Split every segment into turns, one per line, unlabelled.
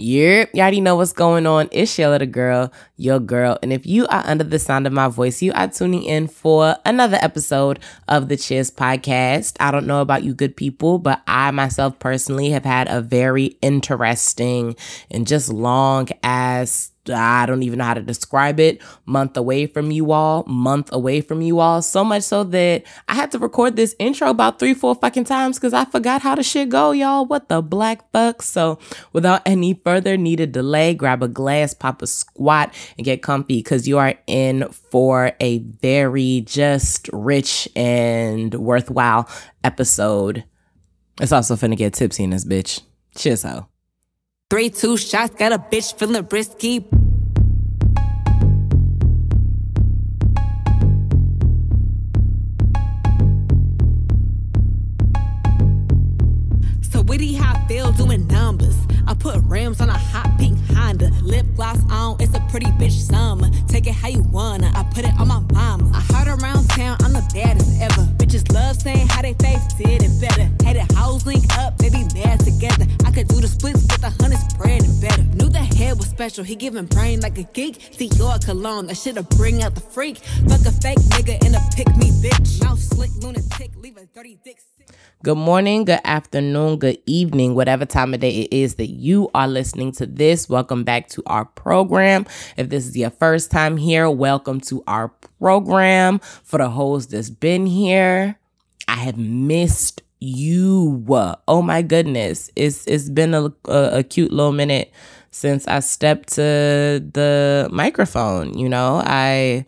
Yep, you already know what's going on. It's your little girl, your girl. And if you are under the sound of my voice, you are tuning in for another episode of the Cheers podcast. I don't know about you good people, but I myself personally have had a very interesting and just long ass I don't even know how to describe it, month away from you all, month away from you all. So much so that I had to record this intro about three, four fucking times because I forgot how the shit go, y'all. What the black fuck? So without any further needed delay, grab a glass, pop a squat, and get comfy because you are in for a very just rich and worthwhile episode. It's also finna get tipsy in this bitch. Cheers, ho.
Three, two shots, got a bitch feeling risky. So witty how I feel doing numbers. I put rims on a hot pink Honda. Lip gloss on, it's a pretty bitch summer. Take it how you wanna. I put it on my mama. I heard around town, I'm the baddest ever. Bitches love saying how they face did it better. Had it hoes link up, they be mad together. I could do the splits with a hundred spread and better. Knew the head was special, he giving brain like a geek. See your cologne, that shit'll bring out the freak. Fuck a fake nigga and a pick me bitch. Mouth slick, lunatic, leave a dirty dick.
Good morning, good afternoon, good evening, whatever time of day it is that you are listening to this. Welcome back to our program. If this is your first time here, welcome to our program. For the hoes that's been here, I have missed you. Oh my goodness. It's it's been a, a, a cute little minute since I stepped to the microphone, you know. I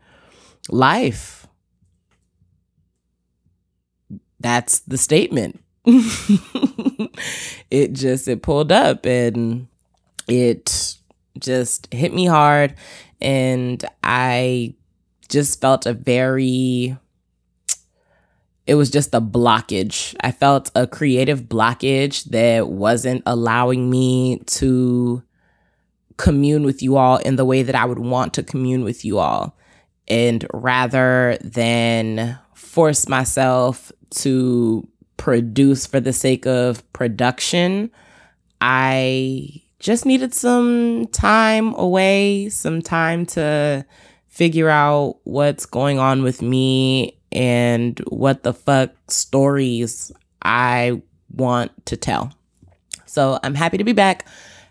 life that's the statement. it just it pulled up and it just hit me hard and I just felt a very it was just a blockage. I felt a creative blockage that wasn't allowing me to commune with you all in the way that I would want to commune with you all. And rather than force myself to produce for the sake of production. I just needed some time away, some time to figure out what's going on with me and what the fuck stories I want to tell. So I'm happy to be back.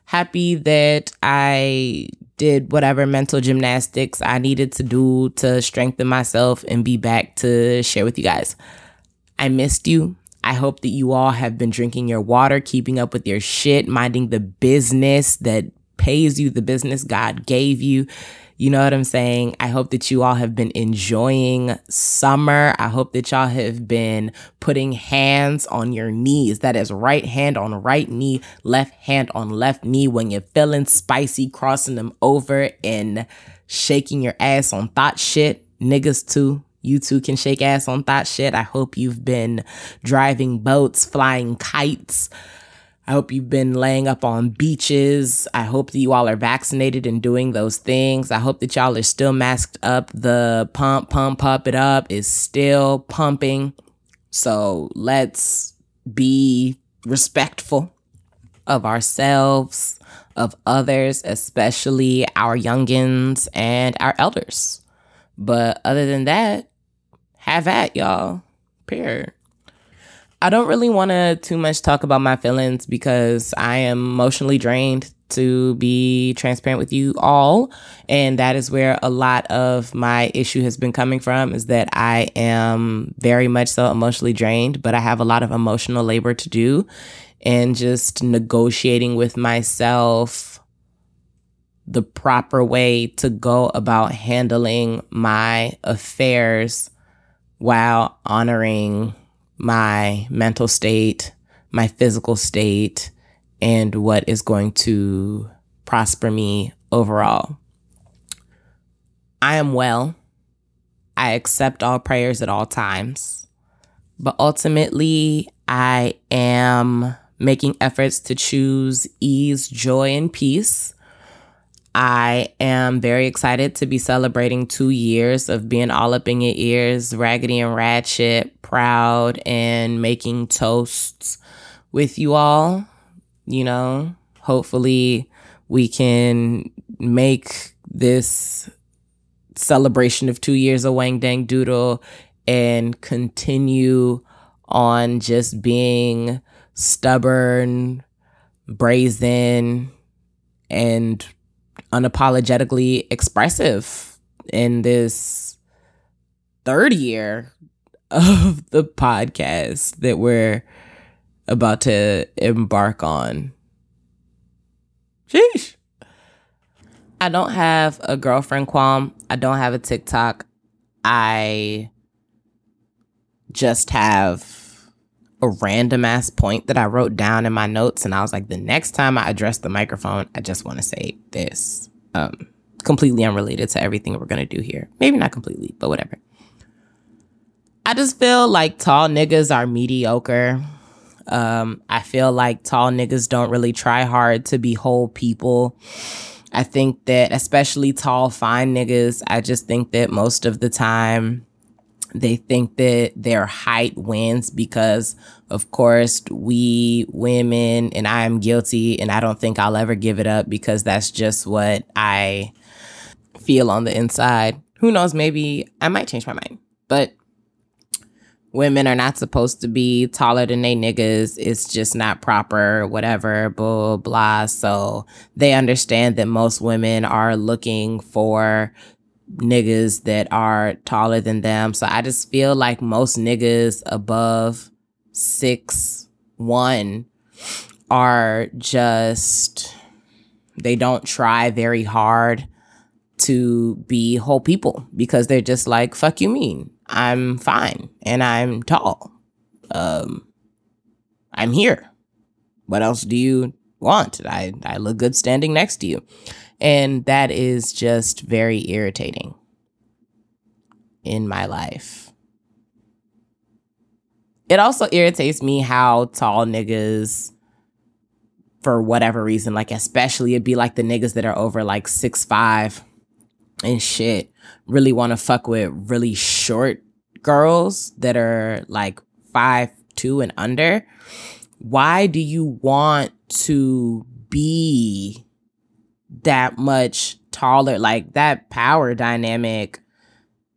Happy that I did whatever mental gymnastics I needed to do to strengthen myself and be back to share with you guys. I missed you. I hope that you all have been drinking your water, keeping up with your shit, minding the business that pays you the business God gave you. You know what I'm saying? I hope that you all have been enjoying summer. I hope that y'all have been putting hands on your knees. That is right hand on right knee, left hand on left knee. When you're feeling spicy, crossing them over and shaking your ass on thought shit. Niggas too. You too can shake ass on that shit. I hope you've been driving boats, flying kites. I hope you've been laying up on beaches. I hope that you all are vaccinated and doing those things. I hope that y'all are still masked up. The pump, pump, pump it up is still pumping. So let's be respectful of ourselves, of others, especially our youngins and our elders. But other than that, have at y'all. Period. I don't really want to too much talk about my feelings because I am emotionally drained to be transparent with you all. And that is where a lot of my issue has been coming from is that I am very much so emotionally drained, but I have a lot of emotional labor to do and just negotiating with myself the proper way to go about handling my affairs while honoring my mental state, my physical state, and what is going to prosper me overall. I am well. I accept all prayers at all times. But ultimately, I am making efforts to choose ease, joy, and peace I am very excited to be celebrating two years of being all up in your ears, raggedy and ratchet, proud, and making toasts with you all. You know, Hopefully, we can make this celebration of two years of Wang Dang Doodle and continue on just being stubborn, brazen, and unapologetically expressive in this third year of the podcast that we're about to embark on. Sheesh. I don't have a girlfriend qualm. I don't have a TikTok. I just have a random ass point that I wrote down in my notes. And I was like, the next time I address the microphone, I just want to say this. Um, completely unrelated to everything we're going to do here. Maybe not completely, but whatever. I just feel like tall niggas are mediocre. Um, I feel like tall niggas don't really try hard to be whole people. I think that, especially tall, fine niggas, I just think that most of the time they think that their height wins because, of course, we women, and I am guilty, and I don't think I'll ever give it up because that's just what I feel on the inside. Who knows? Maybe I might change my mind, but women are not supposed to be taller than they niggas. It's just not proper, whatever, blah, blah. So they understand that most women are looking for niggas that are taller than them. So I just feel like most niggas above six one are just they don't try very hard to be whole people because they're just like fuck you mean I'm fine and I'm tall. Um, I'm here. What else do you want? I, I look good standing next to you. And that is just very irritating in my life. It also irritates me how tall niggas, for whatever reason, like especially it'd be like the niggas that are over like six five and shit, really want to fuck with really short girls that are like five two and under. Why do you want to be that much taller? Like that power dynamic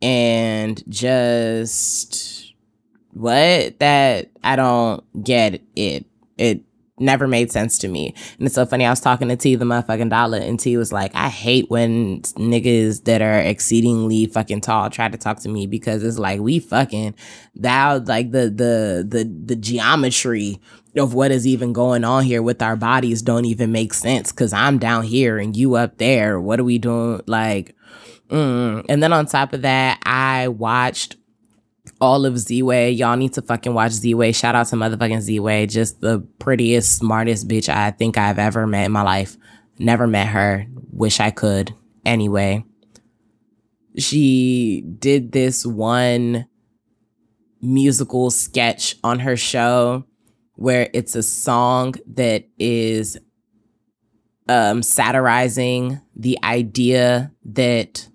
and just what that I don't get it. It never made sense to me. And it's so funny. I was talking to T the motherfucking dollar, and T was like, I hate when niggas that are exceedingly fucking tall try to talk to me because it's like we fucking that like the the the the geometry of what is even going on here with our bodies don't even make sense because I'm down here and you up there. What are we doing? Like, mm. and then on top of that, I watched all of Ziwe. Y'all need to fucking watch Ziwe. Shout out to motherfucking Ziwe. Just the prettiest, smartest bitch I think I've ever met in my life. Never met her. Wish I could. Anyway, she did this one musical sketch on her show where it's a song that is um, satirizing the idea that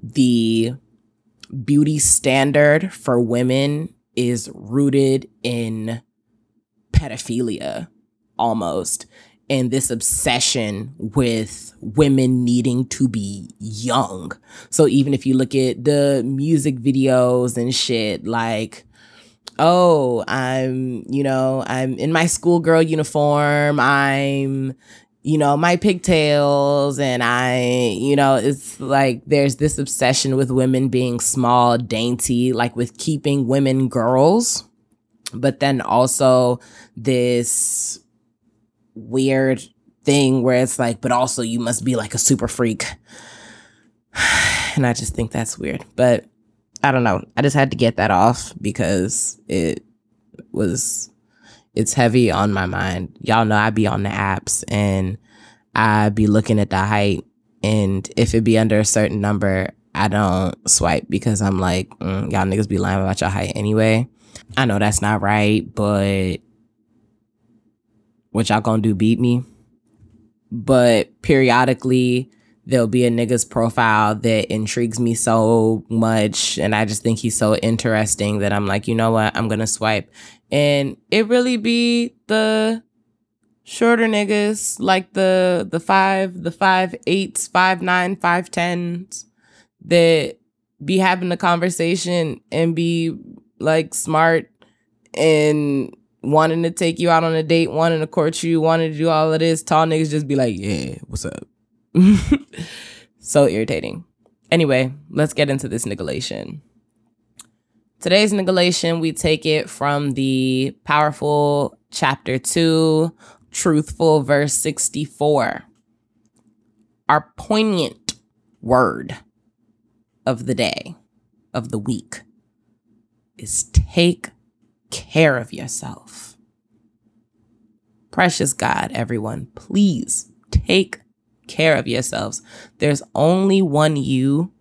the beauty standard for women is rooted in pedophilia almost and this obsession with women needing to be young. So even if you look at the music videos and shit, like, oh, I'm, you know, I'm in my schoolgirl uniform, I'm, you know, my pigtails and I, you know, it's like there's this obsession with women being small, dainty, like with keeping women girls, but then also this weird thing where it's like, but also you must be like a super freak. And I just think that's weird. But I don't know. I just had to get that off because it was it's heavy on my mind. Y'all know I be on the apps and I be looking at the height, and if it be under a certain number, I don't swipe because I'm like, mm, y'all niggas be lying about your height anyway. I know that's not right, but what y'all gonna do? Beat me? But periodically, there'll be a nigga's profile that intrigues me so much and I just think he's so interesting that I'm like, you know what, I'm gonna swipe. And it really be the shorter niggas like the the five, the five eights, five nine, five tens that be having the conversation and be like smart and wanting to take you out on a date, wanting to court you, wanting to do all of this. Tall niggas just be like, yeah, what's up? so irritating. Anyway, let's get into this niggalation. Today's niggalation, we take it from the powerful chapter 2, truthful verse 64. Our poignant word of the day, of the week, is take care of yourself. Precious God, everyone, please take care of yourselves. There's only one you,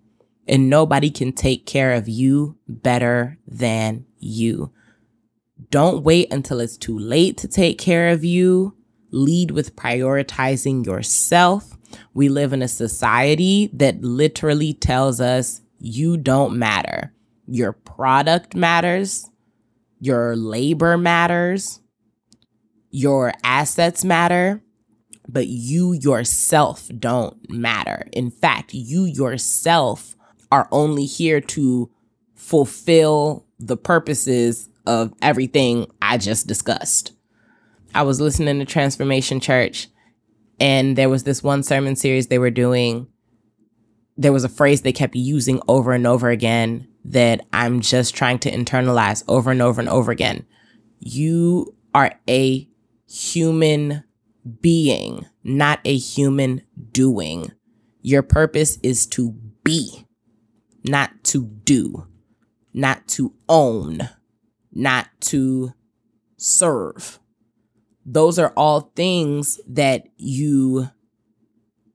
and nobody can take care of you better than you. Don't wait until it's too late to take care of you. Lead with prioritizing yourself. We live in a society that literally tells us you don't matter. Your product matters. Your labor matters. Your assets matter but you yourself don't matter. In fact, you yourself are only here to fulfill the purposes of everything I just discussed. I was listening to Transformation Church, and there was this one sermon series they were doing. There was a phrase they kept using over and over again that I'm just trying to internalize over and over and over again. You are a human being, not a human doing. Your purpose is to be, not to do, not to own, not to serve. Those are all things that you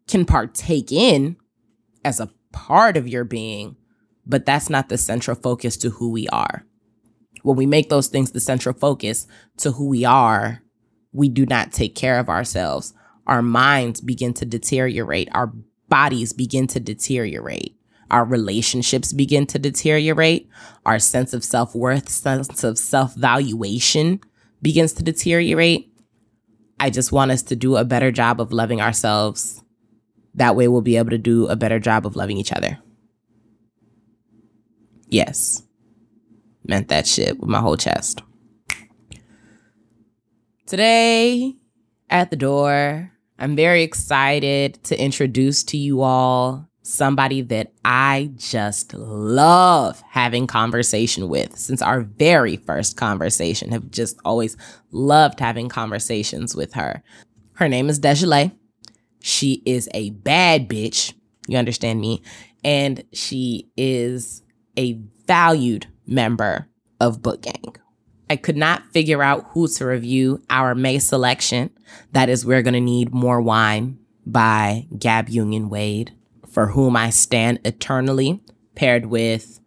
can partake in as a part of your being, but that's not the central focus to who we are. When we make those things the central focus to who we are, we do not take care of ourselves, our minds begin to deteriorate, our bodies begin to deteriorate, our relationships begin to deteriorate, our sense of self worth, sense of self valuation begins to deteriorate. I just want us to do a better job of loving ourselves. That way, we'll be able to do a better job of loving each other. Yes, meant that shit with my whole chest. Today at the door, I'm very excited to introduce to you all somebody that I just love having conversation with since our very first conversation. Have just always loved having conversations with her. Her name is Desjalay. She is a bad bitch. You understand me? And she is a valued member of Book Gang. I could not figure out who to review our May selection. That is, We're Gonna Need More Wine by Gab Union Wade, For Whom I Stand Eternally, paired with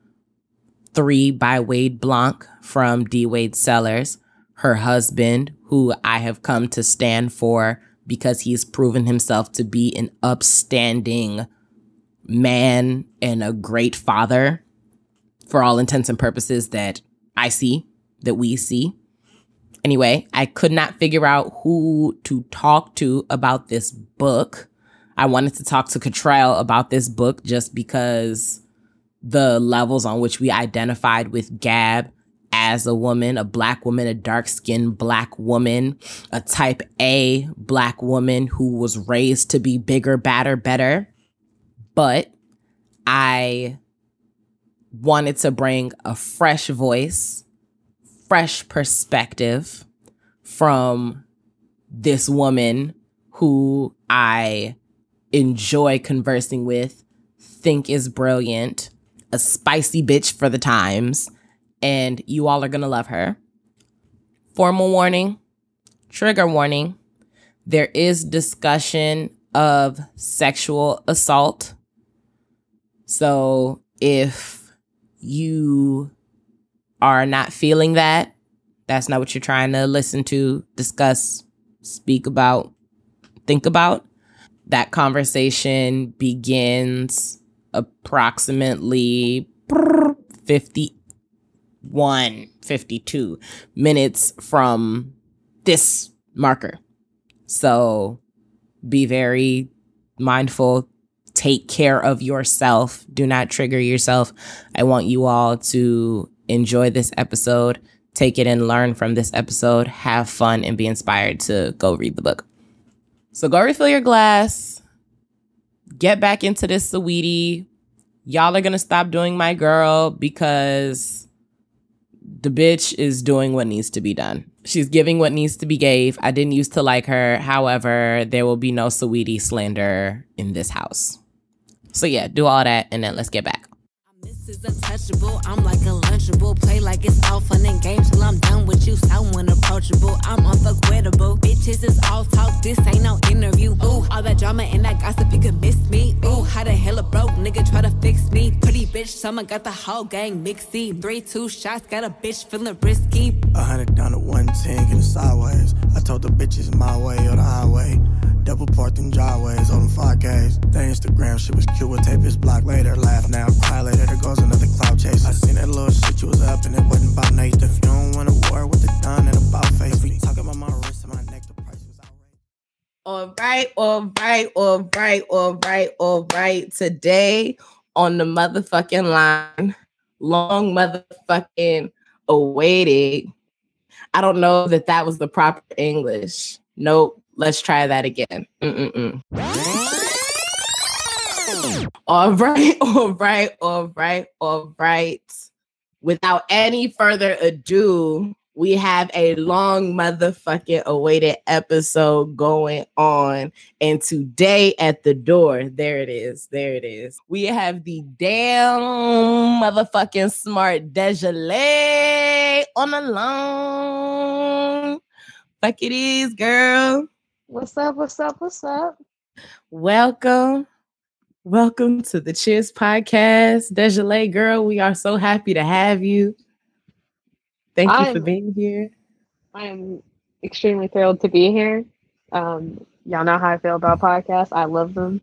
Three by Wade Blanc from D. Wade Cellars, her husband, who I have come to stand for because he's proven himself to be an upstanding man and a great father for all intents and purposes that I see that we see. Anyway, I could not figure out who to talk to about this book. I wanted to talk to Cottrell about this book just because the levels on which we identified with Gab as a woman, a black woman, a dark skinned black woman, a type A black woman who was raised to be bigger, badder, better. But I wanted to bring a fresh voice fresh perspective from this woman who I enjoy conversing with, think is brilliant, a spicy bitch for the times, and you all are gonna love her. Formal warning, trigger warning. There is discussion of sexual assault. So if you are not feeling that, that's not what you're trying to listen to, discuss, speak about, think about, that conversation begins approximately 51, 52 minutes from this marker. So be very mindful. Take care of yourself. Do not trigger yourself. I want you all to enjoy this episode, take it and learn from this episode, have fun, and be inspired to go read the book. So go refill your glass, get back into this sweetie. Y'all are gonna stop doing my girl because the bitch is doing what needs to be done. She's giving what needs to be gave. I didn't used to like her. However, there will be no sweetie slander in this house. So yeah, do all that and then let's get back.
Is untouchable. I'm like a lunchable. Play like it's all fun and games till I'm done with you. Someone approachable. I'm unforgettable. Bitches is all talk. This ain't no interview. Ooh, all that drama and that gossip, you could miss me. Ooh, how the hell a broke nigga try to fix me? Pretty bitch, someone got the whole gang mixy. Three, two shots, got a bitch feeling risky.
A hundred down to one ten, getting sideways. I told the bitches my way or the highway. Double parked in driveways on 5Ks. The Instagram shit was cute. We'll tape his block later. Laugh now, cry later. There goes another cloud chase. I seen that little shit you was up and it wasn't about Nathan. If you don't want to war with the done and about face, we talking about my wrist and my neck. The price was outrageous.
All right, all right, all right, all right, all right. Today on the motherfucking line, long motherfucking awaited. I don't know that that was the proper English. Nope. Let's try that again. Mm-mm-mm. All right, all right, all right, all right. Without any further ado, we have a long motherfucking awaited episode going on. And today at the door, there it is. There it is. We have the damn motherfucking smart Dejale on the line. Fuck it is, girl.
What's up? What's up? What's up?
Welcome. Welcome to the Cheers Podcast. Dejale, girl, we are so happy to have you. Thank you for
I'm-
being here.
I am extremely thrilled to be here. Um, y'all know how I feel about podcasts. I love them,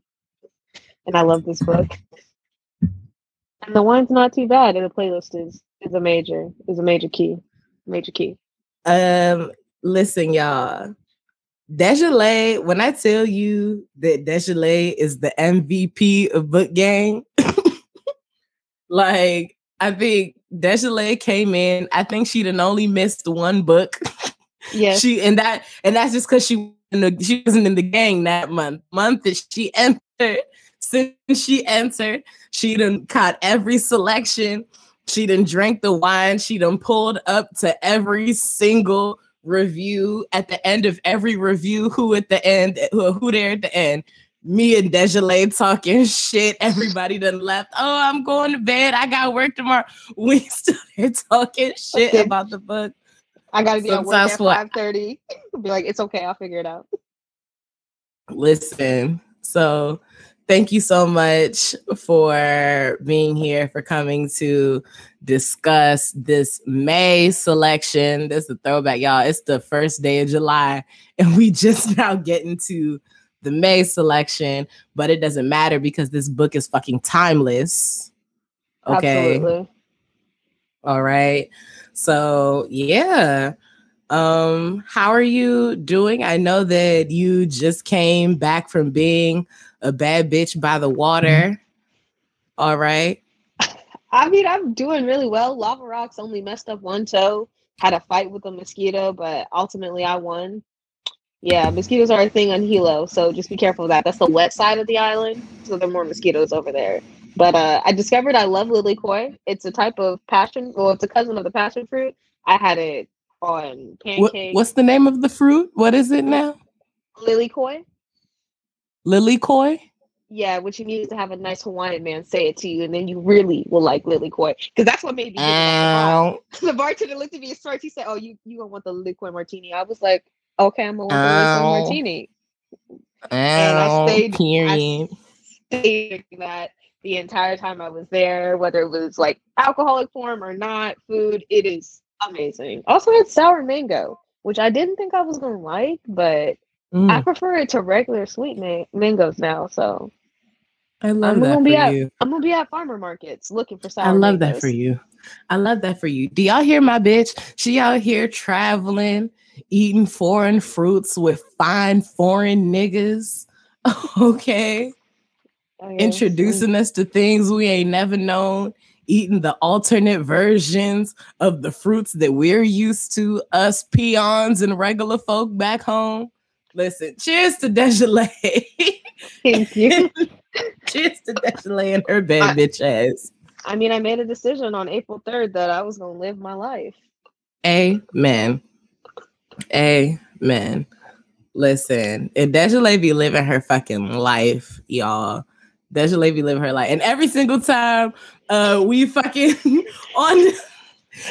and I love this book. And the one's not too bad. And the playlist is is a major is a major key, major key.
Um, listen, y'all. Dejale, when I tell you that Dejale is the MVP of book gang, like I think Dejale came in. I think she done only missed one book.
Yeah.
She and that and that's just because she the, she wasn't in the gang that month. Month that she entered. Since she entered, she done caught every selection. She done drank the wine. She done pulled up to every single review. At the end of every review, who at the end, who, who there at the end? Me and Dejale talking shit. Everybody done left. Oh, I'm going to bed. I got work tomorrow. We still there talking shit
Okay.
about the book.
I got to be at work at
what-
five thirty. Be like, it's okay. I'll figure it out.
Listen, so thank you so much for being here, for coming to discuss this May selection. This is a throwback, y'all. It's the first day of July, and we just now getting to the May selection, but it doesn't matter because this book is fucking timeless. Okay.
Absolutely.
All right. So, yeah. Um how are you doing? I know that you just came back from being a bad bitch by the water. All right.
I mean, I'm doing really well. Lava Rocks only messed up one toe. Had a fight with a mosquito, but ultimately I won. Yeah, mosquitoes are a thing on Hilo, so just be careful of that. That's the wet side of the island, so there are more mosquitoes over there. But uh, I discovered I love lilikoi. It's a type of passion, well, it's a cousin of the passion fruit. I had it on
What, what's the name of the fruit? What is it now? lilikoi? Lilikoi?
Yeah, which you need to have a nice Hawaiian man say it to you, and then you really will like lilikoi because that's what made me. give it that vibe.
Ow.
the bartender looked at me and first. He said, "Oh, you you gonna want the liquid martini?" I was like, "Okay, I'm gonna want the liquid
Ow.
martini." And I
Ow,
stayed- I. Stayed that the entire time I was there, whether it was like alcoholic form or not, food. It is amazing. Also had sour mango, which I didn't think I was gonna like, but
Mm,
I prefer it to regular sweet ma- mangoes now. So
I love
I'm
that
gonna
for
be at
you.
I'm gonna be at farmer markets looking for sour.
I love that for you. I love that for you. Do y'all hear my bitch? She out here traveling eating foreign fruits with fine foreign niggas. Okay.
Oh, yes.
Introducing us to things we ain't never known, eating the alternate versions of the fruits that we're used to, us peons and regular folk back home. Listen, cheers to Desjalay.
Thank you.
cheers to Desjalay and her bad
I-
bitch ass.
I mean, I made a decision on April 3rd that I was going to live my life.
Amen. Amen. Listen, if Desjalay be living her fucking life, y'all. Desjalay be living her life. And every single time uh we fucking on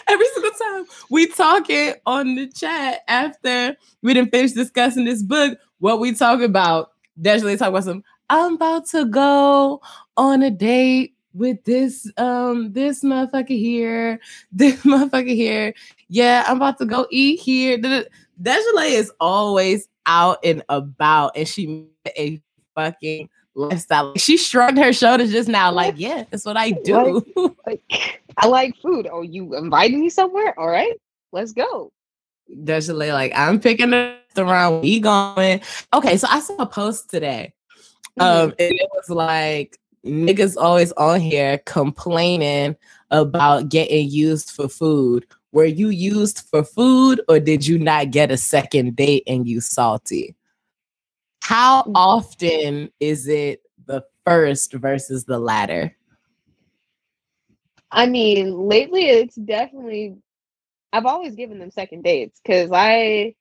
every single time we talk it on the chat after we didn't finish discussing this book, what we talk about, Desjalay talk about some, I'm about to go on a date with this um this motherfucker here, this motherfucker here. Yeah, I'm about to go eat here. Da- is always out and about, and she a fucking lifestyle. She shrugged her shoulders just now, like, yeah, that's what I do.
Like, I like food. Oh, you inviting me somewhere? All right, let's go.
Desjalay, like, I'm picking a restaurant. We going. Okay, so I saw a post today. Um, and it was like niggas always on here complaining about getting used for food. Were you used for food or did you not get a second date and you salty? How
Mm.
often is it the first versus the latter?
I mean, lately it's definitely I've always given them second dates because I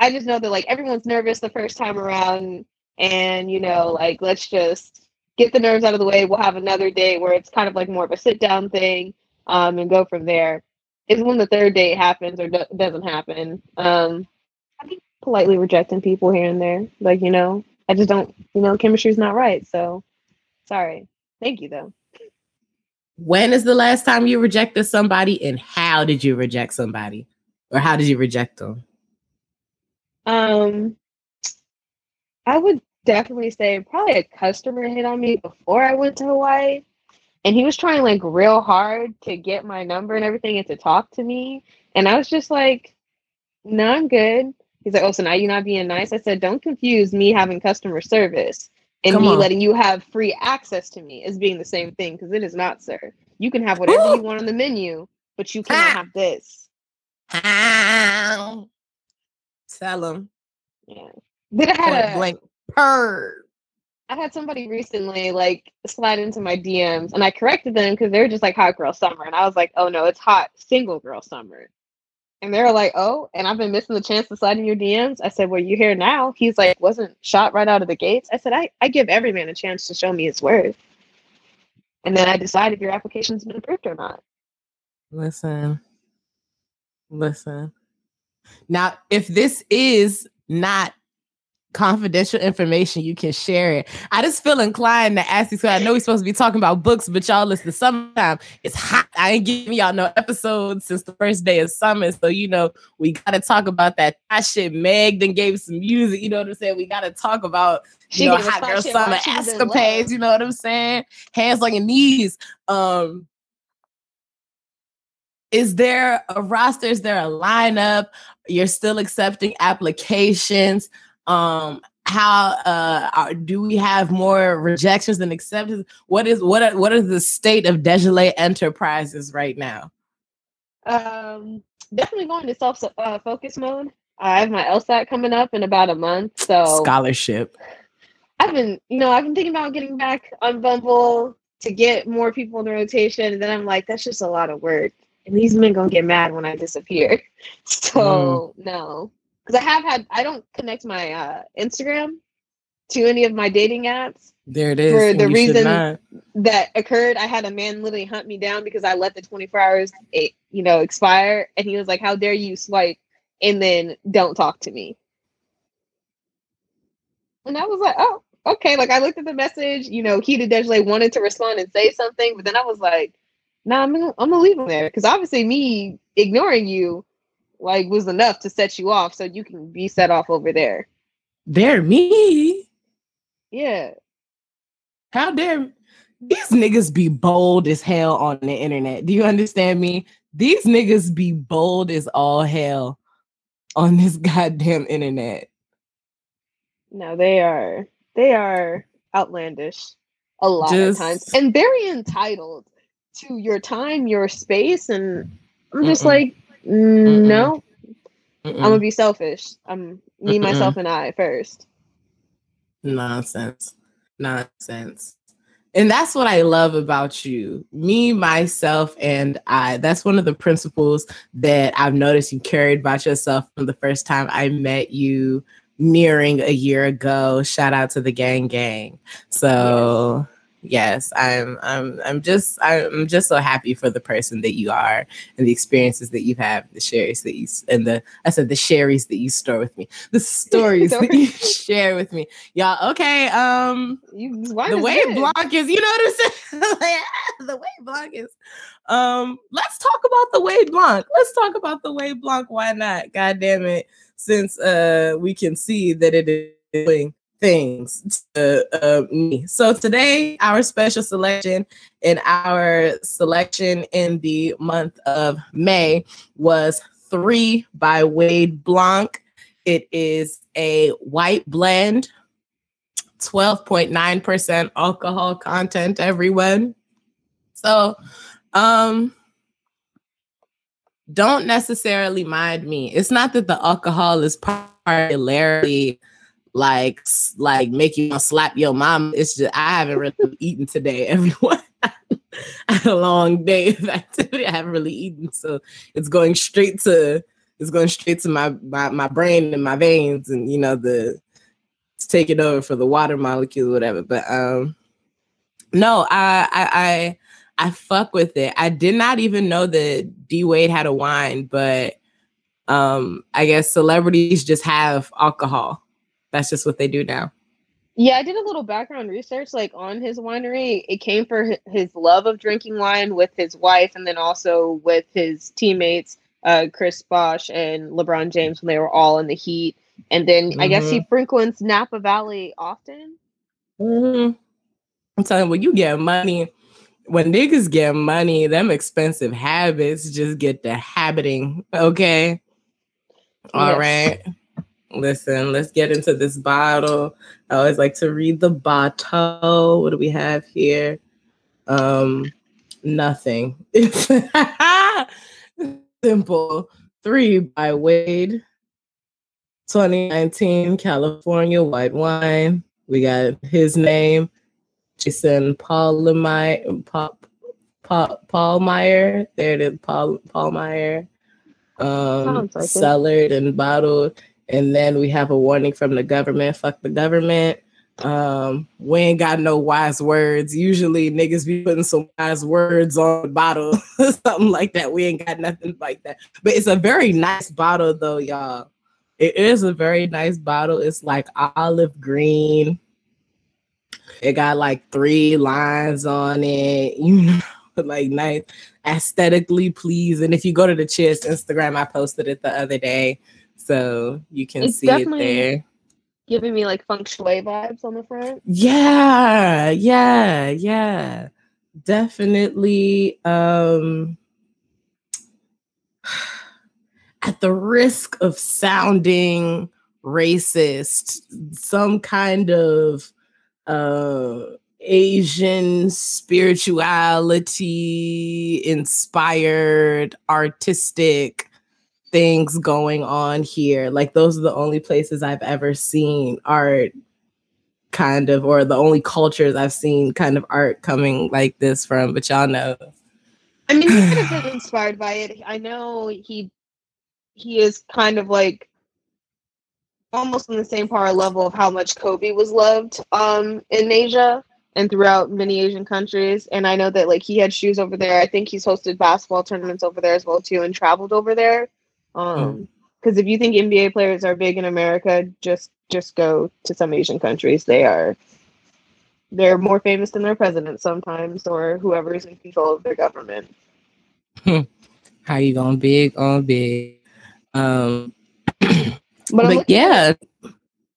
I just know that like everyone's nervous the first time around and you know, like let's just get the nerves out of the way. We'll have another date where it's kind of like more of a sit down thing, um, and go from there. Is when the third date happens or do- doesn't happen. Um, I be politely rejecting people here and there. Like, you know, I just don't, you know, chemistry's not right. So sorry. Thank you though.
When is the last time you rejected somebody and how did you reject somebody? Or how did you reject them?
Um, I would definitely say probably a customer hit on me before I went to Hawaii, and he was trying like real hard to get my number and everything and to talk to me, and I was just like, "No, I'm good." He's like, "Oh, so now you're not being nice?" I said, "Don't confuse me having customer service and
Come
me
on.
letting you have free access to me as being the same thing because it is not, sir. You can have whatever you want on the menu, but you cannot
Ah.
have this."
How? Tell them.
Yeah. Then I had a
blank. Purr.
I had somebody recently like slide into my DMs and I corrected them because they were just like hot girl summer. And I was like, oh no, it's hot single girl summer. And they were like, oh, and I've been missing the chance to slide in your DMs. I said, well, you here now. He's like, wasn't shot right out of the gates. I said, I, I give every man a chance to show me his worth. And then I decide if your application's been approved or not.
Listen. Listen. Now, if this is not confidential information, you can share it. I just feel inclined to ask you. So I know we're supposed to be talking about books, but y'all listen. Summertime, it's hot. I ain't giving y'all no episodes since the first day of summer, so you know we got to talk about that. That shit. Meg then gave some music. You know what I'm saying? We got to talk about
She
know hot girl summer
while she was in
escapades. You know what I'm saying? Hands on your knees. Um. Is there a roster? Is there a lineup? You're still accepting applications. Um, how uh are, do we have more rejections than acceptance? What is what are, what is the state of Desjalay Enterprises right now?
Um, definitely going to self uh, focus mode. I have my LSAT coming up in about a month. So
Scholarship.
I've been, you know, I've been thinking about getting back on Bumble to get more people in the rotation, and then I'm like, that's just a lot of work, and these men gonna get mad when I disappear. So no, because I have had, I don't connect my uh, Instagram to any of my dating apps
There it is.
For the reason- that occurred. I had a man literally hunt me down because I let the 24 hours, eh, you know, expire, and he was like, "How dare you swipe and then don't talk to me?" And I was like, "Oh, okay." Like I looked at the message, you know, he did Desjardins wanted to respond and say something, but then I was like, "Nah, I'm gonna, I'm gonna leave him there because obviously me ignoring you, like, was enough to set you off, so you can be set off over there."
Dare me?
Yeah,
How dare these niggas be bold as hell on the internet? Do you understand me? These niggas be bold as all hell on this goddamn internet.
No, they are they are outlandish a lot
Just-
of times and very entitled to your time, your space, and I'm just
Mm-mm.
like, mm, no, I'm gonna be selfish. I'm me,
Mm-mm.
myself, and I first.
Nonsense. Nonsense. And that's what I love about you. Me, myself, and I. That's one of the principles that I've noticed you carried about yourself from the first time I met you nearing a year ago. Shout out to the gang gang. So yes, I'm I'm I'm just I'm just so happy for the person that you are and the experiences that you have, the shares that you and the I said the sherries that you store with me, the stories that you share with me. Y'all, okay. Um
You,
the way
good.
Blanc is, you know what I'm saying? Like, the way block is. Um, let's talk about the way block Let's talk about the way block Why not? God damn it. Since uh we can see that it is doing things to uh, me. So today, our special selection and our selection in the month of May was three by Wade Blanc. It is a white blend 12.9% alcohol content everyone so um don't necessarily mind me it's not that the alcohol is particularly like like make you slap your mom it's just i haven't really eaten today everyone I had a long day of activity i haven't really eaten so it's going straight to it's going straight to my my, my brain and my veins and you know the it's taking over for the water molecule, whatever. But um no, I I I I fuck with it. I did not even know that D Wade had a wine, but um I guess celebrities just have alcohol. That's just what they do now.
Yeah, I did a little background research like on his winery. It came for his love of drinking wine with his wife and then also with his teammates, uh, Chris Bosh and LeBron James when they were all in the heat. And then I guess he frequents Napa Valley often.
Mm-hmm. I'm telling you, when you get money, when niggas get money, them expensive habits just get the habiting. Okay. All
Yes.
right. Listen, let's get into this bottle. I always like to read the bottle. What do we have here? Um, nothing. Simple. Three by Wade. 2019 California white wine. We got his name, Jayson. Paul, Paul, Pahlmeyer. There it is, Paul Pahlmeyer. Um,
Sounds like
cellared and bottled. And then we have a warning from the government. Fuck the government. Um, we ain't got no wise words. Usually niggas be putting some wise words on the bottle, something like that. We ain't got nothing like that. But it's a very nice bottle though, y'all. It is a very nice bottle. It's like olive green. It got like three lines on it, you know, like nice, aesthetically pleasing. If you go to the Cheers Instagram, I posted it the other day, so you can
It's
see it there.
Giving me like feng shui vibes on the front.
Yeah, yeah, yeah. Definitely um at the risk of sounding racist, some kind of uh Asian spirituality inspired artistic things going on here. Like those are the only places I've ever seen art kind of or the only cultures I've seen kind of art coming like this from, but y'all know.
I mean, he could have been inspired by it. I know he he is kind of like almost on the same par level of how much Kobe was loved um in Asia and throughout many Asian countries. And I know that like he had shoes over there. I think he's hosted basketball tournaments over there as well too and traveled over there. Um because if you think NBA players are big in America, just just go to some Asian countries. They are they're more famous than their president sometimes or whoever is in control of their government.
How you going big on big? Um
But,
but
looking at it
yeah,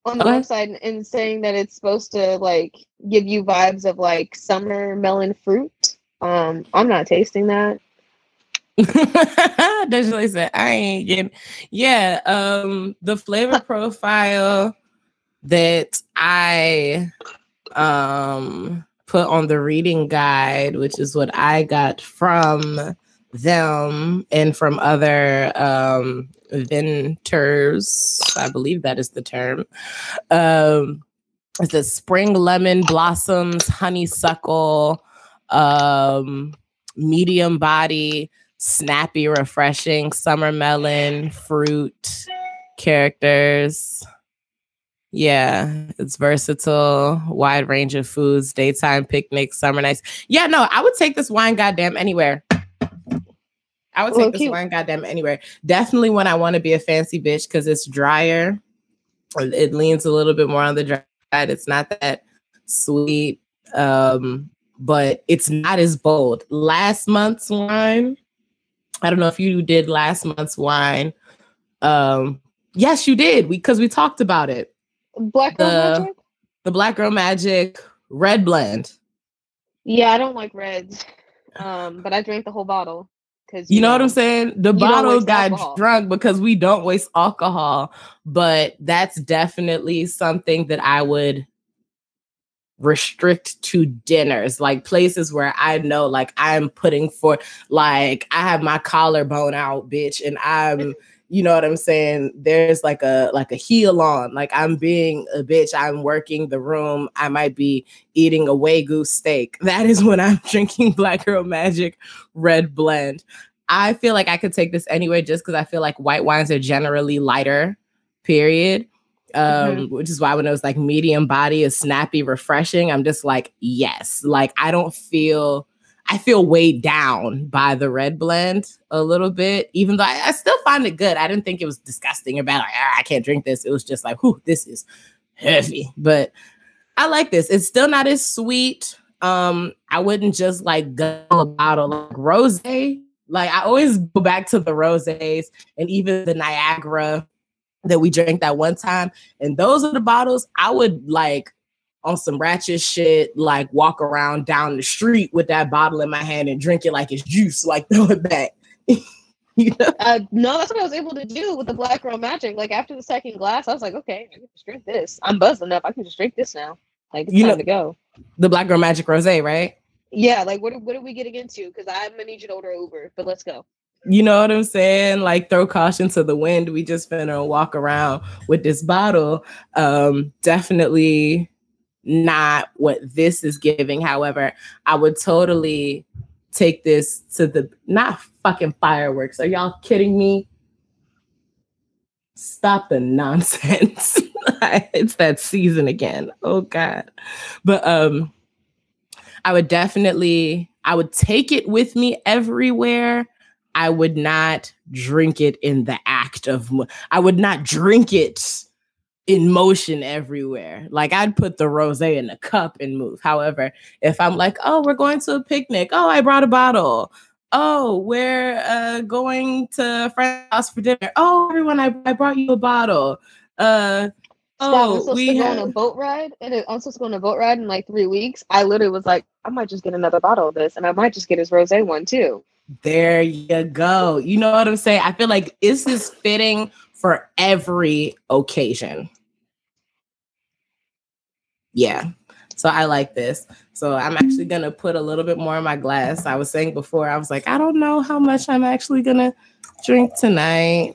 on the website and saying that it's supposed to like give you vibes of like summer melon fruit. Um, I'm not tasting that.
Desiree said, I ain't getting yeah. Um the flavor profile that I um put on the reading guide, which is what I got from them and from other um vinters, I believe that is the term. Um the spring lemon blossoms, honeysuckle, um, medium body, snappy, refreshing, summer melon, fruit characters. Yeah, it's versatile, wide range of foods, daytime picnics, summer nights. Yeah, no, I would take this wine goddamn anywhere. I would take
Well,
this wine goddamn anywhere. Definitely when I want to be a fancy bitch because it's drier. It leans a little bit more on the dry side. It's not that sweet, um, but it's not as bold. Last month's wine, I don't know if you did last month's wine. Um, yes, you did because we talked about it.
Black Girl
The-
Magic?
The Black Girl Magic Red Blend.
Yeah, I don't like reds. Um, but I drank the whole bottle because
You know what I'm saying? The bottle got
alcohol.
drunk because we don't waste alcohol, but that's definitely something that I would restrict to dinners, like places where I know like I'm putting for like I have my collarbone out, bitch, and I'm you know what I'm saying? There's like a like a heel on, like I'm being a bitch, I'm working the room, I might be eating a Wagyu steak. That is when I'm drinking Black Girl Magic Red Blend. I feel like I could take this anyway just because I feel like white wines are generally lighter, period. Um, which is why when it was like medium body is snappy, refreshing, I'm just like, yes. Like I don't feel I feel weighed down by the red blend a little bit, even though I, I still find it good. I didn't think it was disgusting or bad. Like, "Ah, I can't drink this. It was just like, whew, this is heavy. But I like this. It's still not as sweet. Um, I wouldn't just like go a bottle like rose. Like I always go back to the roses and even the Niagara that we drank that one time. And those are the bottles I would like on some ratchet shit, like walk around down the street with that bottle in my hand and drink it like it's juice, like throw it back. you know?
Uh, no, that's what I was able to do with the Black Girl Magic. Like after the second glass, I was like, okay, I can just drink this. I'm buzzed enough. I can just drink this now. Like it's
You
time
know-
to go.
The Black Girl Magic Rose, right?
Yeah, like what are- what are we getting into? Because I'm gonna need you to order Uber, but let's go.
You know what I'm saying? Like throw caution to the wind. We just finna walk around with this bottle. Um, definitely not what this is giving. However, I would totally take this to the not fucking fireworks. Are y'all kidding me? Stop the nonsense. it's that season again. Oh god. But um I would definitely I would take it with me everywhere. I would not drink it in the act of mo- I would not drink it in motion everywhere. Like I'd put the rosé in a cup and move. However, if I'm like, "Oh, we're going to a picnic. Oh, I brought a bottle. Oh, we're uh, going to a friend's house for dinner. Oh, everyone, I, I brought you a bottle. Uh, oh,
supposed
we
to go on a boat ride, and it- I'm supposed to go on a boat ride in like three weeks. I literally was like, I might just get another bottle of this, and I might just get his rosé one too.
There you go. You know what I'm saying? I feel like this is fitting for every occasion. Yeah. So I like this. So I'm actually going to put a little bit more in my glass. I was saying before, I was like, I don't know how much I'm actually going to drink tonight.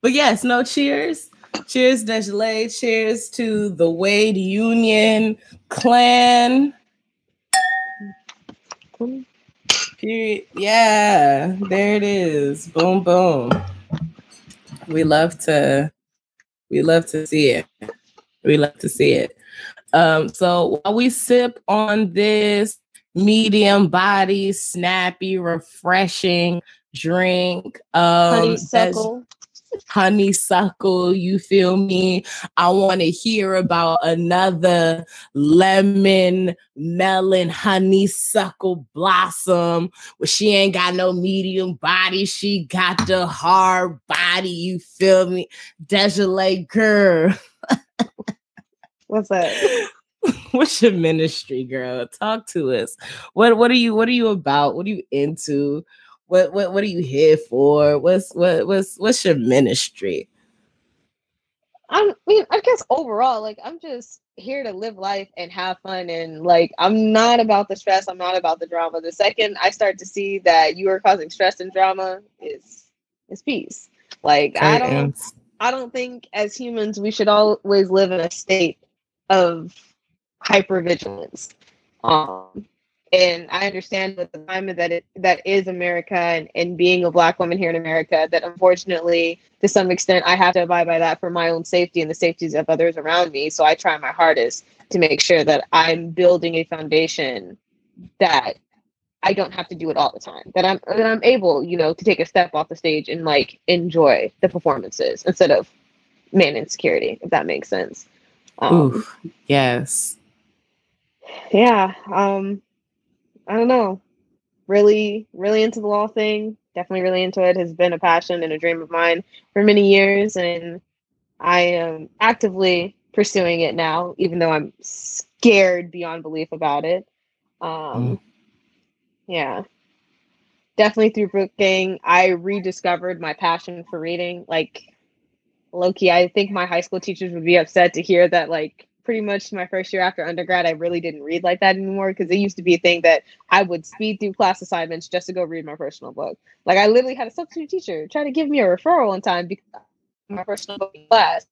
But yes, no cheers. Cheers, Desjolais. Cheers to the Wade Union clan. Period. Yeah, there it is. Boom, boom. We love to, we love to see it. We love to see it. Um, so while we sip on this medium body, snappy, refreshing drink, um,
Honeysuckle.
Honeysuckle, you feel me? I want to hear about another lemon, melon, honeysuckle blossom where she ain't got no medium body. She got the hard body, you feel me? Desolate girl.
What's that?
What's your ministry, girl? Talk to us. What what are you what are you about? What are you into? What what what are you here for? What's what what's what's your ministry?
I'm, mean, I guess overall, like I'm just here to live life and have fun, and like I'm not about the stress. I'm not about the drama. The second I start to see that you are causing stress and drama, is is peace. Like I don't, I don't think as humans we should always live in a state of hypervigilance. Um, and I understand with the climate that it that is America and, and being a black woman here in America that unfortunately to some extent I have to abide by that for my own safety and the safeties of others around me. So I try my hardest to make sure that I'm building a foundation that I don't have to do it all the time. That I'm that I'm able, you know, to take a step off the stage and like enjoy the performances instead of man insecurity, if that makes sense.
Um, Oof, yes.
Yeah. Um I don't know, really, really into the law thing. Definitely really into it. Has been a passion and a dream of mine for many years, and I am actively pursuing it now, even though I'm scared beyond belief about it. Um, mm. Yeah, definitely through book gang, I rediscovered my passion for reading. Like Loki, I think my high school teachers would be upset to hear that like pretty much my first year after undergrad, I really didn't read like that anymore because it used to be a thing that I would speed through class assignments just to go read my personal book. Like I literally had a substitute teacher try to give me a referral in time because my personal book class.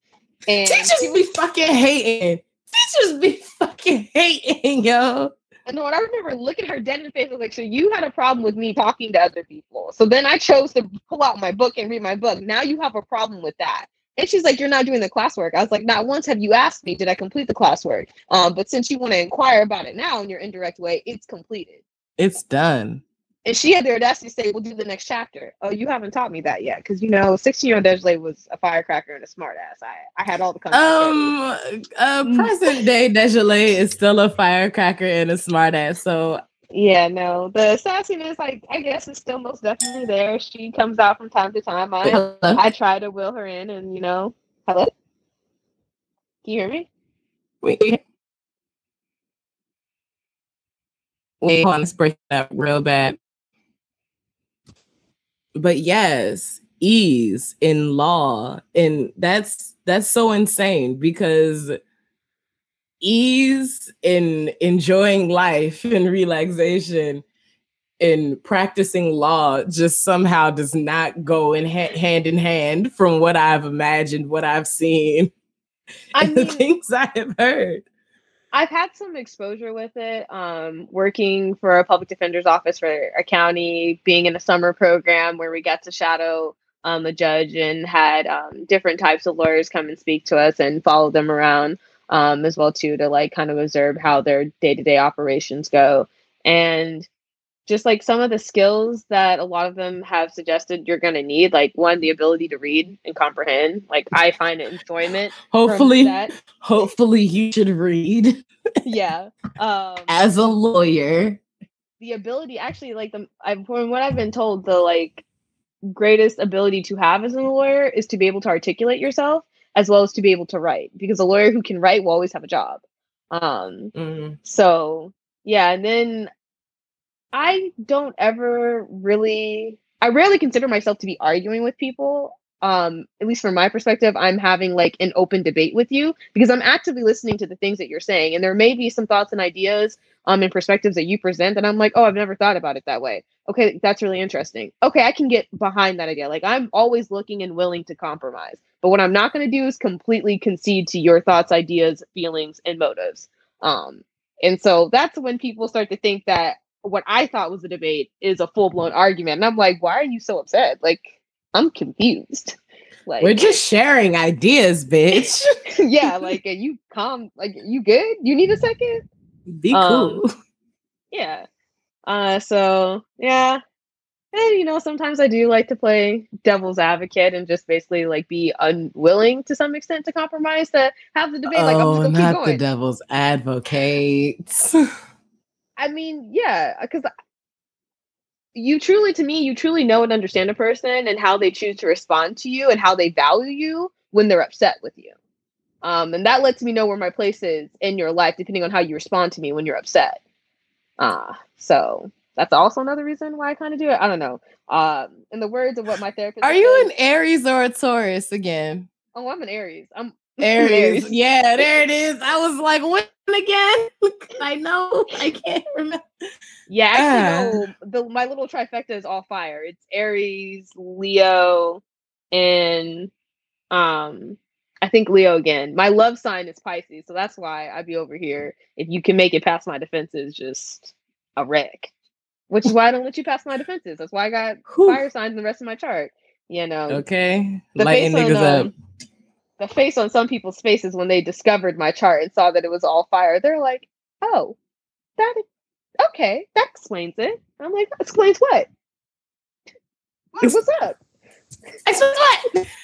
And teachers be fucking hating. Teachers be fucking hating, yo.
And what I remember looking her dead in the face, I was like, so you had a problem with me talking to other people. So then I chose to pull out my book and read my book. Now you have a problem with that. And she's like, You're not doing the classwork. I was like, Not once have you asked me, did I complete the classwork? Um, but since you want to inquire about it now in your indirect way, it's completed.
It's done.
And she had the audacity to say, We'll do the next chapter. Oh, you haven't taught me that yet. Because, you know, 16 year old Desiree was a firecracker and a smartass. I, I had all the
Um, uh, present day Desiree is still a firecracker and a smartass. So
yeah, no, the sassiness, like I guess, is still most definitely there. She comes out from time to time. I hello? I try to will her in, and you know, hello. Can you hear me?
Wait, wait, hold on, it's breaking up real bad. But yes, ease in law, and that's that's so insane because ease in enjoying life and relaxation in practicing law just somehow does not go in ha- hand in hand from what I've imagined, what I've seen, I mean, the things I have heard.
I've had some exposure with it, um, working for a public defender's office for a county, being in a summer program where we got to shadow um, a judge and had um, different types of lawyers come and speak to us and follow them around um, as well too to like kind of observe how their day-to-day operations go. And just like some of the skills that a lot of them have suggested you're going to need like one the ability to read and comprehend. Like i find it enjoyment
hopefully hopefully you should read
yeah um
as a lawyer.
the ability actually like the I've, from what i've been told the like greatest ability to have as a lawyer is to be able to articulate yourself as well as to be able to write because a lawyer who can write will always have a job. Um, mm-hmm. So yeah, and then I don't ever really, I rarely consider myself to be arguing with people. Um, at least from my perspective, I'm having like an open debate with you because I'm actively listening to the things that you're saying, and there may be some thoughts and ideas um and perspectives that you present and i'm like oh i've never thought about it that way okay that's really interesting. Okay i can get behind that idea. Like i'm always looking and willing to compromise but what i'm not going to do is completely concede to your thoughts ideas feelings and motives. Um and so that's when people start to think that what i thought was a debate is a full-blown argument and i'm like why are you so upset? Like i'm confused.
Like we're just sharing ideas bitch.
Yeah like are you calm? Like you good? You need a second?
Be cool. Um,
yeah. Uh, so yeah. And you know, sometimes I do like to play devil's advocate and just basically like be unwilling to some extent to compromise to have the debate. Like
I'm just oh, not keep going. the devil's advocate.
I mean, yeah, because you truly, to me, you truly know and understand a person and how they choose to respond to you and how they value you when they're upset with you. Um, and that lets me know where my place is in your life, depending on how you respond to me when you're upset. Uh, so that's also another reason why I kind of do it. I don't know. Um, in the words of what my therapist
Are you an Aries or a Taurus again?
Oh, I'm an Aries. I'm
Aries. Yeah, there it is. I was like, when again? I know. I can't remember.
Yeah,
Ah.
actually, no. The my little trifecta is all fire. It's Aries, Leo, and um, I think Leo again. My love sign is Pisces, so that's why I'd be over here. If you can make it past my defenses, just a wreck. Which is why I don't let you pass my defenses. That's why I got
Whew.
fire signs in the rest of my chart. You know,
Okay.
the face on um, the face on some people's faces when they discovered my chart and saw that it was all fire. They're like, "Oh, that okay, that explains it." I'm like, "That explains what? What- What's up?"
Explain what?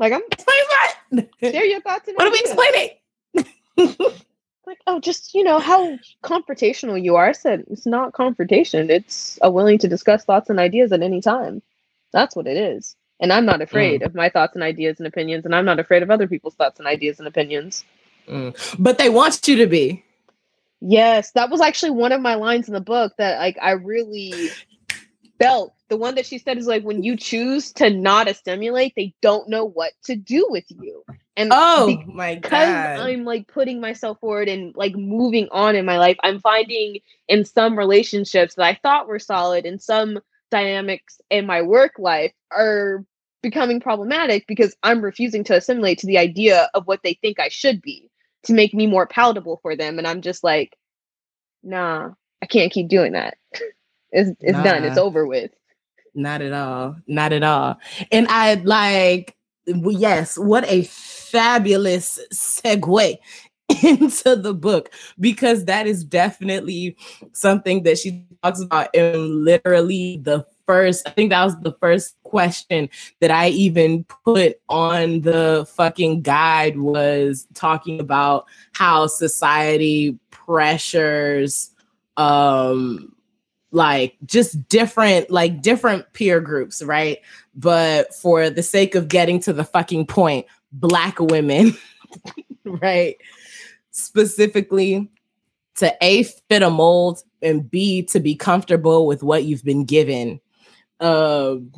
Like, I'm
Explain what?
share your thoughts. And
What are we explaining?
Like, oh, just you know how confrontational you are. I said it's not confrontation. It's a willing to discuss thoughts and ideas at any time. That's what it is. And I'm not afraid of my thoughts and ideas and opinions, and I'm not afraid of other people's thoughts and ideas and opinions.
Mm. But they want you to be.
Yes, that was actually one of my lines in the book that like I really felt. The one that she said is like when you choose to not assimilate, they don't know what to do with you. And
Oh my
because
god.
I'm like putting myself forward and like moving on in my life, I'm finding in some relationships that I thought were solid and some dynamics in my work life are becoming problematic because I'm refusing to assimilate to the idea of what they think I should be to make me more palatable for them. And I'm just like, nah, I can't keep doing that. It's it's done. It's over with.
Not at all. Not at all. And I like, yes, what a fabulous segue into the book because that is definitely something that she talks about in literally the first, I think that was the first question that I even put on the fucking guide was talking about how society pressures um like just different like different peer groups right but for the sake of getting to the fucking point black women right specifically to a fit a mold and b to be comfortable with what you've been given um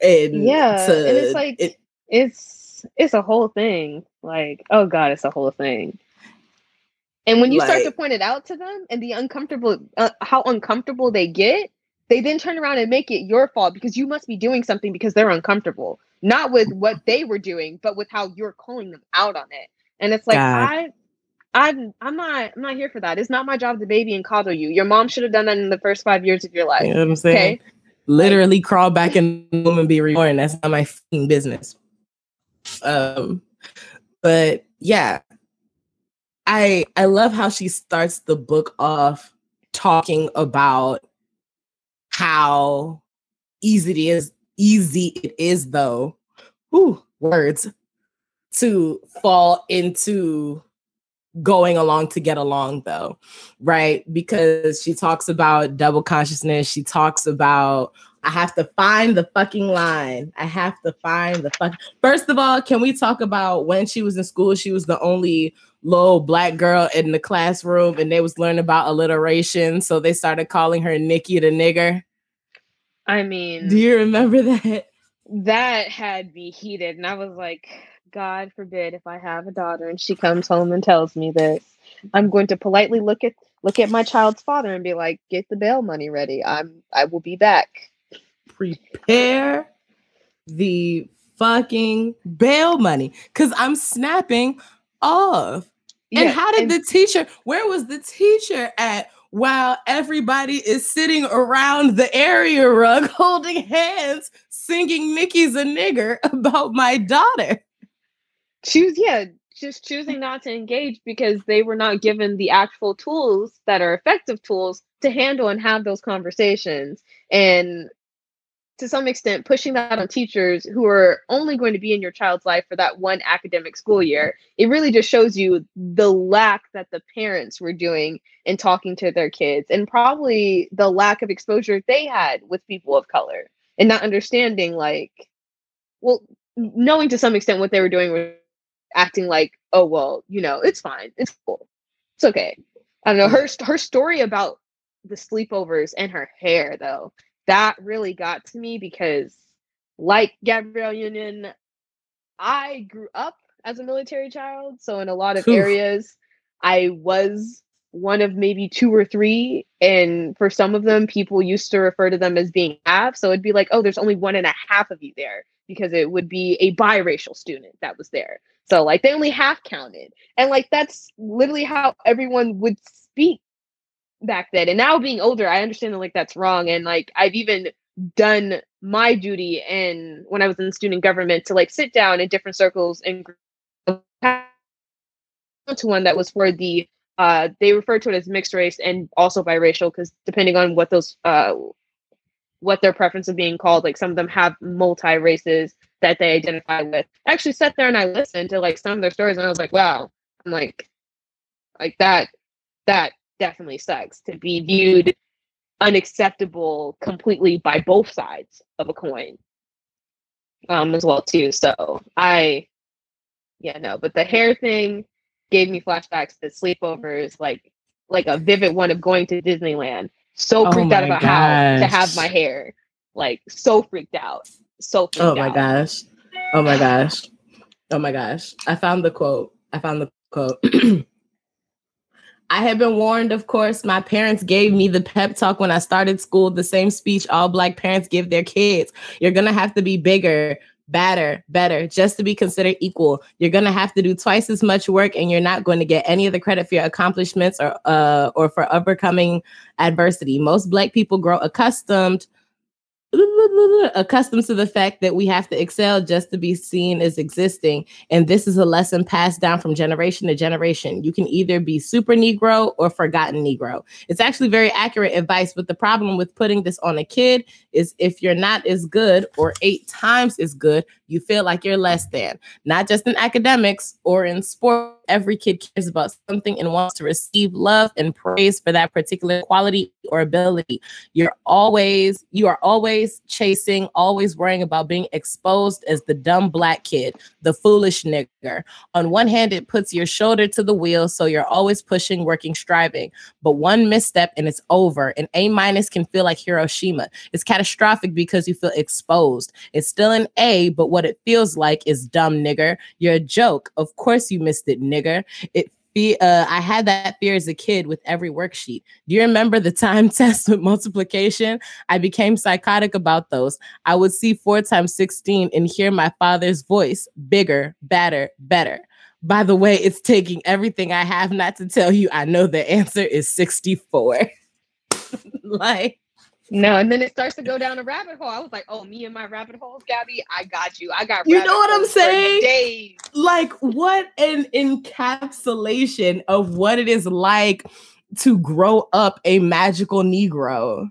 and
Yeah,
to-
and it's like
it-
it's it's a whole thing. Like, oh god, it's a whole thing. And when you start to point it out to them and the uncomfortable uh, how uncomfortable they get, they then turn around and make it your fault because you must be doing something because they're uncomfortable, not with what they were doing, but with how you're calling them out on it. And it's like
God.
I I'm I'm not I'm not here for that. It's not my job to baby and coddle you. Your mom should have done that in the first 5 years of your life.
you know what i'm saying
Okay?
literally crawl back in the womb and be reborn. That's not my business. Um, but yeah, I I love how she starts the book off talking about how easy it is, easy it is though. Ooh, words to fall into going along to get along though right because she talks about double consciousness she talks about i have to find the fucking line i have to find the fuck first of all can we talk about when she was in school she was the only little black girl in the classroom and they was learning about alliteration so they started calling her nikki the nigger.
I mean,
do you remember that?
that had me heated and i was like god forbid if i have a daughter and she comes home and tells me this i'm going to politely look at look at my child's father and be like get the bail money ready. I'm i will be back
prepare the fucking bail money because I'm snapping off. And
Yeah,
how did
and-
the teacher, where was the teacher at while everybody is sitting around the area rug holding hands, singing Nikki's a nigger about my daughter?
choose yeah just choosing not to engage because they were not given the actual tools that are effective tools to handle and have those conversations and to some extent pushing that on teachers who are only going to be in your child's life for that one academic school year it really just shows you the lack that the parents were doing in talking to their kids and probably the lack of exposure they had with people of color and not understanding like well knowing to some extent what they were doing was acting like oh well you know it's fine it's cool it's okay i don't know her her story about the sleepovers and her hair though. That really got to me because like Gabrielle Union, I grew up as a military child. So in a lot of
Oof.
areas, I was one of maybe two or three. And for some of them, people used to refer to them as being half. So it'd be like, oh, there's only one and a half of you there because it would be a biracial student that was there. So like they only half counted. And like that's literally how everyone would speak back then. And now being older, I understand that like that's wrong. And like I've even done my duty and when I was in student government to like sit down in different circles and to one that was for the uh they referred to it as mixed race and also biracial because depending on what those uh what their preference of being called like some of them have multi races that they identify with I actually sat there and i listened to like some of their stories and i was like wow i'm like like that that definitely sucks to be viewed unacceptable completely by both sides of a coin um as well too so i yeah no but the hair thing gave me flashbacks to sleepovers like like a vivid one of going to disneyland so
Oh
freaked out
my
about how to have my hair like so freaked out so freaked
Oh my
out.
gosh. Oh my gosh. Oh my gosh. I found the quote. I found the quote. I had been warned, of course. My parents gave me the pep talk when I started school, the same speech all black parents give their kids. You're going to have to be bigger, badder, better, just to be considered equal. You're going to have to do twice as much work and you're not going to get any of the credit for your accomplishments or uh or for overcoming adversity. Most black people grow accustomed accustomed to the fact that we have to excel just to be seen as existing. And this is a lesson passed down from generation to generation. You can either be super Negro or forgotten Negro. It's actually very accurate advice, but the problem with putting this on a kid is if you're not as good or eight times as good, you feel like you're less than. Not just in academics or in sport. Every kid cares about something and wants to receive love and praise for that particular quality or ability. You're always, you are always chasing, always worrying about being exposed as the dumb black kid, the foolish nigger. On one hand, it puts your shoulder to the wheel, so you're always pushing, working, striving. But one misstep and it's over. An A minus can feel like Hiroshima. It's catastrophic because you feel exposed. It's still an A, but what it feels like is dumb nigger. You're a joke. Of course you missed it, nigger. It uh, I had that fear as a kid with every worksheet. Do you remember the time test with multiplication? I became psychotic about those. I would see four times 16 and hear my father's voice bigger, badder, better. By the way, it's taking everything I have not to tell you. I know the answer is 64. like,
No, and then it starts to go down a rabbit hole. I was like, oh, me and my rabbit holes, Gabby, I got you. I got
You
rabbit
know what I'm saying? Like what an encapsulation of what it is like to grow up a magical Negro.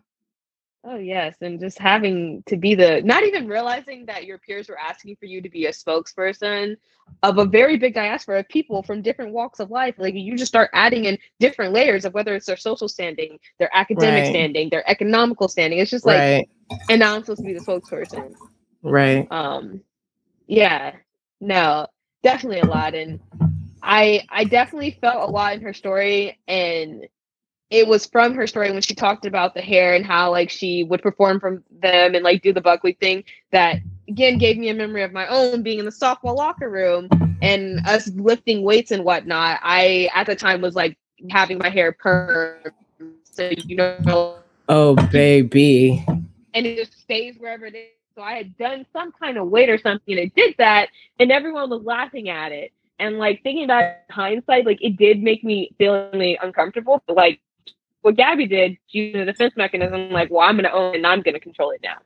Oh yes, and just having to be the not even realizing that your peers were asking for you to be a spokesperson of a very big diaspora of people from different walks of life. Like you just start adding in different layers of whether it's their social standing, their academic
Right.
standing, their economical standing. It's just like,
right,
and now I'm supposed to be the spokesperson.
right.
um yeah no definitely a lot and i i definitely felt a lot in her story and it was from her story when she talked about the hair and how like she would perform from them and like do the buckley thing that again gave me a memory of my own being in the softball locker room and us lifting weights and whatnot i at the time was like having my hair perm so you know
Oh, baby.
and it just stays wherever it is. So I had done some kind of weight or something, and it did that, and everyone was laughing at it. And like thinking about hindsight, like it did make me feel really uncomfortable. But like what Gabby did, used a defense mechanism, like, well, I'm gonna own it and I'm gonna control it now.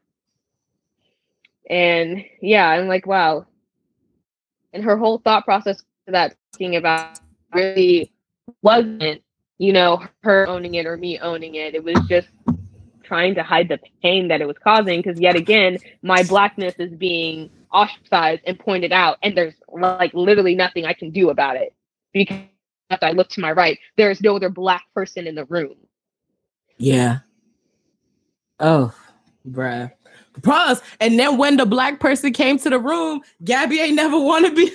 And yeah, I'm like, wow. And her whole thought process to that thinking about really wasn't, you know, her owning it or me owning it. It was just trying to hide the pain that it was causing because yet again my blackness is being ostracized and pointed out and there's like literally nothing i can do about it because i look to my right there is no other black person in the room
Yeah. Oh, bruh. Pause. And then when the black person came to the room, Gabby ain't never want to be.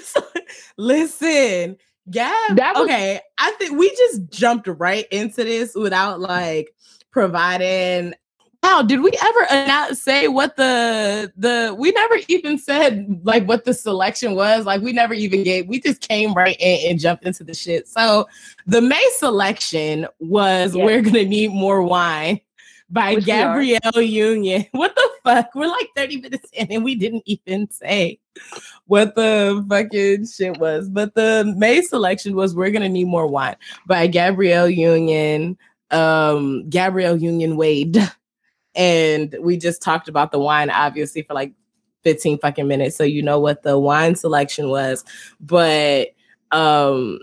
Listen, Gab.
That was-
okay, I think we just jumped right into this without like providing wow, did we ever not say what the the we never even said like what the selection was? Like we never even gave we just came right in and jumped into the shit. So the May selection was yeah. we're gonna need more wine by Which Gabrielle Union. What the fuck? We're like 30 minutes in and we didn't even say what the fucking shit was. But the May selection was We're Gonna Need More Wine by Gabrielle Union, um, Gabrielle Union Wade. And we just talked about the wine, obviously, for like 15 fucking minutes. So you know what the wine selection was. But um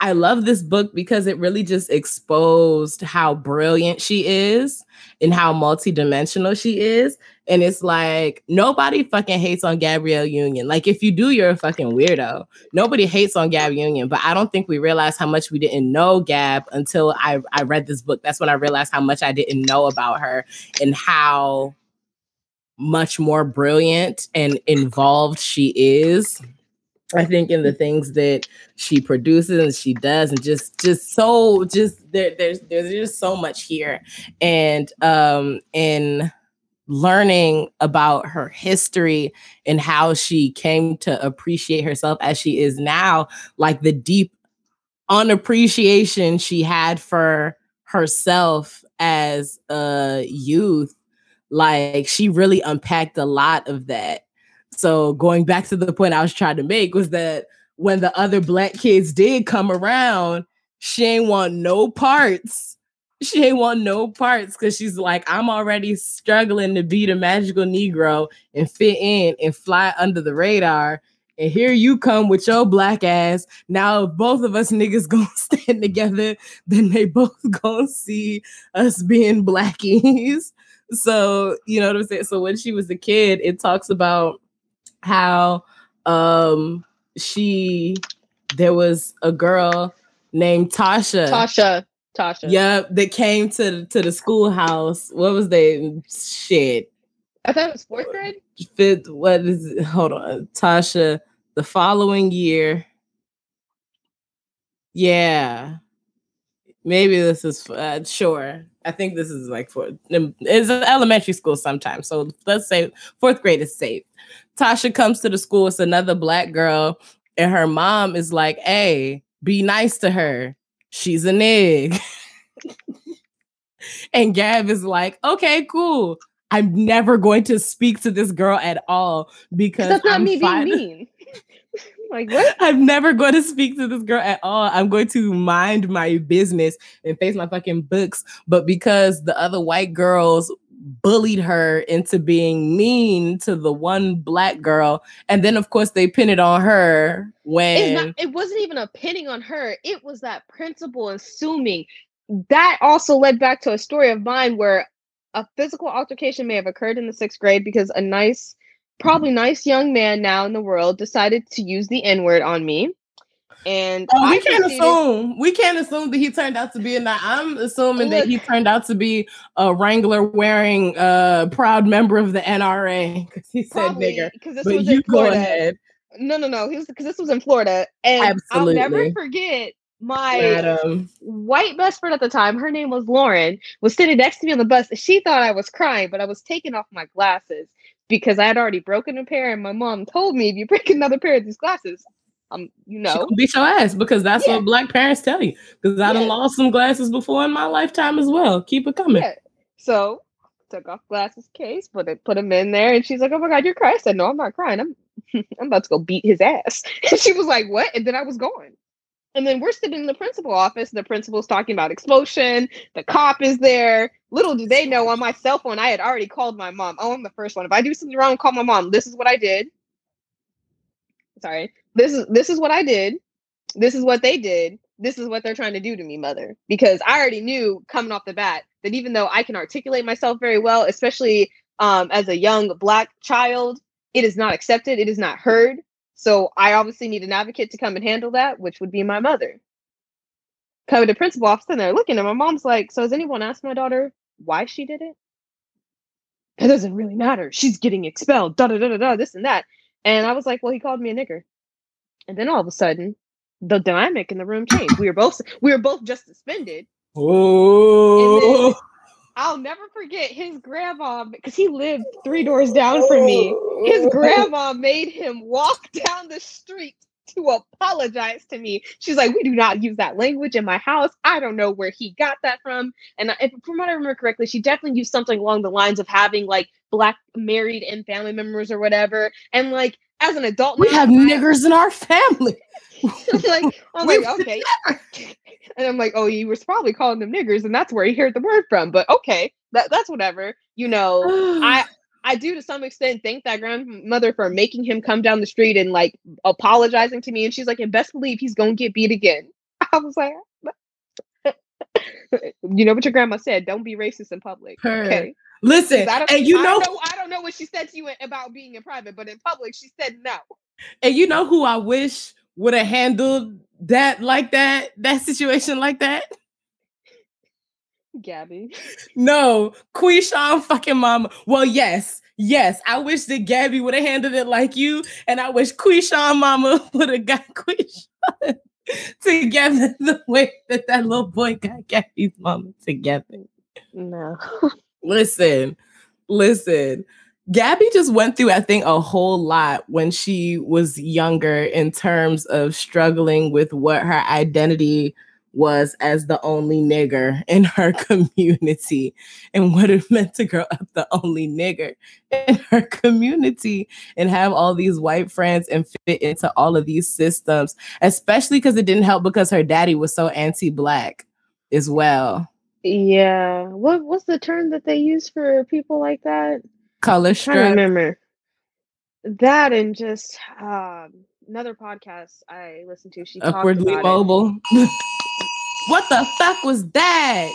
I love this book because it really just exposed how brilliant she is and how multidimensional she is. And it's like nobody fucking hates on Gabrielle Union. Like if you do, you're a fucking weirdo. Nobody hates on Gab Union, but I don't think we realized how much we didn't know Gab until I, I read this book. That's when I realized how much I didn't know about her and how much more brilliant and involved she is I think in the things that she produces and she does, and just just so just there, there's there's just so much here, and um in learning about her history and how she came to appreciate herself as she is now, like the deep unappreciation she had for herself as a youth, like she really unpacked a lot of that so going back to the point I was trying to make was that when the other black kids did come around, she ain't want no parts. She ain't want no parts because she's like, I'm already struggling to be the magical Negro and fit in and fly under the radar. And here you come with your black ass. Now, both of us niggas gonna stand together, then they both gonna see us being blackies. So, you know what I'm saying? So when she was a kid, it talks about how um she there was a girl named Tasha.
Tasha. Tasha.
Yep, that came to to the schoolhouse. What was they shit?
I thought it was fourth grade.
Fifth, what is it? Hold on. Tasha, the following year. Yeah. Maybe this is uh, sure. I think this is like for it's elementary school sometimes. So let's say fourth grade is safe. Tasha comes to the school. It's another black girl, and her mom is like, "Hey, be nice to her. She's a nig." and Gab is like, "Okay, cool. I'm never going to speak to this girl at all because
that's not
I'm
me
fine.
being mean." like what?
I'm never going to speak to this girl at all. I'm going to mind my business and face my fucking books. But because the other white girls bullied her into being mean to the one black girl, and then of course they pin it on her when
not, it wasn't even a pinning on her. It was that principal assuming. That also led back to a story of mine where a physical altercation may have occurred in the sixth grade because a nice probably nice young man now in the world decided to use the N word on me. And
oh, we can't assume we can't assume that he turned out to be a night. I'm assuming Look, that he turned out to be a Wrangler wearing uh proud member of the NRA because he said nigger. Because this but was go ahead.
No, no, no. He was because this was in Florida, and Absolutely. I'll never forget my white best friend at the time. Her name was Lauren. Was sitting next to me on the bus. She thought I was crying, but I was taking off my glasses because I had already broken a pair, and my mom told me if you break another pair of these glasses, um, you know,
beat your ass because that's yeah. what black parents tell you. Because I yeah. done lost some glasses before in my lifetime as well. Keep it coming. Yeah.
So took off glasses case, put it, put them in there, and she's like, "Oh my god, you're crying." I said, "No, I'm not crying. I'm, I'm about to go beat his ass." And she was like, "What?" And then I was gone. And then we're sitting in the principal office. The principal's talking about explosion. The cop is there. Little do they know on my cell phone, I had already called my mom. Oh, I'm the first one. If I do something wrong, call my mom. This is what I did. Sorry. This is this is what I did. This is what they did. This is what they're trying to do to me, mother. Because I already knew coming off the bat that even though I can articulate myself very well, especially um, as a young black child, it is not accepted. It is not heard. So I obviously need an advocate to come and handle that, which would be my mother. Come to principal office and they're looking, and my mom's like, So has anyone asked my daughter why she did it? It doesn't really matter. She's getting expelled, da da da da da, this and that. And I was like, Well, he called me a nigger. And then all of a sudden, the dynamic in the room changed. We were both we were both just suspended.
Oh I'll never forget his
grandma because he lived three doors down from me. His oh. grandma made him walk down the street to apologize to me. She's like, "We do not use that language in my house. I don't know where he got that from." And if, from what I remember correctly, she definitely used something along the lines of having like black married and family members or whatever. And like as an adult,
we
now,
have
I-
niggers in our family.
Like, I'm like, okay. And I'm like, oh, you was probably calling them niggers, and that's where he heard the word from. But okay, that that's whatever. You know, I I do to some extent thank that grandmother for making him come down the street and like apologizing to me. And she's like, and best believe he's gonna get beat again. I was like, you know what your grandma said? Don't be racist in public.
Per.
Okay.
Listen, and you know,
don't know, I don't know what she said to you about being in private, but in public, she said no.
and you know who I wish would have handled that like that, that situation like that.
Gabby.
No, Quishan fucking mama. Well, yes, yes. I wish that Gabby would have handled it like you, and I wish Quishan mama would have got Quishan together the way that that little boy got Gabby's mama together.
No.
Listen, listen. Gabby just went through, I think, a whole lot when she was younger in terms of struggling with what her identity was as the only nigger in her community and what it meant to grow up the only nigger in her community and have all these white friends and fit into all of these systems, especially because it didn't help because her daddy was so anti black as well.
Yeah. What what's the term that they use for people like that?
Color
to
struck.
remember that and just um another podcast I listened to. She
upwardly mobile. what the fuck was that?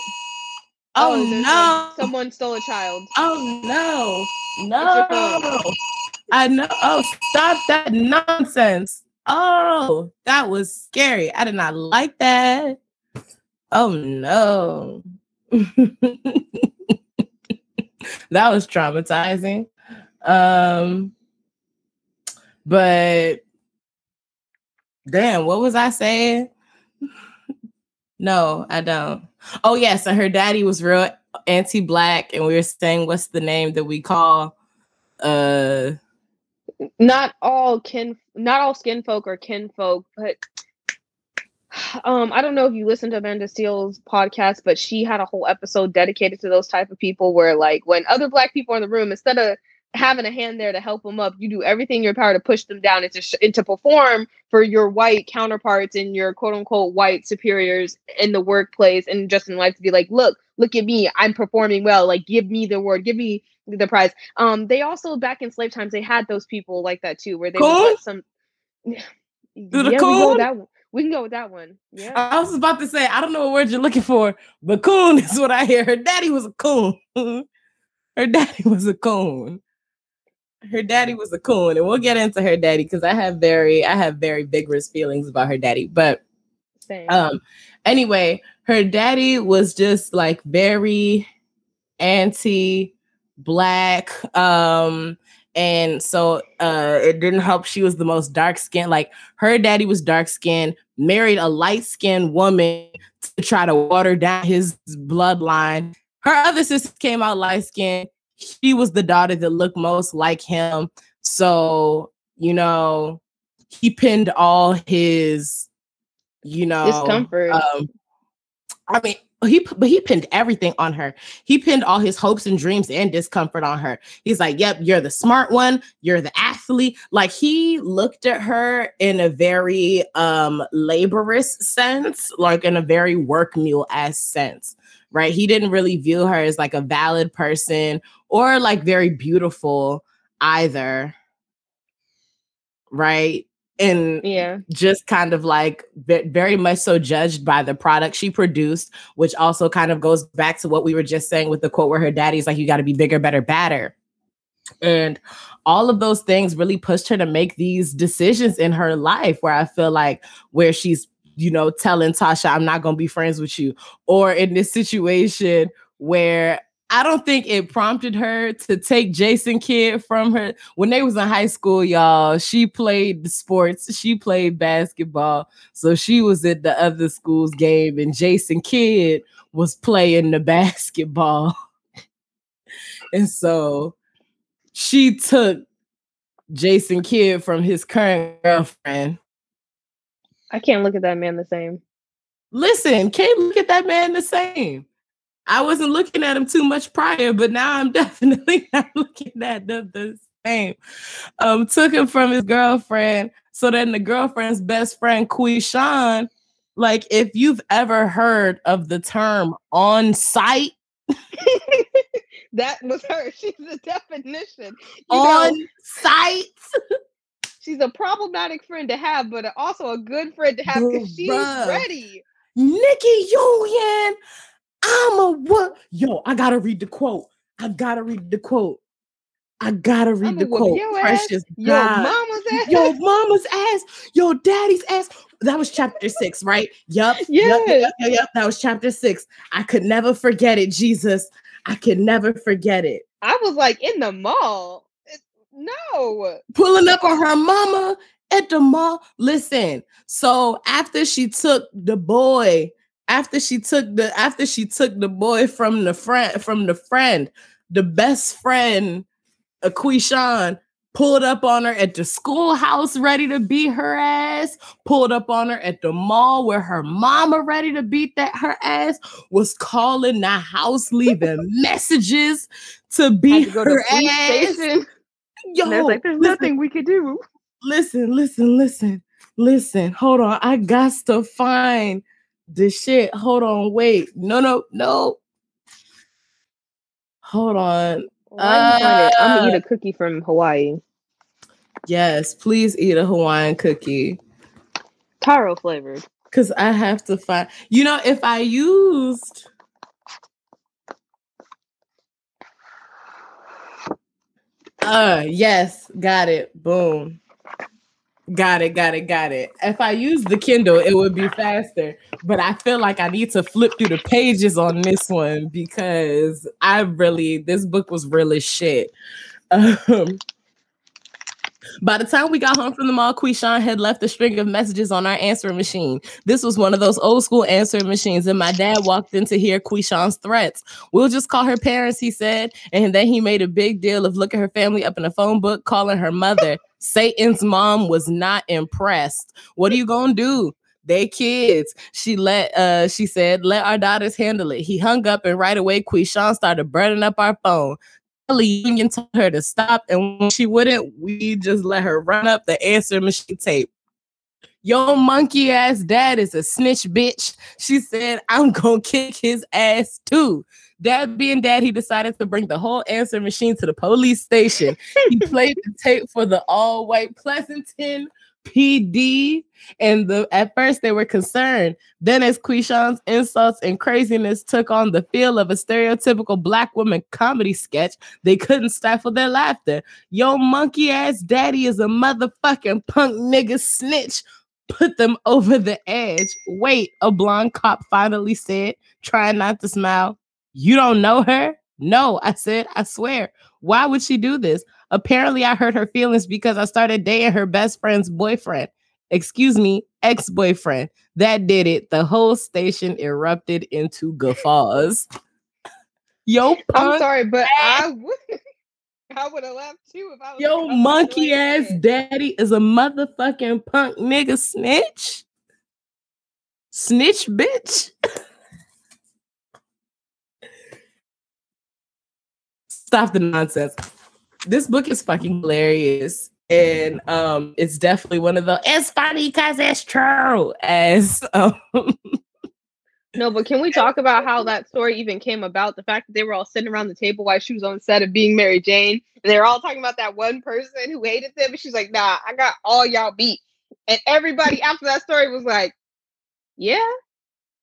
Oh,
there's
no!
like someone stole a child.
oh no! No! I know. Oh, stop that nonsense! Oh, that was scary. I did not like that. Oh no! that was traumatizing. Um, but damn, what was I saying? No, I don't. Oh yes, and her daddy was real anti-black, and we were saying what's the name that we call uh
Not all kin not all skin folk are kin folk, but um I don't know if you listened to Amanda Seales' podcast, but she had a whole episode dedicated to those type of people where like when other black people are in the room, instead of having a hand there to help them up, you do everything in your power to push them down and to, sh- and to perform for your white counterparts and your quote unquote white superiors in the workplace and just in life to be like, look, look at me, I'm performing well. Like, give me the award, give me the prize. Um, they also back in slave times they had those people like that too, where they would some.
the
yeah, we that one. We can go with that one. Yeah.
I was about to say, I don't know what word you're looking for, but coon is what I hear. Her daddy was a coon. her daddy was a coon. Her daddy was a coon, and we'll get into her daddy because I have very, I have very vigorous feelings about her daddy. But
Same.
um, anyway, her daddy was just like very anti-black. Um, and so uh it didn't help she was the most dark skinned like her daddy was dark skinned married a light skinned woman to try to water down his bloodline. Her other sister came out light skinned. She was the daughter that looked most like him. So you know he pinned all his you know
Discomfort.
um i mean he but he pinned everything on her. He pinned all his hopes and dreams and discomfort on her. He's like yep you're the smart one. You're the athlete. Like he looked at her in a very um laborious sense like in a very work mule ass sense right? He didn't really view her as like a valid person or like very beautiful either right and
yeah.
just kind of like very much so judged by the product she produced, which also kind of goes back to what we were just saying with the quote where her daddy's like, you got to be bigger, better, badder. And all of those things really pushed her to make these decisions in her life where I feel like where she's, you know, telling Tasha, I'm not going to be friends with you. Or in this situation where I don't think it prompted her to take Jason Kidd from her when they was in high school, y'all. She played sports, she played basketball, so she was at the other school's game, and Jason Kidd was playing the basketball. And so she took Jason Kidd from his current girlfriend.
I can't look at that man the same.
Listen, can't look at that man the same. I wasn't looking at him too much prior, but now I'm definitely not looking at them the same. Um, took him from his girlfriend. So then the girlfriend's best friend, Quishan, like if you've ever heard of the term on site,
that was her. She's the definition. You
on
know,
site.
she's a problematic friend to have, but also a good friend to have because she's ready.
Nikki Yuyan, I'm a what? Yo, I gotta read the quote. I gotta read the quote. I gotta read
I'ma
the quote.
your ass,
Precious
Your mama's ass.
Yo, mama's ass, yo, daddy's ass. That was chapter six, right? Yup. Yup,
Yes.
yup, yup, yup. That was chapter six. I could never forget it, Jesus. I could never forget it.
I was like in the mall. No.
Pulling up on her mama at the mall. Listen, so after she took the boy, after she took the after she took the boy from the friend from the friend, the best friend, Aquishan, pulled up on her at the schoolhouse ready to beat her ass, pulled up on her at the mall where her mama ready to beat that her ass, was calling the house, leaving messages to beat
to go to
her
the
ass.
station.
Yo,
there's like, there's
listen,
nothing we could do.
listen, listen, listen, listen. Hold on. I got to find the shit. Hold on. Wait. No, no, no. Hold on.
Why you find it? I'm gonna eat
Uh,
a cookie from Hawaii.
Yes, please eat a Hawaiian cookie.
Taro flavored.
Cause I have to find, you know, if I used uh yes, got it. Boom. Got it, got it, got it. If I use the Kindle, it would be faster. But I feel like I need to flip through the pages on this one because I really this book was really shit. Um, by the time we got home from the mall, Quishan had left a string of messages on our answering machine. This was one of those old school answering machines, and my dad walked in to hear Quishan's threats. We'll just call her parents, he said. And then he made a big deal of looking her family up in a phone book, calling her mother. Satan's mom was not impressed. What are you gonna do? They kids. She let uh she said, let our daughters handle it. He hung up and right away Quishan started burning up our phone. Kelly Union told her to stop, and when she wouldn't, we just let her run up the answer machine tape. Yo, monkey ass dad is a snitch bitch. She said, I'm gonna kick his ass too. Dad being dad, he decided to bring the whole answer machine to the police station. He played the tape for the all white Pleasanton PD. And the at first they were concerned. Then, as Quishan's insults and craziness took on the feel of a stereotypical black woman comedy sketch, they couldn't stifle their laughter. Yo, monkey ass daddy is a motherfucking punk nigga snitch. Put them over the edge. Wait, a blonde cop finally said, trying not to smile. You don't know her? No, I said, I swear. Why would she do this? Apparently, I hurt her feelings because I started dating her best friend's boyfriend. Excuse me, ex boyfriend. That did it. The whole station erupted into guffaws. Yo,
I'm sorry, but I would I would have laughed too if I was
yo, monkey ass daddy is a motherfucking punk nigga snitch. Snitch bitch. Stop the nonsense. This book is fucking hilarious. And um, it's definitely one of the it's funny because it's true as um,
No, but can we talk about how that story even came about? The fact that they were all sitting around the table while she was on set of being Mary Jane, and they were all talking about that one person who hated them, and she's like, "Nah, I got all y'all beat." And everybody after that story was like, "Yeah,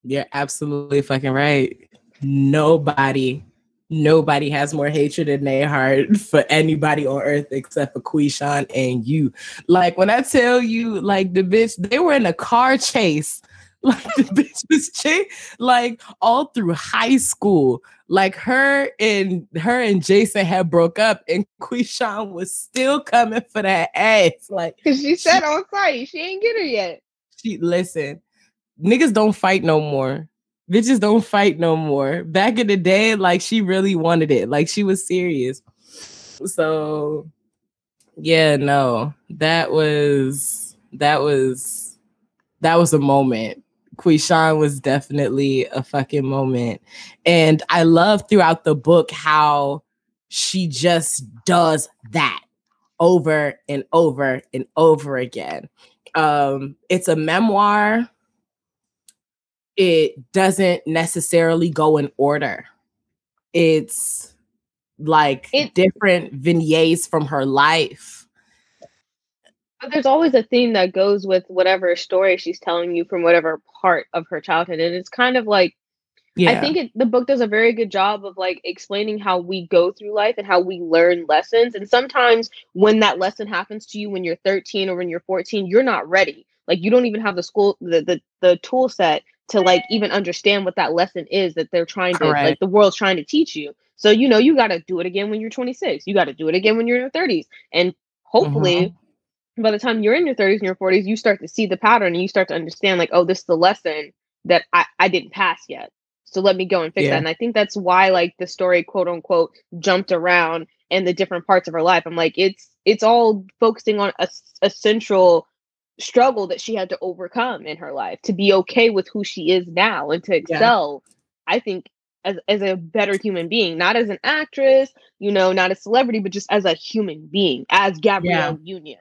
You're absolutely fucking right. Nobody, nobody has more hatred in their heart for anybody on earth except for Quishan and you. Like when I tell you, like the bitch, they were in a car chase. Like the bitch was chase, like all through high school. Like her and her and Jayson had broke up, and Quishan was still coming for that ass. Like
because she said on site she ain't get her yet."
she listen, niggas don't fight no more. Bitches don't fight no more. Back in the day, like she really wanted it. Like she was serious. So yeah, no. That was that was that was a moment. Quishan was definitely a fucking moment. And I love throughout the book how she just does that over and over and over again. Um, it's a memoir. It doesn't necessarily go in order. It's like
It-
different vignettes from her life.
But there's always a theme that goes with whatever story she's telling you from whatever part of her childhood. And it's kind of like
Yeah.
I think it, the book does a very good job of like explaining how we go through life and how we learn lessons. And sometimes when that lesson happens to you when you're 13 or when you're 14, you're not ready. Like you don't even have the school the the, the tool set to like even understand what that lesson is that they're trying to like the world's trying to teach you. So you know you got to do it again when you're 26. You got to do it again when you're in your 30s. And hopefully mm-hmm. by the time you're in your 30s and your 40s, you start to see the pattern and you start to understand, like, oh, this is the lesson that I, I didn't pass yet. So let me go and fix
Yeah.
that. And I think that's why, like, the story, quote unquote, jumped around and the different parts of her life. I'm like, it's it's all focusing on a, a central struggle that she had to overcome in her life to be okay with who she is now and to excel. I think as as a better human being, not as an actress, you know, not a celebrity, but just as a human being, as Gabrielle Union.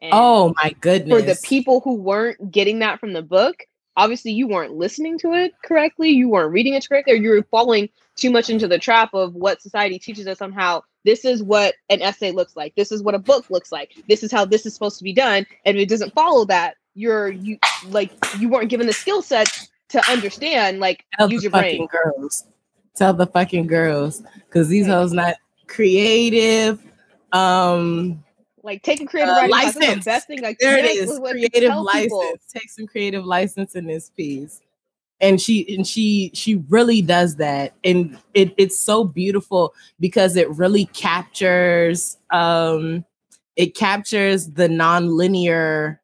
And
Oh my goodness.
for the people who weren't getting that from the book, obviously you weren't listening to it correctly, you weren't reading it correctly, or you were falling too much into the trap of what society teaches us on how this is what an essay looks like, this is what a book looks like, this is how this is supposed to be done, and if it doesn't follow that, you're you like you weren't given the skill set to understand, like
Tell
use
the
your
fucking
brain.
girls. Tell the fucking girls. Cause these hoes not creative. Um
Like take a creative
Uh,
writing class. That's the
license.
best thing. Like
there it is. Creative license.
people.
Take some creative license in this piece. And she and she she really does that. And it, it's so beautiful because it really captures um it captures the non-linearness,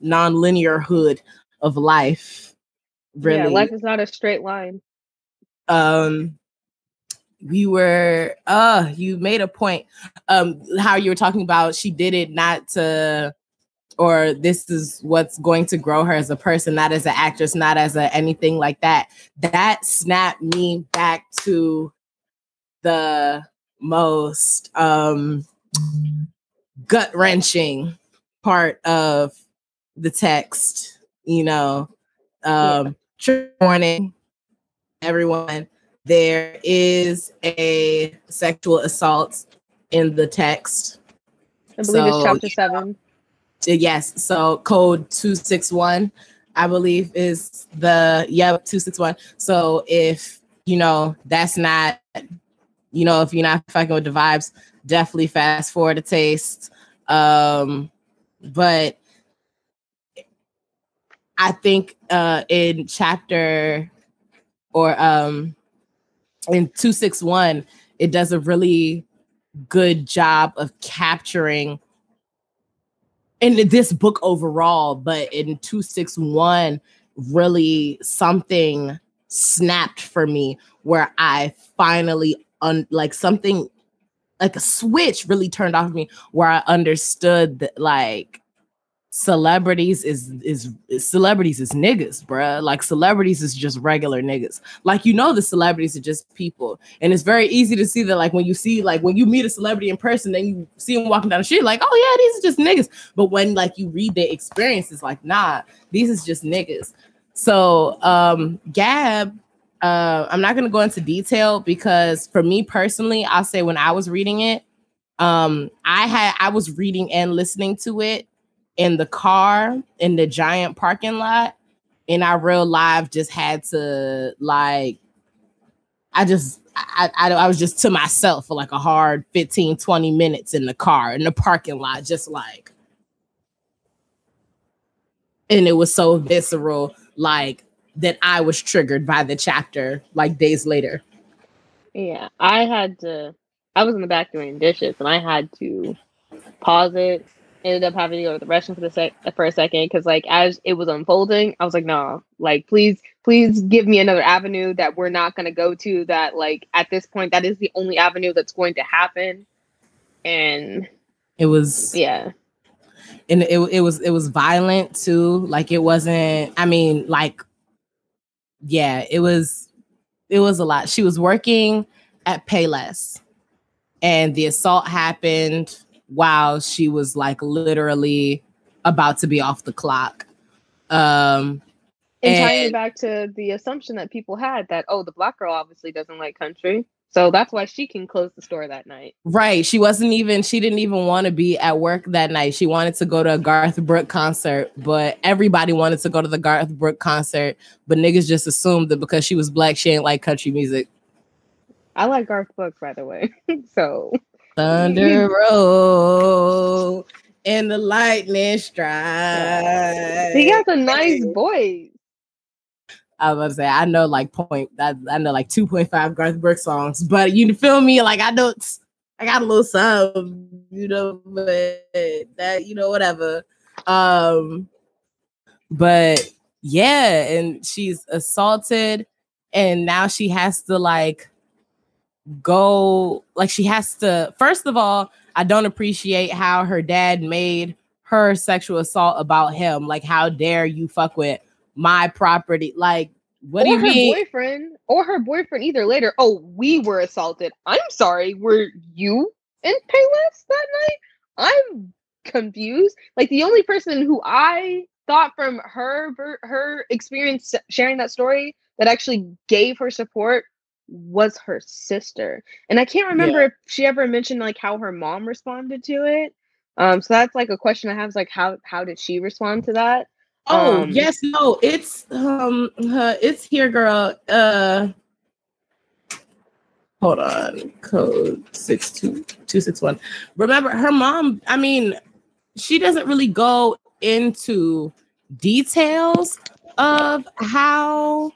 non-linearhood of life. Really.
Yeah, life is not a straight line.
um we were uh you made a point um how you were talking about she did it not to or this is what's going to grow her as a person not as an actress not as a anything like that. That snapped me back to the most um gut wrenching part of the text you know um trigger warning everyone. There is a sexual assault in the text.
I believe it's chapter seven.
Uh, yes so code 261 i believe is the yep 261 so if you know that's not you know if you're not fucking with the vibes definitely fast forward a taste. Um but i think uh in chapter or um in 261 it does a really good job of capturing in this book overall, but in 261, really something snapped for me where I finally un- like something like a switch really turned off me where I understood that like celebrities is is, is celebrities is niggas, bruh. Like celebrities is just regular niggas. Like you know the celebrities are just people. And it's very easy to see that like when you see like when you meet a celebrity in person, then you see them walking down the street, like, oh yeah, these are just niggas. But when like you read their experiences, like, nah, these is just niggas. So um Gab, uh, I'm not gonna go into detail because for me personally, I'll say when I was reading it, um, I had I was reading and listening to it in the car in the giant parking lot, and I real live just had to like I just I, I I was just to myself for like a hard 15 20 minutes in the car in the parking lot just like and it was so visceral like that I was triggered by the chapter like days later.
Yeah, I had to. I was in the back doing dishes, and I had to pause it ended up having to go to the restroom for the sec for a second because like as it was unfolding, I was like, no, like please, please give me another avenue that we're not gonna go to. That like at this point, that is the only avenue that's going to happen. And
it was
yeah.
And it, it was it was violent too. Like it wasn't, I mean, like yeah, it was it was a lot. She was working at Payless and the assault happened while she was like literally about to be off the clock. Um,
and, and tying back to the assumption that people had that oh the black girl obviously doesn't like country so that's why she can close the store that night.
Right she wasn't even she didn't even want to be at work that night. She wanted to go to a garth brooks concert but everybody wanted to go to the garth brooks concert but niggas just assumed that because she was black she ain't like country music.
I like garth brooks by the way so
Thunder roll and the lightning strike.
He has a nice voice.
I was about to say I know like point I, I know like 2.5 Garth Brooks songs, but you feel me? Like I know I got a little sub, you know, but that you know, whatever. Um but yeah, and she's assaulted and now she has to like go like she has to first of all i don't appreciate how her dad made her sexual assault about him. Like how dare you fuck with my property? Like what or do you
her
mean?
boyfriend or her boyfriend either later. Oh we were assaulted. I'm sorry were you in payless that night? I'm confused. Like the only person who i thought from her her experience sharing that story that actually gave her support was her sister. And I can't remember yeah. if she ever mentioned like how her mom responded to it. Um, so that's like a question I have is like how how did she respond to that?
Oh um, yes, no, it's um uh, it's here, girl. Uh hold on, code six two two six one. Remember her mom, I mean, she doesn't really go into details of how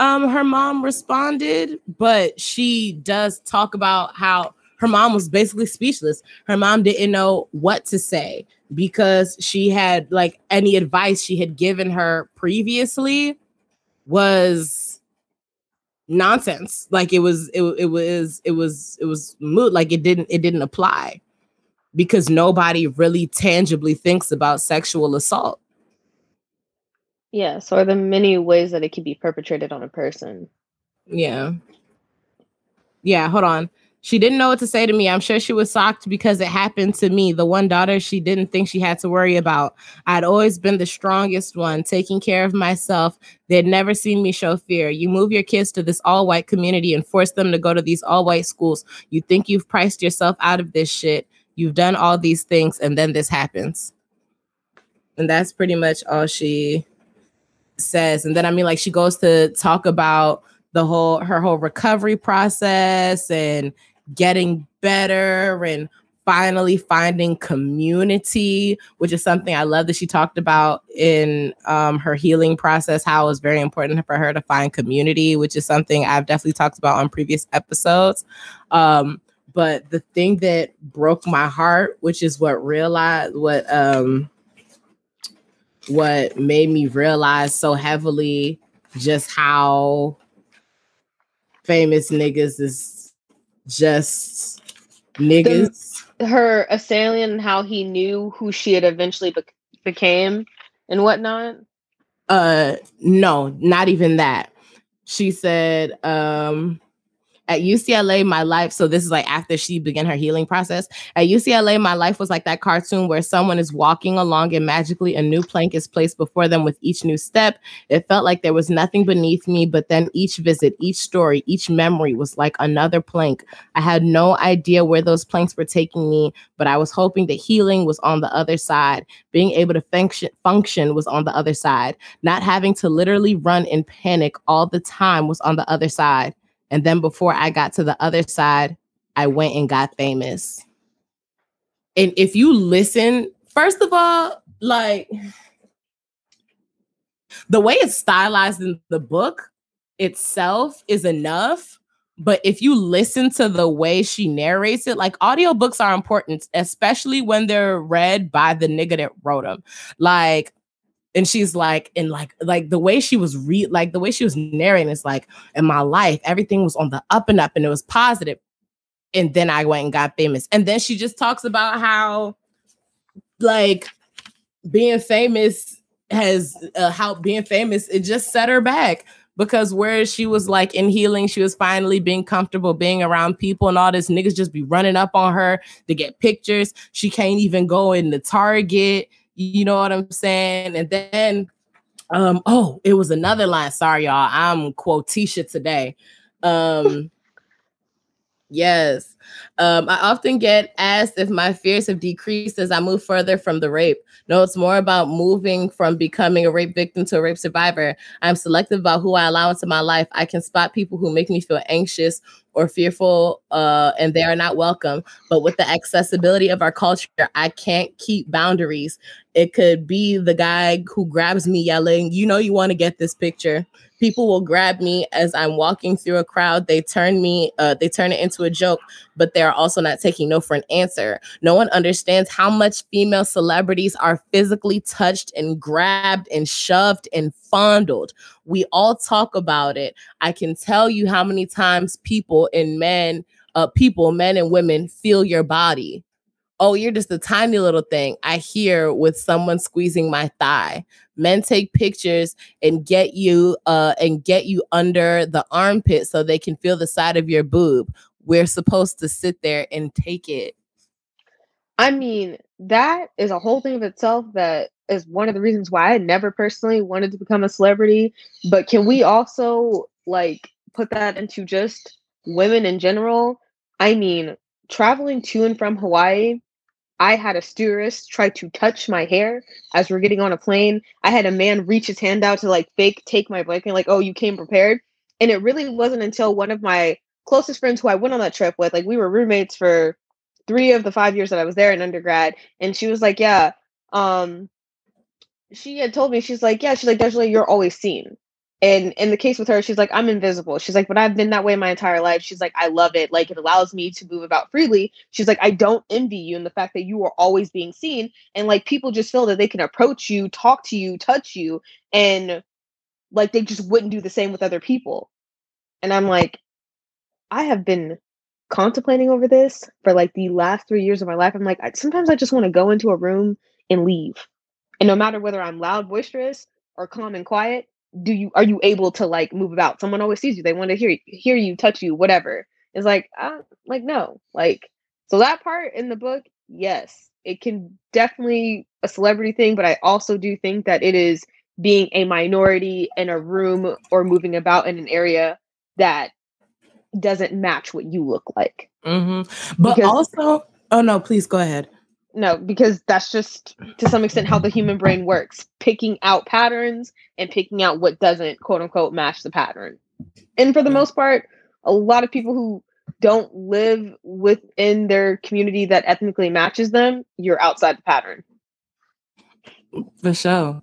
um her mom responded, but she does talk about how her mom was basically speechless. Her mom didn't know what to say because she had like any advice she had given her previously was nonsense. Like it was it, it was it was it was moot like it didn't it didn't apply because nobody really tangibly thinks about sexual assault.
Yes, or the many ways that it can be perpetrated on a person.
Yeah. Yeah, hold on. She didn't know what to say to me. I'm sure she was shocked because it happened to me, the one daughter she didn't think she had to worry about. I'd always been the strongest one, taking care of myself. They'd never seen me show fear. You move your kids to this all white community and force them to go to these all white schools. You think you've priced yourself out of this shit. You've done all these things, and then this happens. And that's pretty much all she says. And then I mean, like she goes to talk about the whole her whole recovery process and getting better and finally finding community, which is something I love that she talked about in um, her healing process, how it was very important for her to find community, which is something I've definitely talked about on previous episodes. Um, but the thing that broke my heart, which is what realized what um what made me realize so heavily just how famous niggas is just niggas.
The, her assailant and how he knew who she had eventually be- became and whatnot.
Uh, no, not even that. She said, um, at UCLA, my life, so this is like after she began her healing process. At UCLA, my life was like that cartoon where someone is walking along and magically a new plank is placed before them with each new step. It felt like there was nothing beneath me, but then each visit, each story, each memory was like another plank. I had no idea where those planks were taking me, but I was hoping that healing was on the other side. Being able to function, function was on the other side. Not having to literally run in panic all the time was on the other side. And then before I got to the other side, I went and got famous. And if you listen, first of all, like the way it's stylized in the book itself is enough, but if you listen to the way she narrates it, like audiobooks are important, especially when they're read by the nigga that wrote them. Like, and she's like, and like, like the way she was read, like the way she was narrating is like, in my life, everything was on the up and up and it was positive. And then I went and got famous. And then she just talks about how, like, being famous has uh, how being famous it just set her back because where she was like in healing, she was finally being comfortable being around people and all this niggas just be running up on her to get pictures. She can't even go in the Target. You know what I'm saying? And then um oh, it was another line. Sorry, y'all. I'm quotisha today. Um Yes. Um, I often get asked if my fears have decreased as I move further from the rape. No, it's more about moving from becoming a rape victim to a rape survivor. I'm selective about who I allow into my life. I can spot people who make me feel anxious or fearful, uh, and they are not welcome. But with the accessibility of our culture, I can't keep boundaries. It could be the guy who grabs me yelling, You know, you want to get this picture people will grab me as I'm walking through a crowd. They turn me, uh, they turn it into a joke, but they're also not taking no for an answer. No one understands how much female celebrities are physically touched and grabbed and shoved and fondled. We all talk about it. I can tell you how many times people and men, uh, people, men and women feel your body oh, you're just a tiny little thing. I hear with someone squeezing my thigh. Men take pictures and get you uh and get you under the armpit so they can feel the side of your boob. We're supposed to sit there and take it.
I mean, that is a whole thing of itself that is one of the reasons why I never personally wanted to become a celebrity. But can we also like put that into just women in general? I mean, traveling to and from Hawaii I had a stewardess try to touch my hair as we're getting on a plane. I had a man reach his hand out to like fake take my blanket, like, oh, you came prepared. And it really wasn't until one of my closest friends who I went on that trip with, like, we were roommates for three of the five years that I was there in undergrad. And she was like, yeah, um, she had told me, she's like, yeah, she's like, Definitely, you're always seen. And in the case with her, she's like, I'm invisible. She's like, but I've been that way my entire life. She's like, I love it. Like, it allows me to move about freely. She's like, I don't envy you in the fact that you are always being seen. And like, people just feel that they can approach you, talk to you, touch you, and like, they just wouldn't do the same with other people. And I'm like, I have been contemplating over this for like the last three years of my life. I'm like, I, sometimes I just want to go into a room and leave. And no matter whether I'm loud, boisterous, or calm and quiet, do you are you able to like move about? Someone always sees you. They want to hear hear you touch you whatever. It's like uh, like no. Like so that part in the book yes it can definitely a celebrity thing but i also do think that it is being a minority in a room or moving about in an area that doesn't match what you look like.
Mm-hmm. but because, also oh no please go ahead
no, because that's just to some extent how the human brain works, picking out patterns and picking out what doesn't quote unquote match the pattern. And for the hmm. most part, a lot of people who don't live within their community that ethnically matches them, you're outside the pattern.
For sure.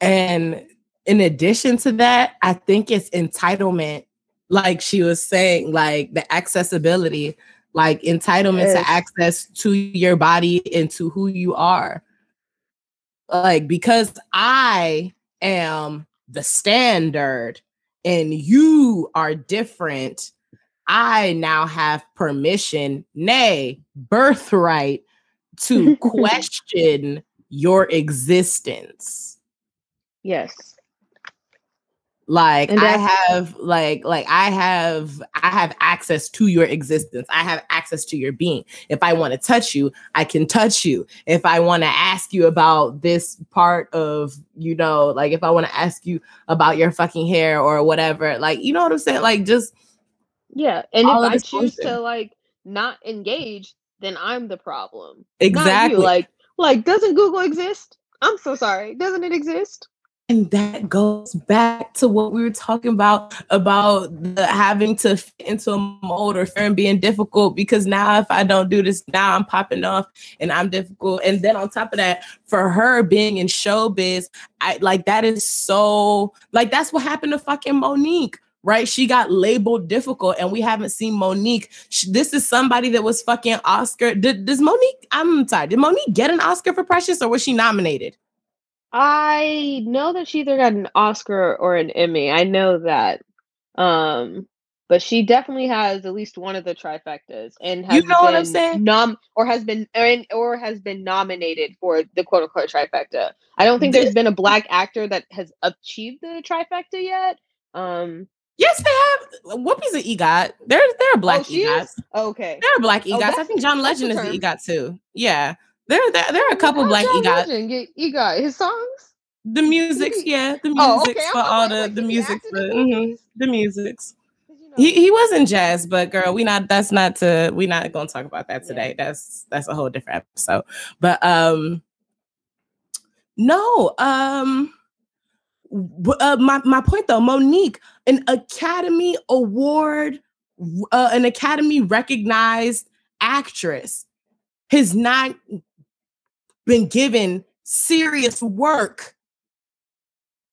And in addition to that, I think it's entitlement, like she was saying, like the accessibility like entitlement yes. to access to your body and to who you are. Like, because I am the standard and you are different, I now have permission, nay, birthright, to question your existence.
Yes
like and i have like like i have i have access to your existence. I have access to your being. If i want to touch you i can touch you. If i want to ask you about this part of you know like if i want to ask you about your fucking hair or whatever like you know what i'm saying? Like just
yeah and if i choose to like not engage then i'm the problem
exactly.
Like like doesn't google exist? I'm so sorry. Doesn't it exist
and that goes back to what we were talking about about the having to fit into a mold or and being difficult because now if I don't do this now I'm popping off and I'm difficult and then on top of that for her being in showbiz I like that is so like that's what happened to fucking Mo'Nique right? She got labeled difficult, and we haven't seen Mo'Nique. She, this is somebody that was fucking Oscar. Did, does Mo'Nique? I'm sorry. Did Mo'Nique get an Oscar for Precious, or was she nominated?
I know that she either got an Oscar or an Emmy. I know that. Um, but she definitely has at least one of the trifectas and has
You know what I'm saying?
nom or has been or, or has been nominated for the quote unquote trifecta. I don't think there's been a black actor that has achieved the trifecta yet. Um
Yes, they have. Whoopi's an EGOT. They're they're black
oh,
EGOTs.
Okay.
They're black
Oh,
EGOTs. I think John Legend is
term.
EGOT too. Yeah, there there, there are a couple black EGOT.
Get EGOT? His songs?
The musics, yeah, the
Oh,
musics
okay.
for all
like,
the
wait,
the
he
music
acted
for
in
mhm, the musics.
'Cause, you know,
He he was in jazz, but girl, we not that's not to we not gonna talk about that
Yeah.
today. That's that's a whole different episode. But um no, um uh, my my point though, Mo'Nique, an Academy Award, uh, an Academy recognized actress, has not been given serious work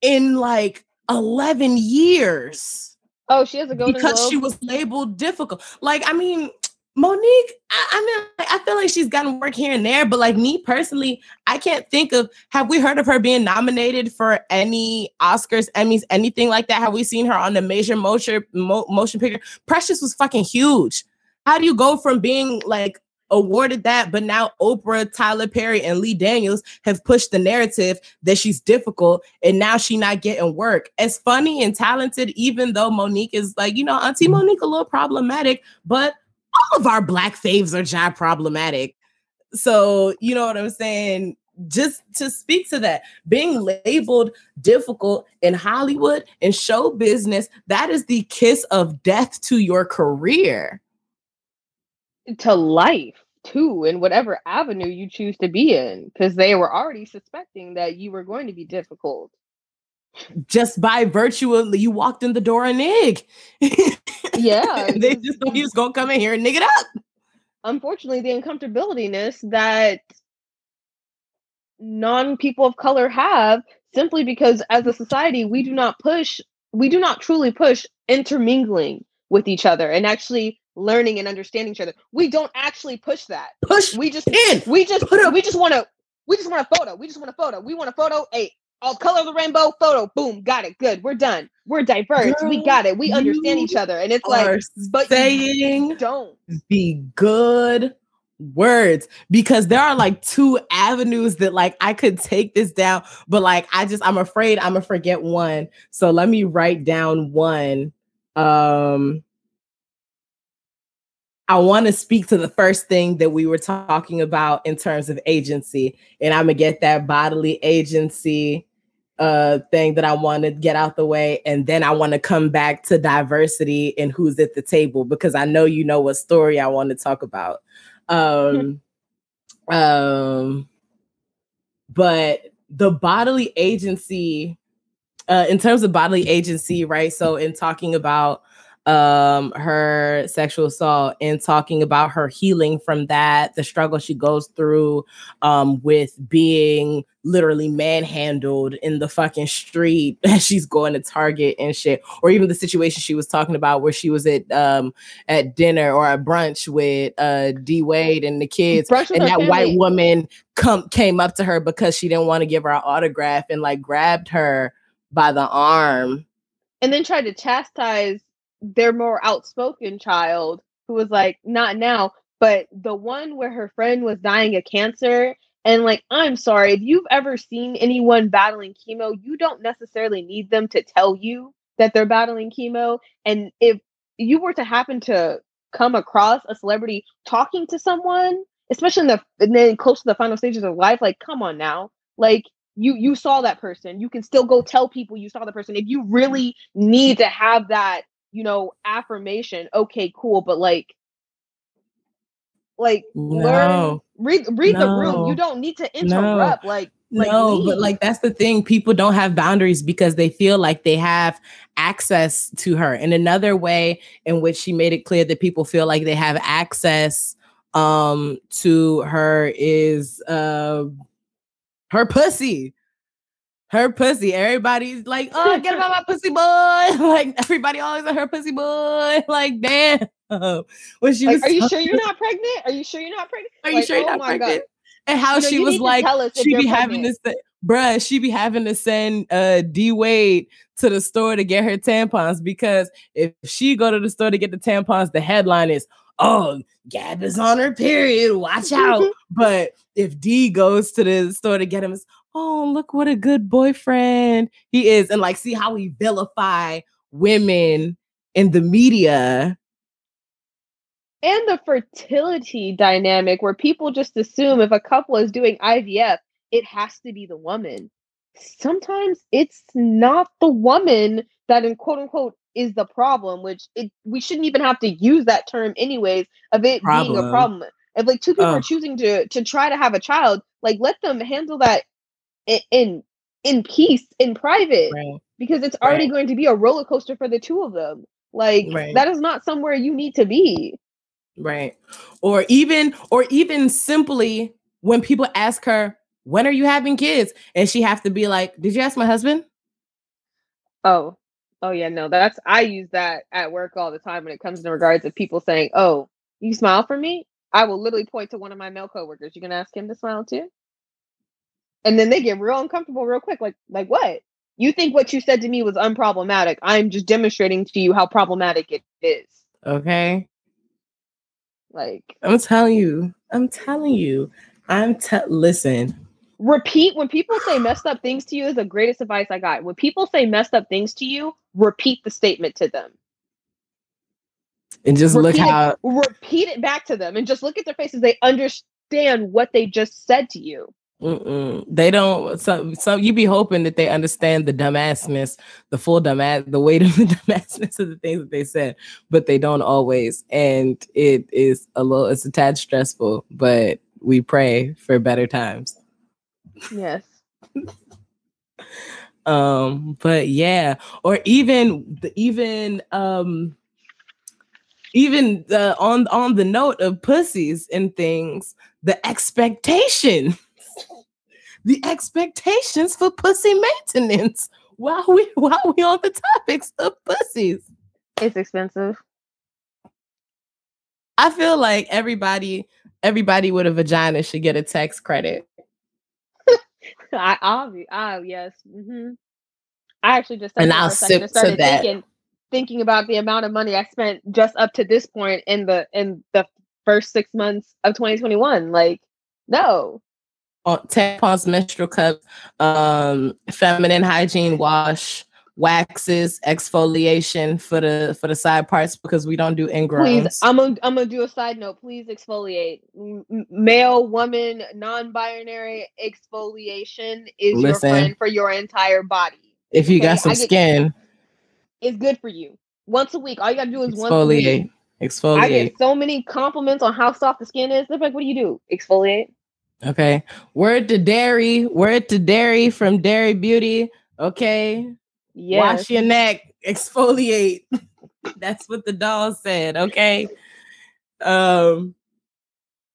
in like 11 years
Oh, she has a golden
because she was labeled difficult. Like, I mean, Mo'Nique, I, I mean, I feel like she's gotten work here and there, but like me personally, I can't think of have we heard of her being nominated for any Oscars, Emmys, anything like that? Have we seen her on the major motion mo- motion picture? Precious was fucking huge. How do you go from being like awarded that, but now Oprah, Tyler Perry, and Lee Daniels have pushed the narrative that she's difficult, and now she not getting work. As funny and talented, even though Mo'Nique is like, you know, Auntie mm-hmm. Mo'Nique a little problematic, but all of our black faves are job problematic. So you know what I'm saying? Just to speak to that, being labeled difficult in Hollywood and show business, that is the kiss of death to your career.
to life too in whatever avenue you choose to be in because they were already suspecting that you were going to be difficult
Just by virtue of you walked in the door and nig.
Yeah,
they
just-
thought he was gonna come in here and nig it up.
unfortunately the uncomfortabilityness that non people of color have simply because as a society we do not push we do not truly push intermingling with each other and actually learning and understanding each other. We don't actually push that.
Push
we just
pin.
we just
Put
we just want to we just want a photo. We just want a photo. We want a photo. Hey all color of the rainbow photo. Boom got it. Good. We're done. We're diverse. We got it. We understand each other. And it's like but
saying
don't.
the good words because there are like two avenues that like I could take this down, but like I just I'm afraid I'm gonna forget one. So let me write down one. Um I want to speak to the first thing that we were talking about in terms of agency, and I'm gonna get that bodily agency uh thing that I want to get out the way and then I want to come back to diversity and who's at the table because I know you know what story I want to talk about. Um um but the bodily agency uh in terms of bodily agency, right? So in talking about um her sexual assault and talking about her healing from that the struggle she goes through um with being literally manhandled in the fucking street as she's going to Target and shit or even the situation she was talking about where she was at um at dinner or at brunch with uh D Wade and the kids
Brunch
and that white woman come came up to her because she didn't want to give her an autograph and like grabbed her by the arm.
And then tried to chastise their more outspoken child who was like not now but the one where her friend was dying of cancer and like i'm sorry if you've ever seen anyone battling chemo you don't necessarily need them to tell you that they're battling chemo and if you were to happen to come across a celebrity talking to someone especially in the and then close to the final stages of life like come on now like you you saw that person you can still go tell people you saw the person if you really need to have that you know affirmation okay cool but like like learn
No.
read read the room you don't need to interrupt like like
no, but like that's the thing. People don't have boundaries because they feel like they have access to her. And another way in which she made it clear that people feel like they have access um to her is uh her pussy. Her pussy. Everybody's like, oh, get about my pussy boy. like everybody always at her pussy boy. Like, damn.
When she like, was, are you sure you're not pregnant? Are you sure you're not pregnant?
Are you like, sure you're oh not pregnant? God. And how you know, she was like, she be having this, bruh, she be having to send uh D Wade to the store to get her tampons because if she go to the store to get the tampons, the headline is, oh, Gab is on her period. Watch out. but if D goes to the store to get him, oh, look what a good boyfriend he is. And like, see how we vilify women in the media.
And the fertility dynamic where people just assume if a couple is doing IVF, it has to be the woman. Sometimes it's not the woman that in quote unquote is the problem, which it we shouldn't even have to use that term anyways of it problem. being a problem. If like two people uh. are choosing to to try to have a child, like let them handle that in in peace in private right. because it's already right. going to be a roller coaster for the two of them. Like right. that is not somewhere you need to be.
Right. Or even or even simply when people ask her when are you having kids? and she have to be like did you ask my husband?
Oh. Oh yeah no that's i use that at work all the time when it comes in regards of people saying oh you smile for me? I will literally point to one of my male coworkers. You can ask him to smile too and then they get real uncomfortable real quick like like what? You think what you said to me was unproblematic. I'm just demonstrating to you how problematic it is.
Okay.
Like
i'm telling you i'm telling you i'm te- listen.
Repeat when people say messed up things to you is the greatest advice i got. When people say messed up things to you repeat the statement to them.
And just repeat look how
it, repeat it back to them and just look at their faces. They understand what they just said to you
Mm-mm. They don't. So, so you be hoping that they understand the dumbassness, the full dumbass, the weight of the dumbassness of the things that they said, but they don't always. And it is a little, it's a tad stressful, but we pray for better times.
Yes.
um, but yeah, or even the even um even the on on the note of pussies and things, the expectation the expectations for pussy maintenance while we while we on the topics of pussies.
It's expensive.
I feel like everybody everybody with a vagina should get a tax credit.
I obviously, oh yes. Mm-hmm. I actually just
and I'll sip to that.
Thinking, thinking about the amount of money I spent just up to this point in the in the first six months of 2021. Like, no,
tampons, menstrual cups, um, feminine hygiene wash, waxes, exfoliation for the for the side parts because we don't do ingrowns.
Please, I'm gonna I'm gonna do a side note. Please exfoliate. M- male, woman, non-binary exfoliation is Listen, your friend for your entire body.
If you okay? got some get, skin,
it's good for you. Once a week, all you gotta do is exfoliate.
Exfoliate. I
get so many compliments on how soft the skin is. They're like, "What do you do? Exfoliate."
Okay. Word to dairy. Word to dairy from Dairy Beauty. Okay. Yes. Wash your neck. Exfoliate. That's what the doll said. Okay. Um,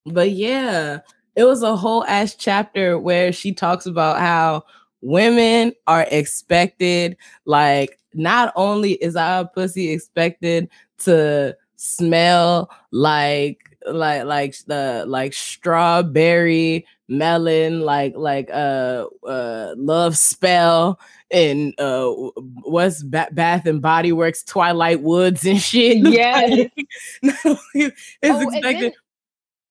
but yeah, it was a whole ass chapter where she talks about how women are expected, like, not only is our pussy expected to smell like like like the like strawberry melon like like uh uh love spell and uh what's ba- bath and body works twilight woods and shit.
Yeah it's oh, expected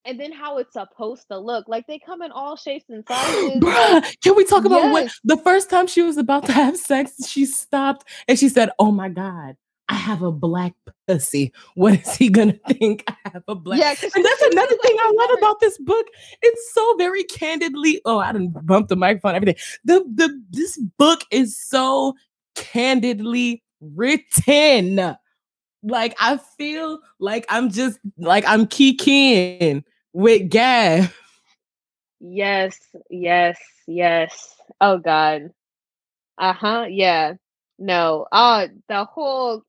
and then, how it's supposed to look like they come in all shapes and sizes.
Bruh, can we talk about yes. what the first time she was about to have sex she stopped and she said oh my god I have a black pussy. What is he gonna think? I have a black. Yeah, and that's another thing I love about this book. It's so very candidly. Oh, I didn't bump the microphone. Everything. The the this book is so candidly written. Like I feel like I'm just like I'm kicking with Gab.
Yes, yes, yes. Oh God. Uh huh. Yeah. No. Uh the whole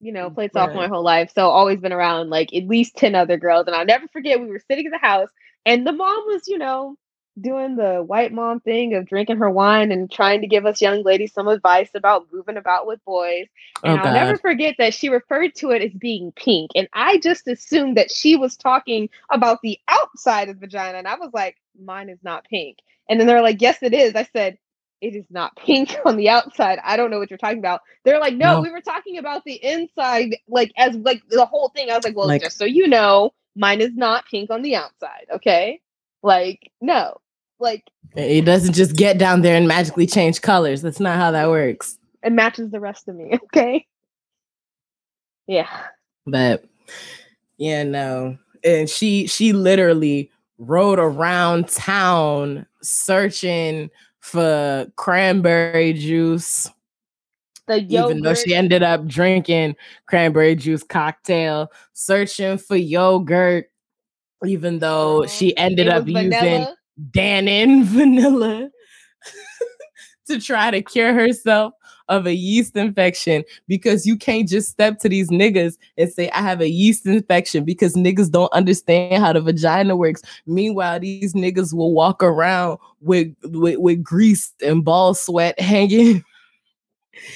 you know, mm, played right. softball my whole life. So always been around like at least 10 other girls. And I'll never forget we were sitting in the house and the mom was, you know, doing the white mom thing of drinking her wine and trying to give us young ladies some advice about moving about with boys. Oh, and
Oh,
I'll never forget that she referred to it as being pink. And I just assumed that she was talking about the outside of vagina. And I was like, mine is not pink. And then they're like, yes, it is. I said, it is not pink on the outside. I don't know what you're talking about. They're like, no,
No.
we were talking about the inside, like as like the whole thing. I was like, well,
Like-
just so you know, mine is not pink on the outside. Okay. Like, no. Like
It doesn't just get down there and magically change colors. That's not how that works.
it matches the rest of me. Okay. Yeah.
But yeah, no. And she she literally rode around town searching for cranberry juice,
The yogurt.
even though she ended up drinking cranberry juice cocktail, searching for yogurt, even though she ended up using
vanilla.
Dannon vanilla to try to cure herself of a yeast infection because you can't just step to these niggas and say I have a yeast infection because niggas don't understand how the vagina works. Meanwhile, these niggas will walk around with with, with grease and ball sweat hanging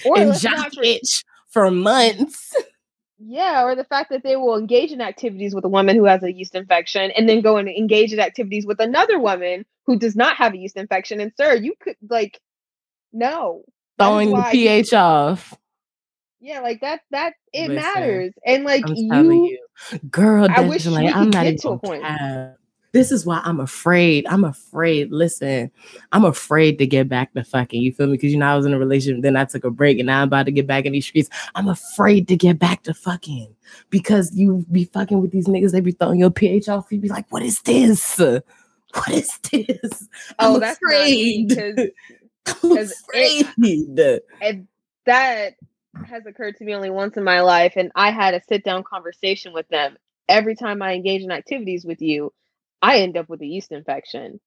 Or
and jock itch for months.
Yeah, or the fact that they will engage in activities with a woman who has a yeast infection and then go and engage in activities with another woman who does not have a yeast infection. And sir, you could like no.
Throwing the pH off.
Yeah, like that that it
Listen,
matters. And like you,
you, girl.
I wish we
I'm not even
to a point.
This is why I'm afraid. I'm afraid. Listen, I'm afraid to get back to fucking. You feel me? Because you know I was in a relationship, then I took a break, and now I'm about to get back in these streets. I'm afraid to get back to fucking because you be fucking with these niggas. They be throwing your pH off. You be like, what is this? What is this?
Oh,
I'm
that's not me,
afraid.
It- and that has occurred to me only once in my life and i had a sit down conversation with them. Every time i engage in activities with you i end up with a yeast infection.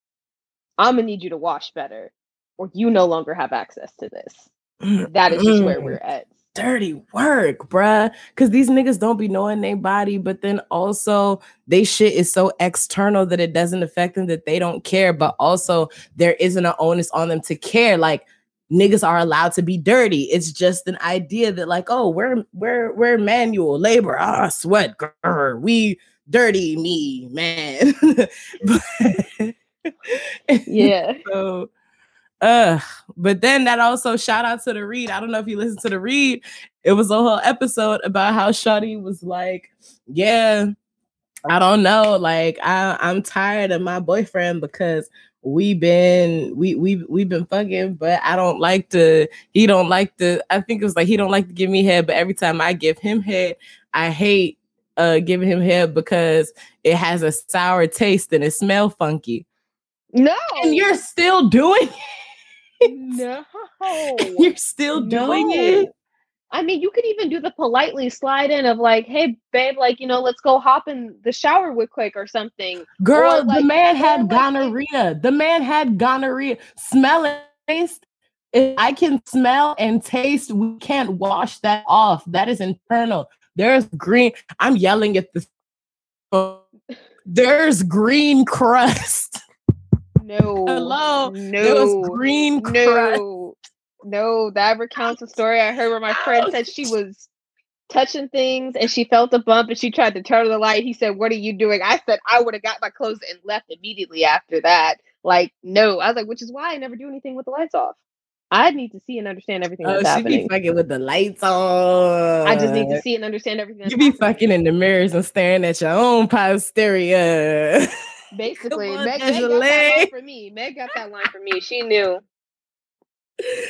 I'm gonna need you to wash better or you no longer have access to this. That is just where
Mm.
we're at
dirty work, bruh. Cause these niggas don't be knowing their body, but then also they shit is so external that it doesn't affect them that they don't care. But also there isn't an onus on them to care. Like niggas are allowed to be dirty. It's just an idea that, like, oh, we're we're we're manual labor. Ah, sweat, grr, we dirty me, man. But-
yeah
so uh but then that also shout out to the read i don't know if you listened to the read it was a whole episode about how Shotty was like yeah i don't know. Like i i'm tired of my boyfriend because we've been we we we've been fucking but i don't like to he don't like to i think it was like he don't like to give me head but every time i give him head i hate uh giving him head because it has a sour taste and it smell funky.
No.
And you're still doing it.
no
You're still doing it.
I mean, you could even do the politely slide in of like, "Hey, babe, like you know, let's go hop in the shower with quick or something."
Girl,
Or, like-
the man had gonorrhea. The man had gonorrhea. Smell and taste. If I can smell and taste, we can't wash that off. That is internal. There's green. I'm yelling at the. There's green crust.
No.
Hello,
No.
There was green crust.
no. No. That recounts a story I heard where my friend said she was touching things and she felt a bump and she tried to turn on the light. He said, What are you doing? I said, I would have got my clothes and left immediately after that. Like, no. I was like, which is why I never do anything with the lights off. I need to see and understand everything
Oh,
that's
she
happening.
be fucking with the lights on.
I just need to see and understand everything.
You be
happening.
fucking in the mirrors and staring at your own posterior.
Basically,
on,
Meg, Meg got that line for me. Meg got that line for me. She knew.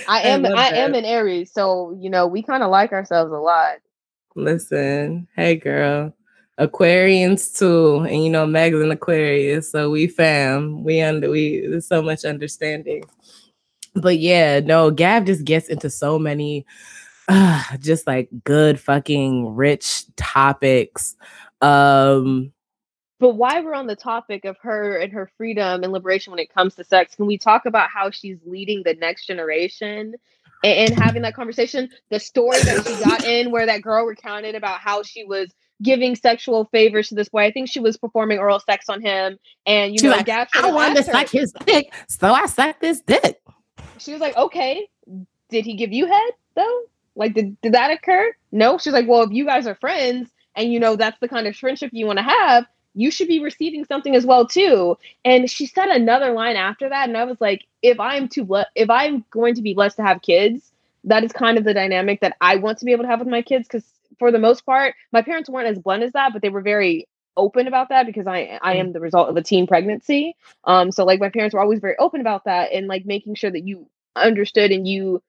I
I
am
love
I, am an Aries, so you know we kind of like ourselves a lot.
Listen, hey girl, Aquarians too, and you know Meg's an Aquarius, so we fam. We under we there's so much understanding. But yeah, no, Gab just gets into so many, uh, just like good fucking rich topics. Um,
But why we're on the topic of her and her freedom and liberation when it comes to sex, can we talk about how she's leading the next generation and, and having that conversation. The story that she got in, where that girl recounted about how she was giving sexual favors to this boy. I think she was performing oral sex on him, and you
She
know,
like, I wanted to suck his dick, so I sucked his dick.
she was like, okay, did he give you head though? Like, did, did that occur? No. She's like, well, if you guys are friends and you know that's the kind of friendship you want to have, you should be receiving something as well too. And she said another line after that, and I was like, if I'm too ble- if I'm going to be blessed to have kids, that is kind of the dynamic that I want to be able to have with my kids because for the most part, my parents weren't as blunt as that, but they were very open about that because I I am the result of a teen pregnancy. Um, so like my parents were always very open about that and like making sure that you understood and you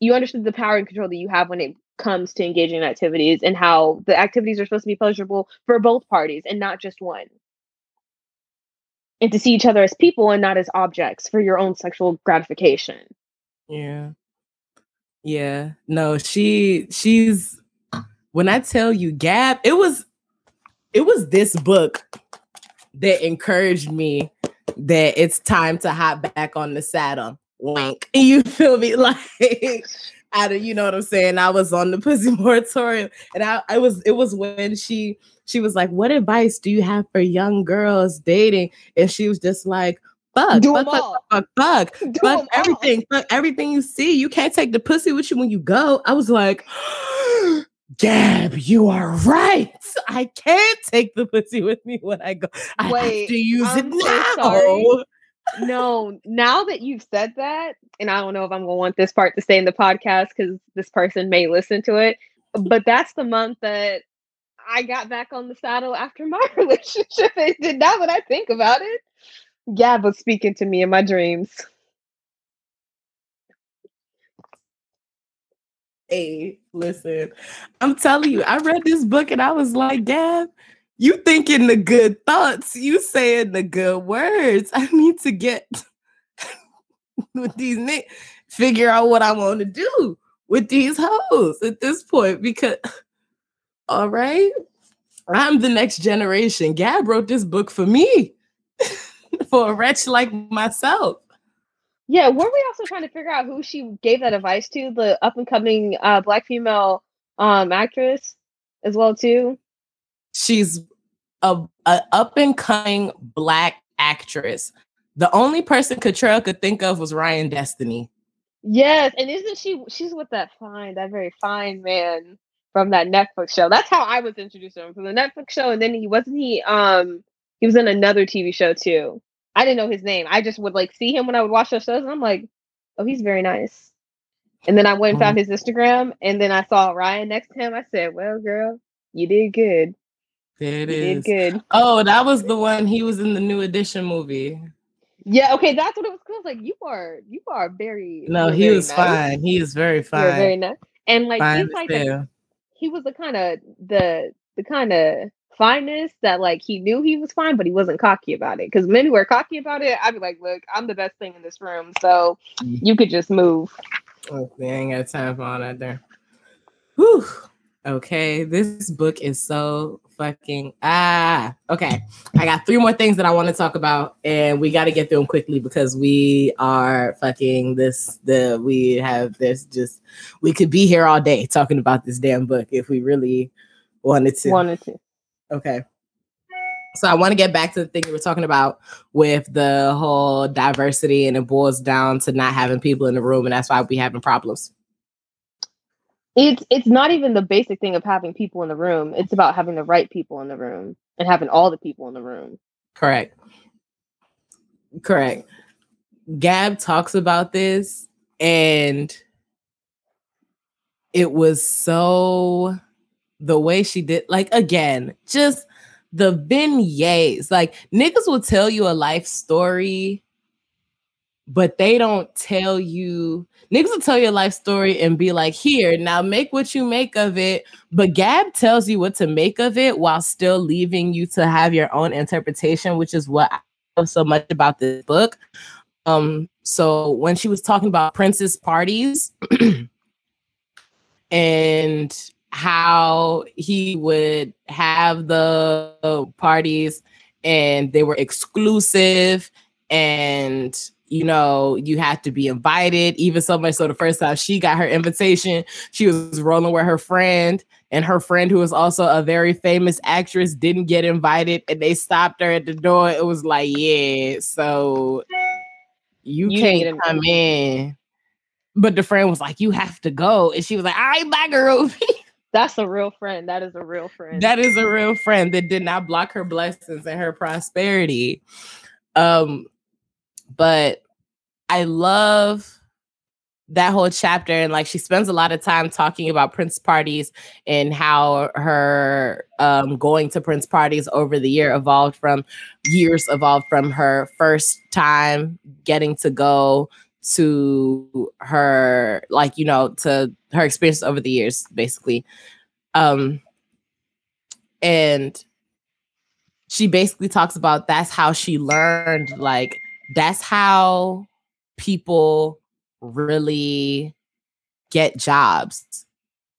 you understood the power and control that you have when it comes to engaging in activities and how the activities are supposed to be pleasurable for both parties and not just one. And to see each other as people and not as objects for your own sexual gratification.
Yeah. Yeah. No, she she's when I tell you Gab, it was it was this book that encouraged me that it's time to hop back on the saddle. Wink. You feel me? Like out of you know what I'm saying? I was on the pussy moratorium and I, I was it was when she she was like, What advice do you have for young girls dating? And she was just like, fuck,
Do
fuck, fuck,
all.
fuck, fuck,
Do
fuck
all.
everything, fuck everything you see. You can't take the pussy with you when you go. I was like, Gab, you are right. I can't take the pussy with me when I go. I
Wait,
have to use
I'm
it
so
now.
sorry. No, now that you've said that, and I don't know if I'm gonna want this part to stay in the podcast because this person may listen to it, but that's the month that I got back on the saddle after my relationship ended. Now that I think about it, Gab was speaking to me in my dreams.
Hey, listen, I'm telling you, I read this book and I was like, Gab, you thinking the good thoughts, you saying the good words. I need to get with these niggas, figure out what I want to do with these hoes at this point because, all right, I'm the next generation. Gab wrote this book for me, for a wretch like myself.
Yeah, were we also trying to figure out who she gave that advice to? The up and coming uh, black female um, actress as well too.
She's a, a up and coming black actress. The only person Cottrell could think of was Ryan Destiny.
Yes, and isn't she? She's with that fine, that very fine man from that Netflix show. That's how I was introduced to him from the Netflix show, and then he wasn't he. Um, he was in another TV show too. I didn't know his name. I just would like see him when I would watch those shows, and I'm like, oh, he's very nice. And then I went and found his Instagram, and then I saw Ryan next to him. I said, well, girl, you did good.
There it is.
good.
Oh, that was the one. He was in the New Edition movie.
Yeah, okay, that's what it was. Cool. Like, you are, you are very.
No, he
very
was
nice.
fine. He is very
You're
fine.
very nice. And like
fine
he's like a he was the kind of the the kind of fineness that like he knew he was fine, but he wasn't cocky about it. Because men who are cocky about it, I'd be like, look, I'm the best thing in this room, so
Mm.
you could just move.
Oh, they ain't got time for all that there. Whew. Okay, this book is so fucking ah. Okay, I got three more things that I want to talk about, and we got to get through them quickly because we are fucking this. The we have this just we could be here all day talking about this damn book if we really wanted to.
Wanted to.
Okay. So I want to get back to the thing we were talking about with the whole diversity, and it boils down to not having people in the room, and that's why we having problems.
It's it's not even the basic thing of having people in the room. It's about having the right people in the room and having all the people in the room.
Correct. Correct. Gab talks about this, and it was so the way she did, like again, just the beignets. Like niggas will tell you a life story, but they don't tell you. Niggas will tell your life story and be like, here, now make what you make of it. But Gab tells you what to make of it while still leaving you to have your own interpretation, which is what I love so much about this book. Um, so when she was talking about Prince's parties and how he would have the parties and they were exclusive and you know, you have to be invited, even so much so the first time she got her invitation, she was rolling with her friend, and her friend, who was also a very famous actress, didn't get invited, and they stopped her at the door. It was like, yeah, so you,
You
can't come in. But the friend was like, you have to go. And she was like, all right, bye, girl.
That's a real friend. That is a real friend.
that is a real friend that did not block her blessings and her prosperity. Um, but I love that whole chapter and like she spends a lot of time talking about prince parties and how her um going to prince parties over the year evolved from years evolved from her first time getting to go to her like you know to her experience over the years basically. Um and she basically talks about that's how she learned like that's how people really get jobs.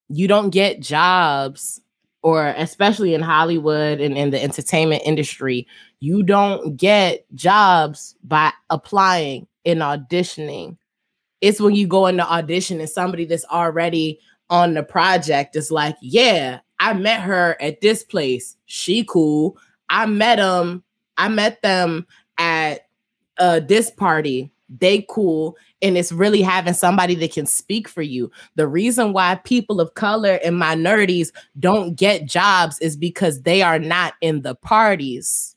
You don't get jobs or especially in hollywood and in the entertainment industry you don't get jobs by applying and auditioning. It's when you go into audition and somebody that's already on the project is like yeah i met her at this place. She cool. I met them. I met them at uh, this party. They cool, and it's really having somebody that can speak for you. The reason why people of color and minorities don't get jobs is because they are not in the parties.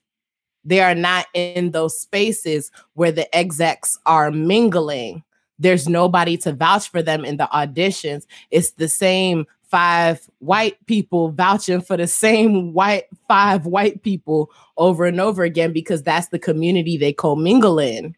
They are not in those spaces where the execs are mingling. There's nobody to vouch for them in the auditions. It's the same five white people vouching for the same white five white people over and over again because that's the community they commingle in.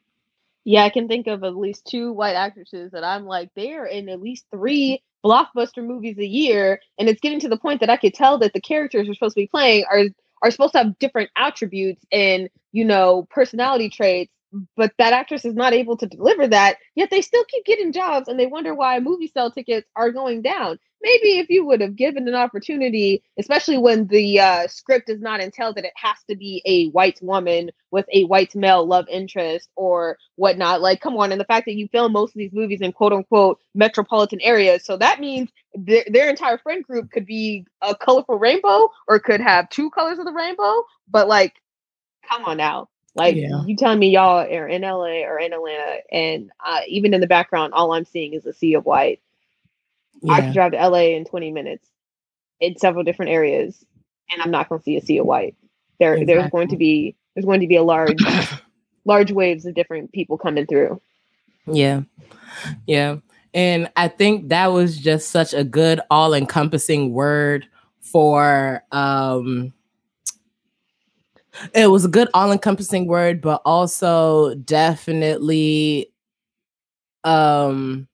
Yeah, I can think of at least two white actresses that I'm like, they're in at least three blockbuster movies a year, and it's getting to the point that I could tell that the characters we're supposed to be playing are are supposed to have different attributes and you know personality traits, but that actress is not able to deliver that. Yet they still keep getting jobs, and they wonder why movie sale tickets are going down. Maybe if you would have given an opportunity, especially when the uh, script does not entail that it has to be a white woman with a white male love interest or whatnot. Like, come on. And the fact that you film most of these movies in quote unquote metropolitan areas. So that means their, their entire friend group could be a colorful rainbow or could have two colors of the rainbow. But like, come on now. Like,
Yeah.
you telling me y'all are in LA or in Atlanta, and uh, even in the background, all I'm seeing is a sea of white. I
Yeah.
could drive to LA in 20 minutes in several different areas, and I'm not going to see a sea of white. There, there's going to be there's going to be a large large waves of different people coming through.
Yeah. Yeah. And I think that was just such a good all encompassing word for um it was a good all encompassing word but also definitely um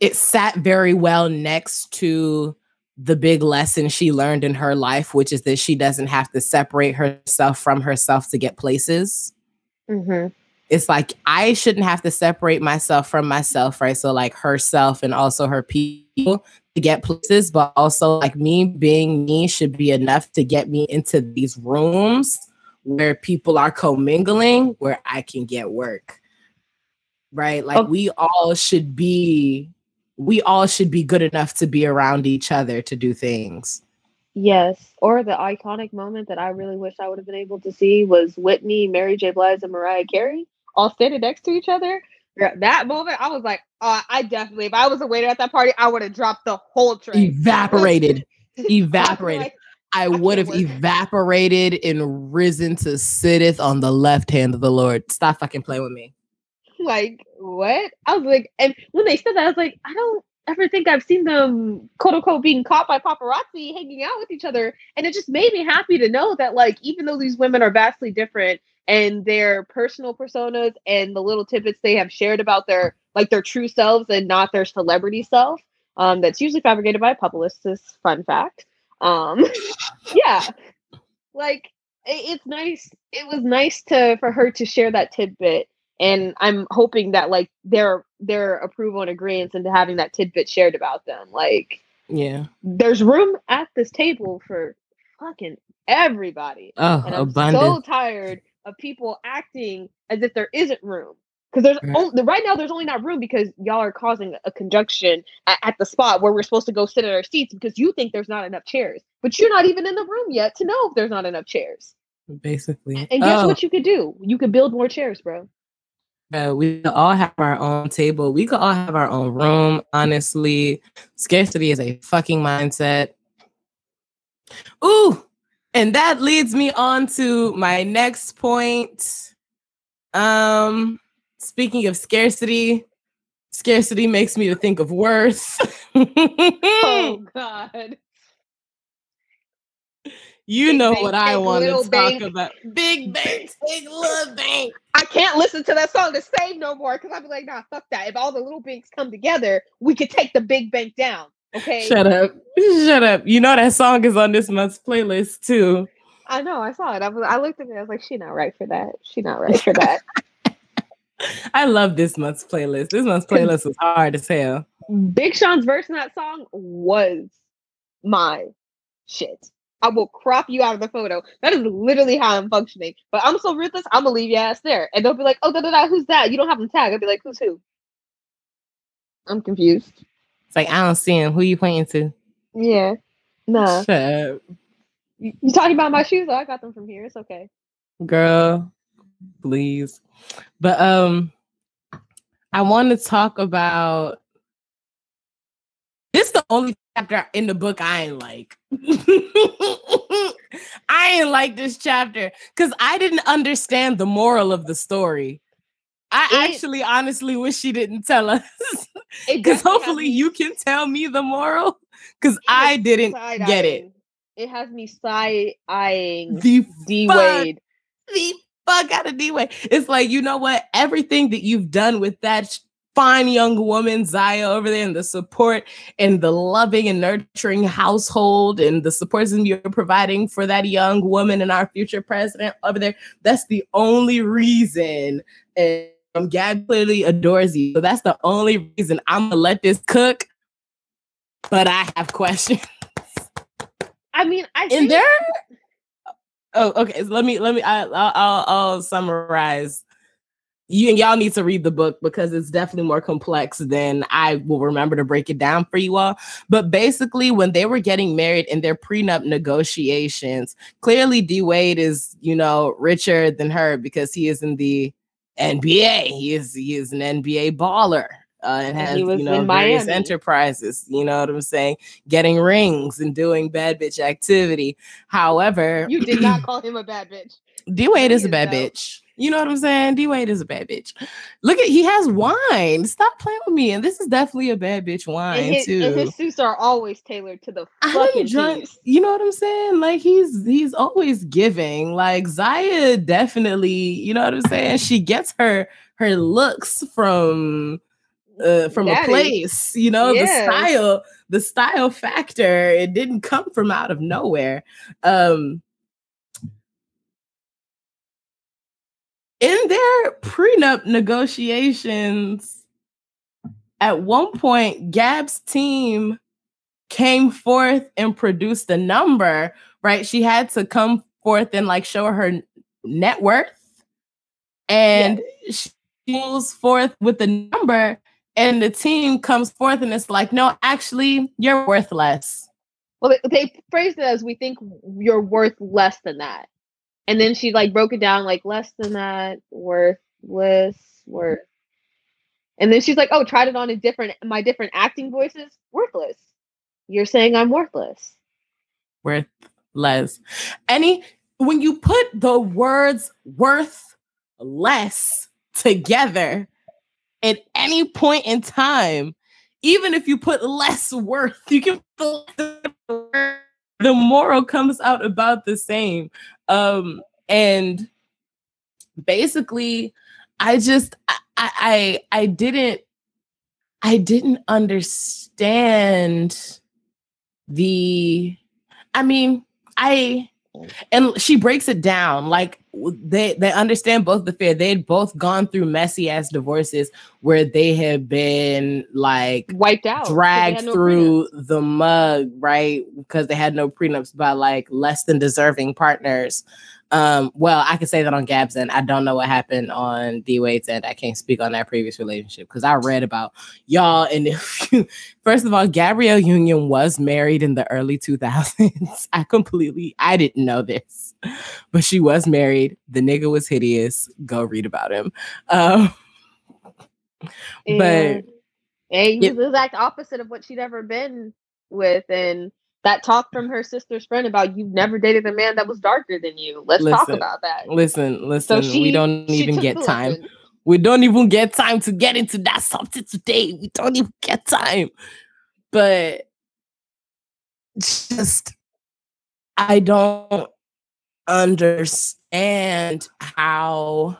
it sat very well next to the big lesson she learned in her life which is that she doesn't have to separate herself from herself to get places
Mm-hmm.
it's like I shouldn't have to separate myself from myself, right? So like herself and also her people to get places, but also like me being me should be enough to get me into these rooms where people are commingling, where I can get work. Right? Like
Oh.
we all should be we all should be good enough to be around each other to do things.
Yes, or the iconic moment that I really wish I would have been able to see was Whitney, Mary J. Blige, and Mariah Carey all standing next to each other. Yeah, That moment, I was like, uh, I definitely, if I was a waiter at that party, I would have dropped the whole tray.
Evaporated. Evaporated.
Like,
I
can't
would have evaporated and risen to sitteth on the left hand of the Lord. Stop fucking playing with me.
like what? I was like, and when they said that, I was like, I don't ever think I've seen them quote unquote being caught by paparazzi hanging out with each other. And it just made me happy to know that like even though these women are vastly different and their personal personas and the little tidbits they have shared about their like their true selves and not their celebrity self, um, that's usually fabricated by publicists, fun fact. Um yeah. Like it, it's nice. It was nice to for her to share that tidbit and I'm hoping that like their their approval and agreement into having that tidbit shared about them. Like
Yeah.
there's room at this table for fucking everybody.
Oh,
And I'm
abundant.
so tired of people acting as if there isn't room. Because there's
Right.
only, right now there's only not room because y'all are causing a conjunction at, at the spot where we're supposed to go sit at our seats because you think there's not enough chairs, but you're not even in the room yet to know if there's not enough chairs.
Basically.
And guess
Oh,
what you could do? You could build more chairs, bro.
uh, we all have our own table. We could all have our own room. Honestly, scarcity is a fucking mindset. Ooh, and that leads me on to my next point. Um, speaking of scarcity, scarcity makes me to think of worth.
Oh God.
you
Big
know
bank,
what I want to talk
bank.
about. Big bank, big little bank.
I can't listen to that song to save no more because I'd be like, nah, fuck that. If all the little banks come together, we could take the big bank down. Okay.
Shut up. Shut up. You know that song is on this month's playlist too.
I know, I saw it. I, was, I looked at it. I was like, she not right for that. She not right for that.
I love this month's playlist. This month's playlist was hard as hell.
Big Sean's verse in that song was my shit. I will crop you out of the photo. That is literally how I'm functioning. But I'm so ruthless, I'm gonna leave your ass there. And they'll be like, oh, da, da, da, who's that? You don't have them tagged. I'll be like, who's who? I'm confused.
It's like I don't see him. Who you pointing to?
Yeah. Nah. You you talking about my shoes? Oh, I got them from here. It's okay.
girl. Please. But um I want to talk about this is the only chapter in the book I ain't like. I ain't like this chapter because I didn't understand the moral of the story. I
It-
actually honestly wish she didn't tell us. Because hopefully
me-
you can tell me the moral. Because I didn't get it.
It has me side eyeing
The
D
fuck?
Wade.
the fuck out of D Wade. It's like, you know what? Everything that you've done with that fine young woman, Zaya, over there, and the support and the loving and nurturing household and the support system you're providing for that young woman and our future president over there. That's the only reason. And um, Gab clearly adores you. So that's the only reason I'm going to let this cook. But I have questions.
I mean, I
in there oh okay so let me let me I, I'll, I'll i'll summarize you and y'all need to read the book because it's definitely more complex than i will remember to break it down for you all but basically when they were getting married in their prenup negotiations clearly d wade is you know richer than her because he is in the nba he is he is an nba baller uh, and
And
has
he was
you know
in
various
Miami.
enterprises you know what i'm saying getting rings and doing bad bitch activity. However,
You did not call him a bad bitch.
D Wade
He
is a bad
though.
bitch. You know what I'm saying? D Wade is a bad bitch. Look at he has wine. Stop playing with me. And this is definitely a bad bitch wine
And his,
too.
and his suits are always tailored to the fucking
drunk,
piece.
you know what I'm saying? Like he's he's always giving. Like Zaya definitely, you know what I'm saying? She gets her her looks from uh, from a place, you know,
Yes.
the style, the style factor. It didn't come from out of nowhere. Um in their prenup negotiations, at one point, Gab's team came forth and produced a number, right? She had to come forth and like show her net worth. And she moves forth with the number, and the team comes forth and it's like, no, actually, you're worth less.
Well, they, they phrased it as we think you're worth less than that. And then she like broke it down like less than that, worthless, worth. And then she's like, "Oh, tried it on a different my different acting voices, worthless. You're saying I'm worthless."
Worth less. Any when you put the words worth less together at any point in time, even if you put less worth, you can put the moral comes out about the same. Um, and basically, I just I I I, I didn't I didn't understand the I mean, I and she breaks it down like they they understand both the fear. They'd both gone through messy ass divorces where they had been like
wiped out,
dragged
no
through the mug, right? Because they had no prenups by like less than deserving partners. Um, well, I can say that on Gab's end. I don't know what happened on D Wade's end. I can't speak on that previous relationship because I read about y'all. And if you, first of all, Gabrielle Union was married in the early 2000s. I completely, I didn't know this, but she was married. The nigga was hideous. Go read about him. Um,
And,
but
and
Yeah.
was the exact opposite of what she'd ever been with. And that talk from her sister's friend about you've never dated a man that was darker than you. Let's talk about that.
listen, listen,
So she,
we don't even get time.
lesson.
We don't even get time to get into that subject today. We don't even get time. But just, I don't understand how.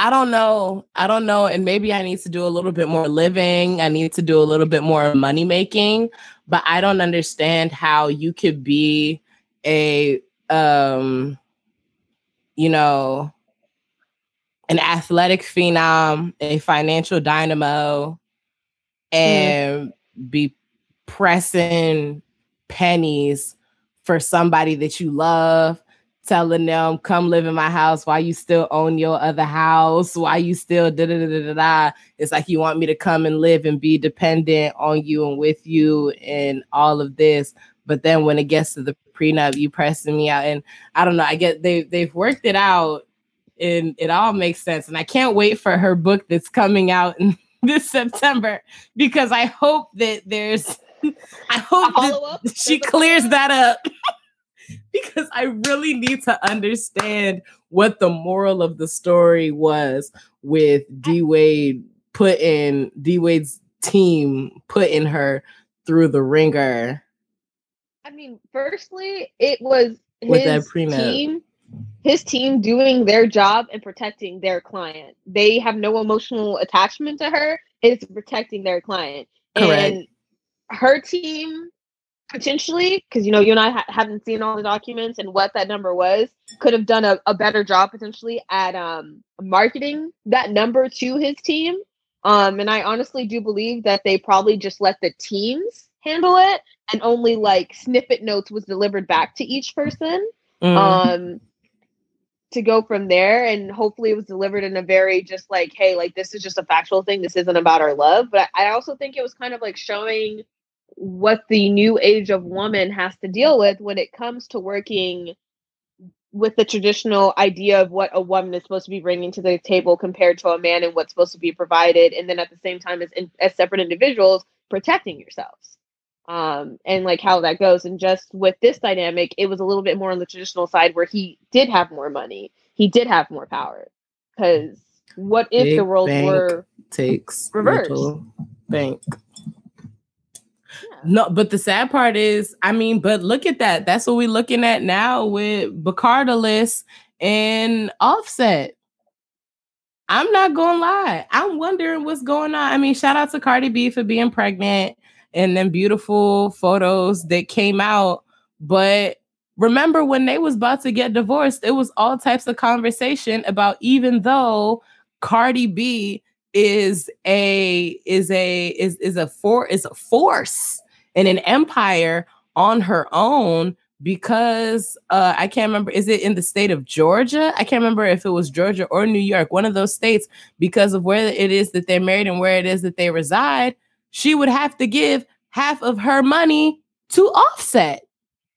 I don't know. I don't know. And maybe I need to do a little bit more living. I need to do a little bit more money making. But I don't understand how you could be a um you know, an athletic phenom, a financial dynamo, and be pressing pennies for somebody that you love, telling them, come live in my house while you still own your other house, Why you still da da da da da. It's like you want me to come and live and be dependent on you and with you and all of this. But then when it gets to the prenup, you pressing me out. And I don't know. I get they they've worked it out, and it all makes sense. And I can't wait for her book that's coming out in this September because I hope that there's I hope that she clears that up because I really need to understand what the moral of the story was with D Wade putting D Wade's team putting her through the ringer.
I mean, firstly, it was
With
his team, his team doing their job and protecting their client. They have no emotional attachment to her. It's protecting their client.
Correct.
And her team potentially, because you know you and I ha- haven't seen all the documents and what that number was, could have done a, a better job potentially at um marketing that number to his team. Um, and I honestly do believe that they probably just let the teams handle it and only like snippet notes was delivered back to each person
Mm.
um to go from there and hopefully it was delivered in a very just like hey like this is just a factual thing this isn't about our love but i also think it was kind of like showing what the new age of woman has to deal with when it comes to working with the traditional idea of what a woman is supposed to be bringing to the table compared to a man and what's supposed to be provided and then at the same time as in, as separate individuals protecting yourselves um and like how that goes and just with this dynamic it was a little bit more on the traditional side where he did have more money he did have more power because what if the
Big
roles
bank.
were
takes
Reverse.
bank. No, but the sad part is, I mean, but look at that. That's what we're looking at now with Bacardalis and Offset. I'm not gonna lie. I'm wondering what's going on. I mean, shout out to Cardi B for being pregnant and then beautiful photos that came out. But remember when they was about to get divorced, it was all types of conversation about even though Cardi B is a is a is is a for is a force and an empire on her own because uh I can't remember is it in the state of Georgia? I can't remember if it was Georgia or New York, one of those states because of where it is that they're married and where it is that they reside, she would have to give half of her money to Offset.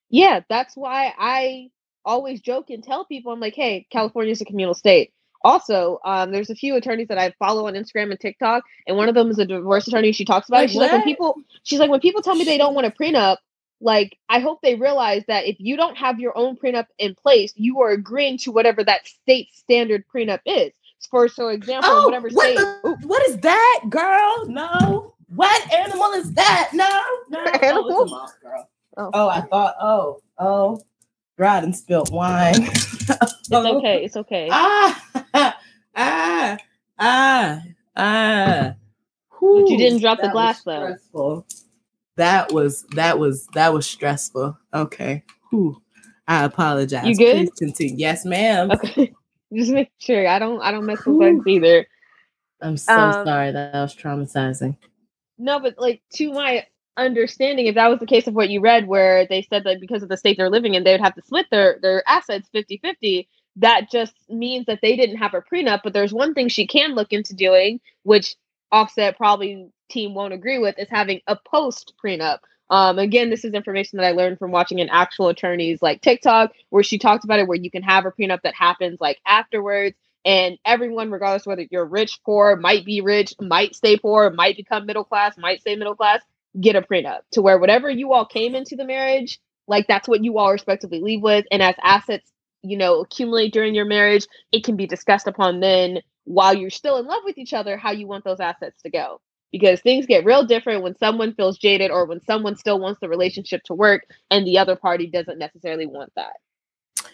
yeah that's why i always joke and tell people i'm like hey california is a communal state also um, there's a few attorneys that i follow on instagram and tiktok and one of them is a divorce attorney she talks about
Like
it she's like when people she's like when people tell me they don't want a prenup like i hope they realize that if you don't have your own prenup in place you are agreeing to whatever that state standard prenup is for so example
Oh,
whatever
what,
state
the- what is that, girl? No. What animal is that? No, no. Oh,
Animal?
mouse, girl.
Oh.
Oh, I thought, oh, oh, God, and spilt wine.
it's okay it's okay
Ah, ah, ah, ah.
But you didn't drop the glass, though.
Stressful. That was that was that was stressful. Okay. Whew. I apologize.
You good?
Please continue. Yes, ma'am.
Okay. Just make sure I don't I don't mess with bugs either.
I'm so
Um,
sorry that was traumatizing.
No, but like to my understanding, if that was the case of what you read, where they said that because of the state they're living in, they would have to split their their assets 50-50, that just means that they didn't have a prenup. But there's one thing she can look into doing, which Offset probably team won't agree with, is having a post prenup. Um, again, this is information that I learned from watching an actual attorney's like TikTok, where she talked about it, where you can have a prenup that happens like afterwards, and everyone, regardless whether you're rich, poor, might be rich, might stay poor, might become middle class, might stay middle class, get a prenup to where whatever you all came into the marriage, like that's what you all respectively leave with, and as assets, you know, accumulate during your marriage, it can be discussed upon then while you're still in love with each other how you want those assets to go because things get real different when someone feels jaded or when someone still wants the relationship to work and the other party doesn't necessarily want that.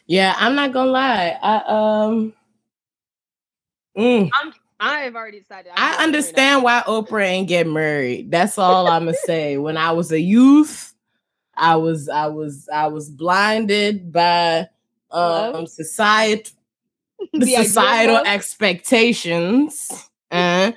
Yeah, I'm not gonna lie. I um mm,
I've already decided. I'm
I understand why Oprah ain't get married. That's all I'm gonna say. When I was a youth, I was I was I was blinded by um society the societal expectations. uh,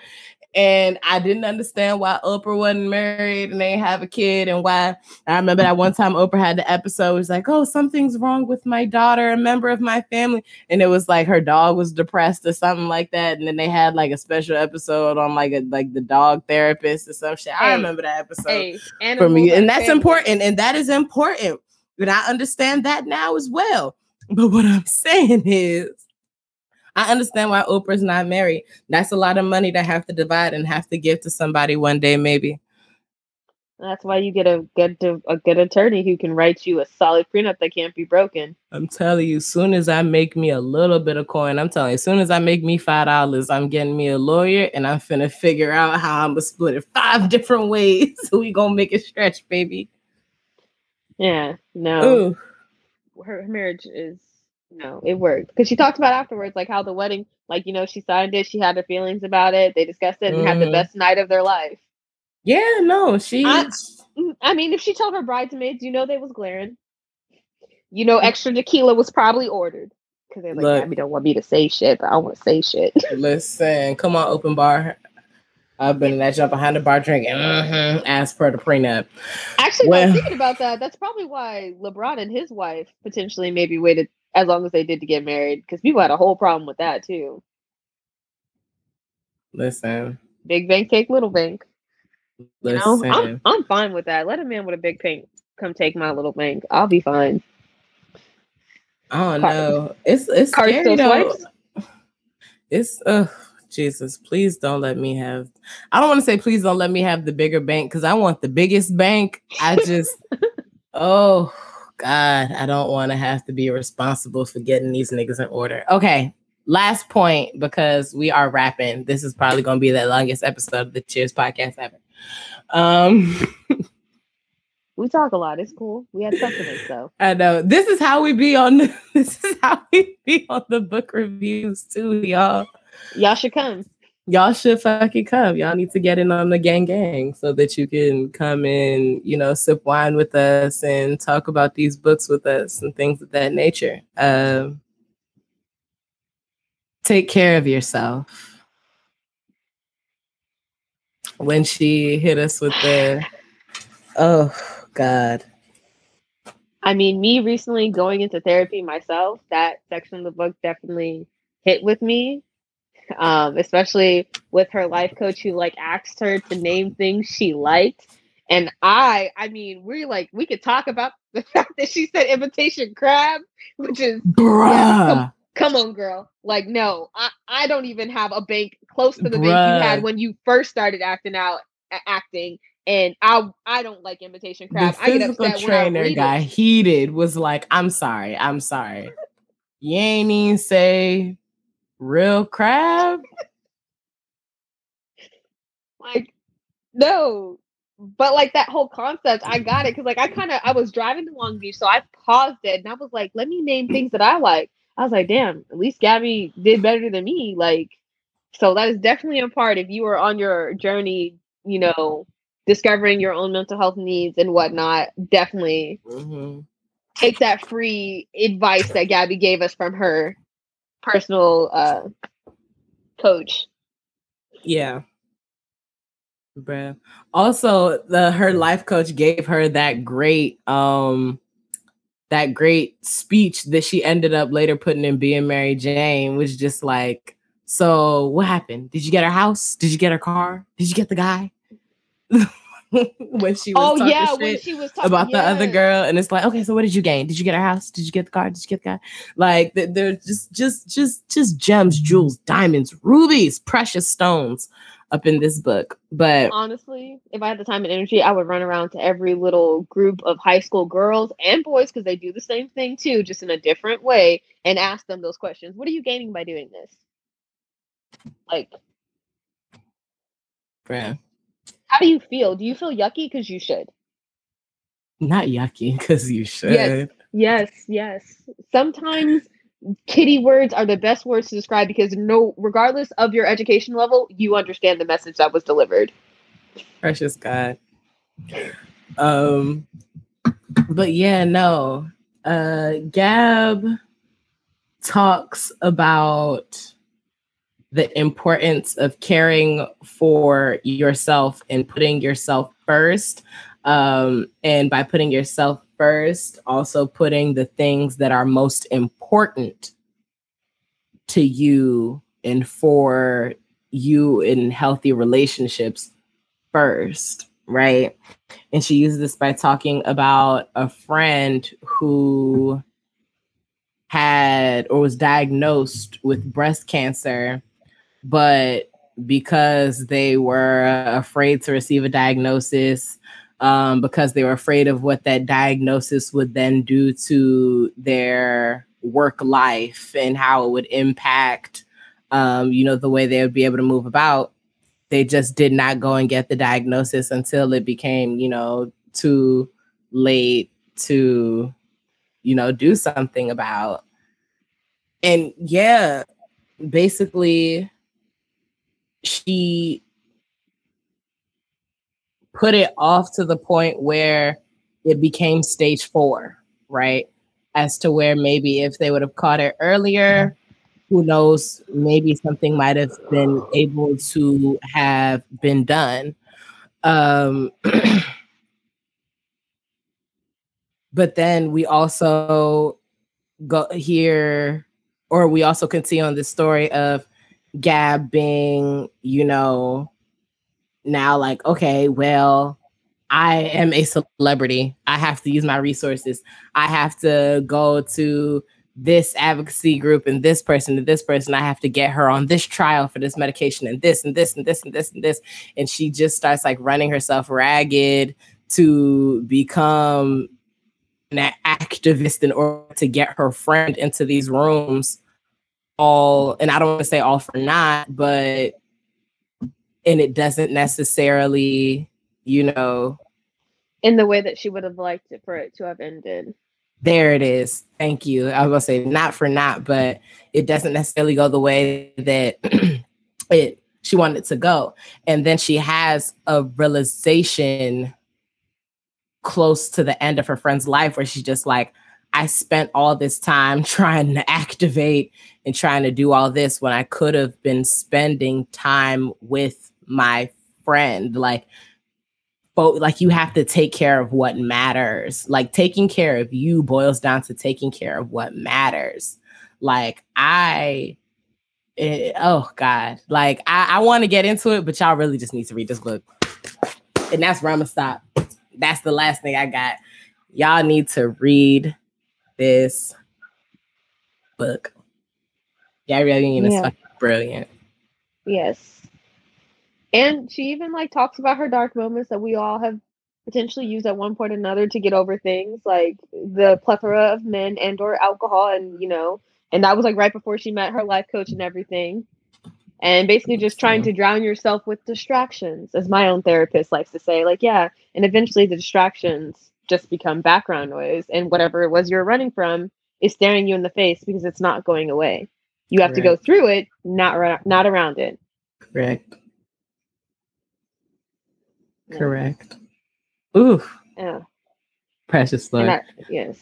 and I didn't understand why Oprah wasn't married and they have a kid and why I remember that one time Oprah had the episode was like, oh, something's wrong with my daughter, a member of my family. And it was like her dog was depressed or something like that. And then they had like a special episode on like a like the dog therapist or some shit. I remember that episode
Hey,
for me. And that's
family.
important. And that is important. And I understand that now as well. But what I'm saying is, I understand why Oprah's not married. That's a lot of money to have to divide and have to give to somebody one day, maybe.
That's why you get a good a good attorney who can write you a solid prenup that can't be broken.
I'm telling you, soon as I make me a little bit of coin, I'm telling you, as soon as I make me five dollars, I'm getting me a lawyer and I'm finna figure out how I'm gonna split it five different ways. So we gonna make it stretch, baby.
Yeah, no.
Ooh.
Her, her marriage is no, it worked because she talked about afterwards, like how the wedding, like you know, she signed it, she had her feelings about it, they discussed it, and had the
Mhm.
best night of their life.
Yeah, no, she
I- Mm, I mean, if she told her bridesmaids, you know, they was glaring. You know, extra tequila was probably ordered because they're like,
Look.
Abby don't want me to say shit, but I want to say shit.
listen, come on, open bar. I've been in that jump behind the bar drinking. mhm, As per the prenup.
Actually,
Well-
no, thinking about that, that's probably why LeBron and his wife potentially maybe waited as long as they did to get married because people had a whole problem with that too.
Listen,
Big bank take little bank. You know,
listen.
I'm I'm fine with that. Let a man with a big bank come take my little bank. I'll be fine.
Oh
Car-
know. It's it's
Card
scary though.
swipes?
It's uh Jesus, please don't let me have I don't want to say please don't let me have the bigger bank because I want the biggest bank. I just oh God, I don't want to have to be responsible for getting these niggas in order. Okay. Last point because we are wrapping. This is probably gonna be the longest episode of the Cheers podcast ever. Um
We talk a lot. It's cool. We had supplements though.
I know this is how we be on this is how we be on the book reviews too, y'all.
Y'all should come.
Y'all should fucking come. Y'all need to get in on the gang gang so that you can come and, you know, sip wine with us and talk about these books with us and things of that nature. Um take care of yourself. When she hit us with the oh God.
I mean, me recently going into therapy myself, that section of the book definitely hit with me. Um, especially with her life coach who like asked her to name things she liked. And I, I mean, we like we could talk about the fact that she said imitation crab, which is
Bruh.
come on, girl. Like, no, I, I don't even have a bank close to the bank you had when you first started acting out acting. And I I don't like imitation crab.
The
I get
physical
upset when
trainer guy
it.
heated was like, I'm sorry, I'm sorry. You ain't even say real crab.
Like, no. But like that whole concept, I got it because like I kind of I was driving to Long Beach, so I paused it and I was like, let me name things that I like. I was like, damn, at least Gabby did better than me. Like, so that is definitely a part if you are on your journey, you know, discovering your own mental health needs and whatnot. Definitely
Mhm.
take that free advice that Gabby gave us from her personal uh, coach.
Yeah. Bruh. Also, the her life coach gave her that great um that great speech that she ended up later putting in being Mary Jane was just like, so what happened? Did you get her house? Did you get her car? Did you get the guy? when she was
Oh yeah, when she was talking
about the other girl, and it's like, okay, so what did you gain? Did you get her house? Did you get the car? Did you get the guy? Like th- they're just, just, just, just gems, jewels, diamonds, rubies, precious stones up in this book. But
Honestly, if I had the time and energy, I would run around to every little group of high school girls and boys because they do the same thing too, just in a different way, and ask them those questions. What are you gaining by doing this? Like,
bruh,
how do you feel? Do you feel yucky? Because you should.
not yucky because you should.
Yes. Yes, yes. Sometimes kitty words are the best words to describe because no regardless of your education level, you understand the message that was delivered.
Precious God. Um, but yeah, no. Uh, Gab talks about the importance of caring for yourself and putting yourself first. Um, and by putting yourself first, also putting the things that are most important to you and for you in healthy relationships first, right? And she uses this by talking about a friend who had or was diagnosed with breast cancer, but because they were afraid to receive a diagnosis, um, because they were afraid of what that diagnosis would then do to their work life and how it would impact, um, you know, the way they would be able to move about they just did not go and get the diagnosis until it became, you know, too late to, you know, do something about. And yeah, basically, she put it off to the point where it became stage four, right? As to where maybe if they would have caught it earlier, who knows, maybe something might have been able to have been done. Um, but then we also go here, or we also can see on this story of Gab being, you know, now like, okay, well, I am a celebrity. I have to use my resources. I have to go to this advocacy group and this person and this person. I have to get her on this trial for this medication and this and this and this and this and this. And she just starts like running herself ragged to become an activist in order to get her friend into these rooms. All, and I don't want to say all for not, but, and it doesn't necessarily, you know,
In the way that she would have liked it for it to have ended.
There it is. Thank you. I was gonna say not for not, but it doesn't necessarily go the way that it she wanted it to go. And then she has a realization close to the end of her friend's life where she's just like, I spent all this time trying to activate and trying to do all this when I could have been spending time with my friend. Like, but like you have to take care of what matters. Like taking care of you boils down to taking care of what matters. Like I eh, oh God. Like I, I want to get into it, but y'all really just need to read this book. And that's where I'm gonna stop. That's the last thing I got. Y'all need to read this book. Gabrielle Union is
Yeah.
fucking brilliant.
Yes. And she even like talks about her dark moments that we all have potentially used at one point or another to get over things like the plethora of men and or alcohol and you know and that was like right before she met her life coach and everything and basically just trying to drown yourself with distractions as my own therapist likes to say like yeah and eventually the distractions just become background noise and whatever it was you're running from is staring you in the face because it's not going away you have to go through it not ra- not around it
Correct.
Yeah.
Correct. Ooh,
yeah
precious.
I- yes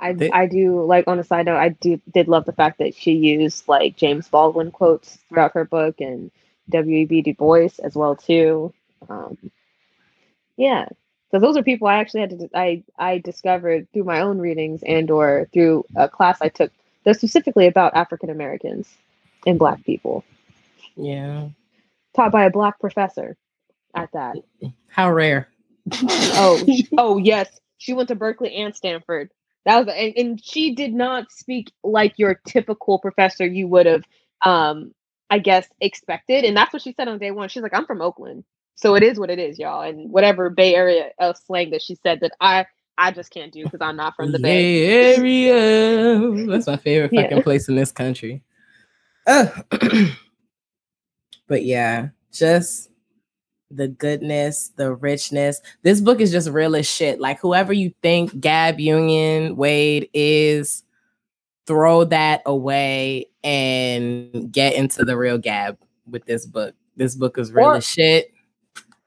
I
They-
I do like on a side note, I do did love the fact that she used like James Baldwin quotes throughout her book and W.E.B. Du Bois as well too. Um, yeah, so those are people I actually had to I I discovered through my own readings and or through a class I took that's specifically about African Americans and Black people,
Yeah.
taught by a Black professor at that.
How rare.
Oh, oh yes, she went to Berkeley and Stanford. That was, and, and she did not speak like your typical professor you would have, um, I guess, expected. And that's what she said on day one. She's like, "I'm from Oakland, so it is what it is, y'all." And whatever Bay Area uh, slang that she said that I, I just can't do because I'm not from the Bay.
Area. That's my favorite
Yeah.
fucking place in this country. Ugh. but yeah, just the goodness, the richness. This book is just real as shit. Like whoever you think Gab Union Wade is, throw that away and get into the real Gab with this book. This book is real
Or-
as shit.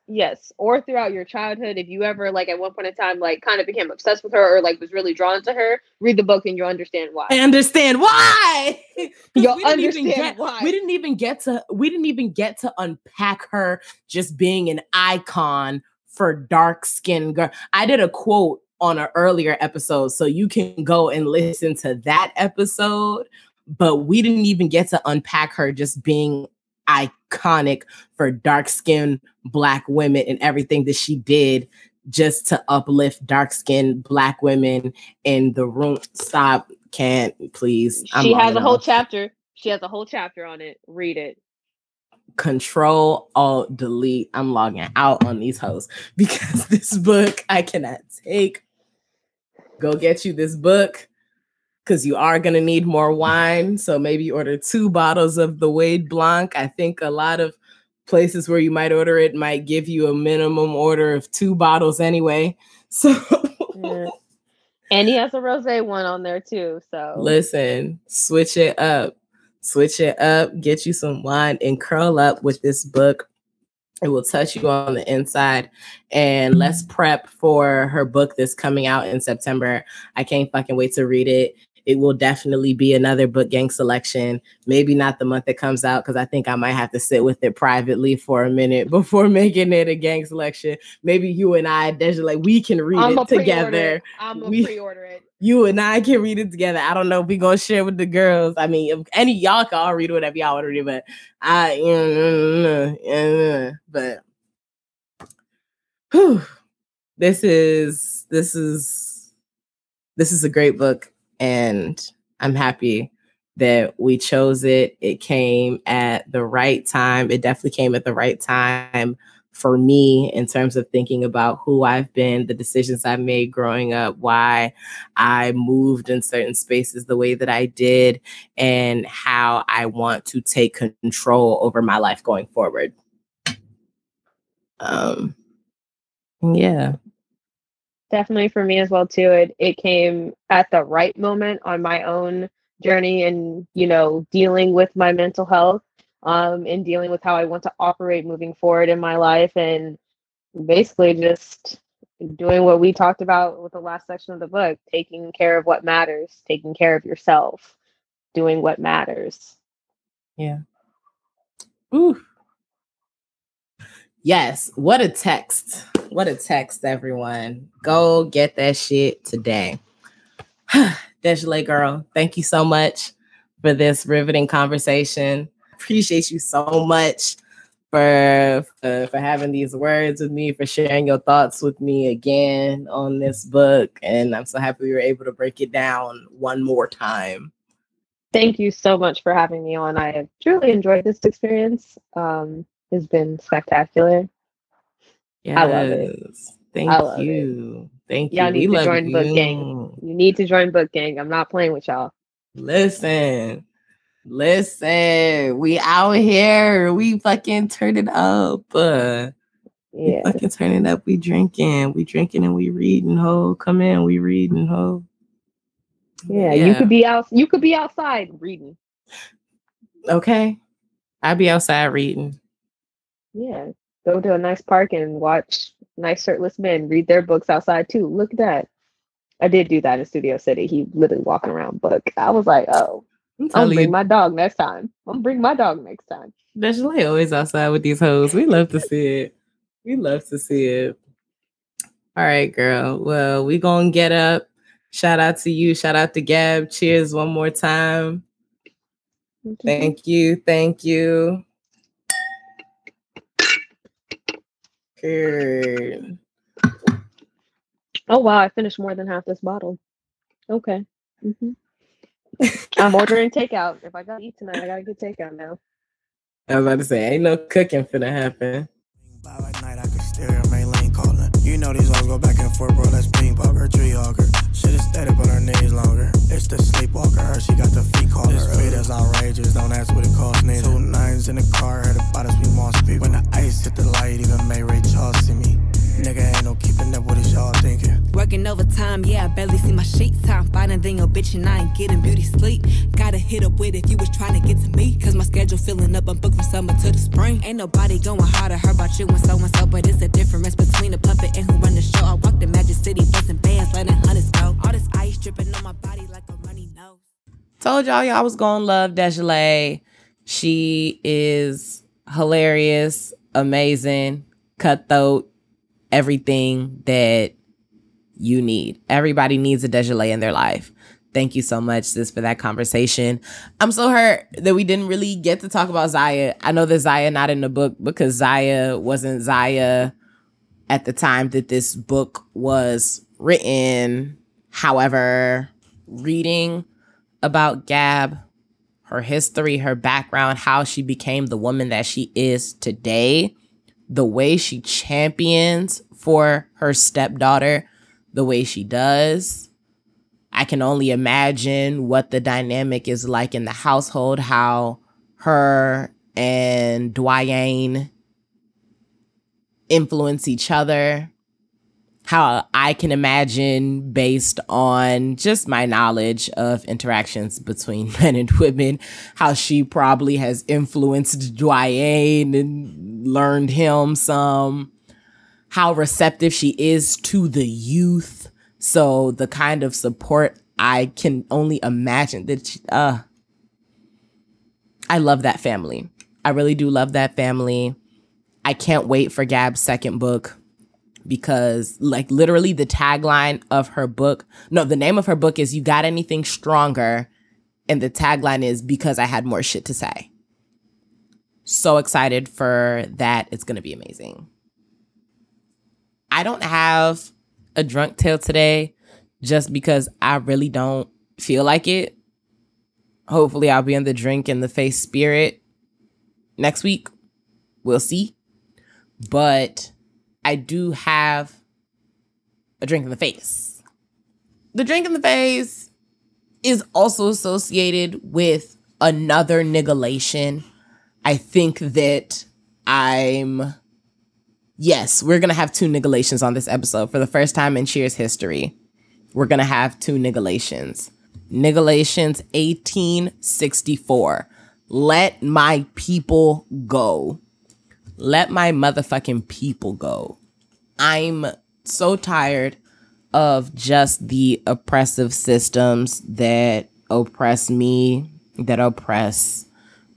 Yes, or throughout your childhood, if you ever like at one point in time like kind of became obsessed with her or like was really drawn to her, read the book and you'll understand why.
I understand why.
You'll
we
understand
get-
why.
We didn't even get to we didn't even get to unpack her just being an icon for dark skinned girl. I did a quote on an earlier episode, so you can go and listen to that episode. But we didn't even get to unpack her just being iconic for dark skinned black women and everything that she did just to uplift dark skinned black women in the room. Stop, can't please. I'm
she has a whole chapter. She has a whole chapter on it. Read it.
Control Alt Delete. I'm logging out on these hoes because this book I cannot take. Go get you this book because you are gonna need more wine. So maybe order two bottles of the Wade Blanc. I think a lot of places where you might order it might give you a minimum order of two bottles anyway. So
Yeah. And he has a rose one on there too. So
Listen, switch it up. Switch it up. Get you some wine and curl up with this book. It will touch you on the inside. And let's prep for her book that's coming out in September. I can't fucking wait to read it. It will definitely be another book gang selection. Maybe not the month it comes out because I think I might have to sit with it privately for a minute before making it a gang selection. Maybe you and I, Desiree, we can read
I'm
it together
I'm gonna pre-order it.
you and I can read it together. I don't know if we gonna share with the girls. I mean, if any y'all can all read whatever y'all want to read, but I, uh, but whew, this is this is this is a great book, and I'm happy that we chose it. It came at the right time. It definitely came at the right time for me in terms of thinking about who I've been, the decisions I've made growing up, why I moved in certain spaces the way that I did, and how I want to take control over my life going forward. Um, yeah,
Definitely for me as well too. It it came at the right moment on my own journey and you know dealing with my mental health um and dealing with how I want to operate moving forward in my life and basically just doing what we talked about with the last section of the book, taking care of what matters, taking care of yourself, doing what matters.
Yeah ooh. Yes, what a text. What a text, everyone. Go get that shit today. Desiree girl, thank you so much for this riveting conversation. Appreciate you so much for, for for having these words with me, for sharing your thoughts with me again on this book. And I'm so happy we were able to break it down one more time.
Thank you so much for having me on. I have truly enjoyed this experience. Um, it's been spectacular.
Yes.
I love it.
Thank
love it.
you. Thank
Y'all
you.
need
we
to join Book Gang.
you.
You need to join Book Gang. I'm not playing with y'all.
Listen, listen. We out here. We fucking turn it up. Uh, we
Yeah.
fucking turn it up. We drinking. We drinking and we reading. Ho, come in. We reading. Ho.
Yeah. You could be out you could be outside reading.
okay. I'll be outside reading.
Yeah. Go to a nice park and watch nice shirtless men read their books outside too. Look at that. I did do that in Studio City. He literally walking around book. I was like, oh,
I'm
I'm gonna bring
you,
my dog next time. I'm gonna bring my dog next time.
Deshalé always outside with these hoes. We love to see it. We love to see it. All right, girl. Well, we gonna get up. Shout out to you. Shout out to Gab. Cheers one more time. Thank you. Thank you. Good.
Oh wow, I finished more than half this bottle. Okay. hmm I'm ordering takeout. If I gotta eat tonight, I gotta get takeout now.
I was about to say, ain't no cooking finna happen.
You know these hoes go back and forth, bro. That's ping poker, tree hogger. Shit is steady, but her knees longer. It's the sleepwalker, her, she got the feet caller. This feet is outrageous, don't ask what it costs, neither. Two nines in the car, heard about us, we moss people. When the ice hit the light, even May Ray Charles see me. Nigga ain't no keeping up with it, y'all thinking.
Working overtime, yeah, I barely see my sheets. Time finding than your bitch and I ain't getting beauty sleep. Gotta hit up with if you was trying to get to me. Cause my schedule filling up, I'm booked from summer to the spring. Ain't nobody going harder, heard about you and so and so. But it's a difference between a puppet and who run the show. I walk the Magic City, busting bands, letting hundreds go. All this ice dripping on my body like a runny nose.
Told y'all y'all was gonna love Deshalé. She is hilarious, amazing, cutthroat, everything that you need. Everybody needs a Deshalé in their life. Thank you so much, sis, for that conversation. I'm so hurt that we didn't really get to talk about Zaya. I know that Zaya not in the book because Zaya wasn't Zaya at the time that this book was written. However, reading about Gab, her history, her background, how she became the woman that she is today, the way she champions for her stepdaughter, the way she does. I can only imagine what the dynamic is like in the household, how her and Dwyane influence each other, how I can imagine based on just my knowledge of interactions between men and women, how she probably has influenced Dwyane and learned him some, how receptive she is to the youth. So the kind of support I can only imagine that she, uh I love that family. I really do love that family. I can't wait for Gab's second book because like literally the tagline of her book, no, the name of her book is You Got Anything Stronger and the tagline is because I had more shit to say. So excited for that. It's going to be amazing. I don't have a drunk tale today just because I really don't feel like it. Hopefully, I'll be in the drink in the face spirit next week. We'll see. But I do have a drink in the face. The drink in the face is also associated with another niggalation. I think that I'm yes, we're gonna have two niggalations on this episode for the first time in Cheers history. We're gonna have two niggalations. Niggalations 1864. Let my people go. Let my motherfucking people go. I'm so tired of just the oppressive systems that oppress me, that oppress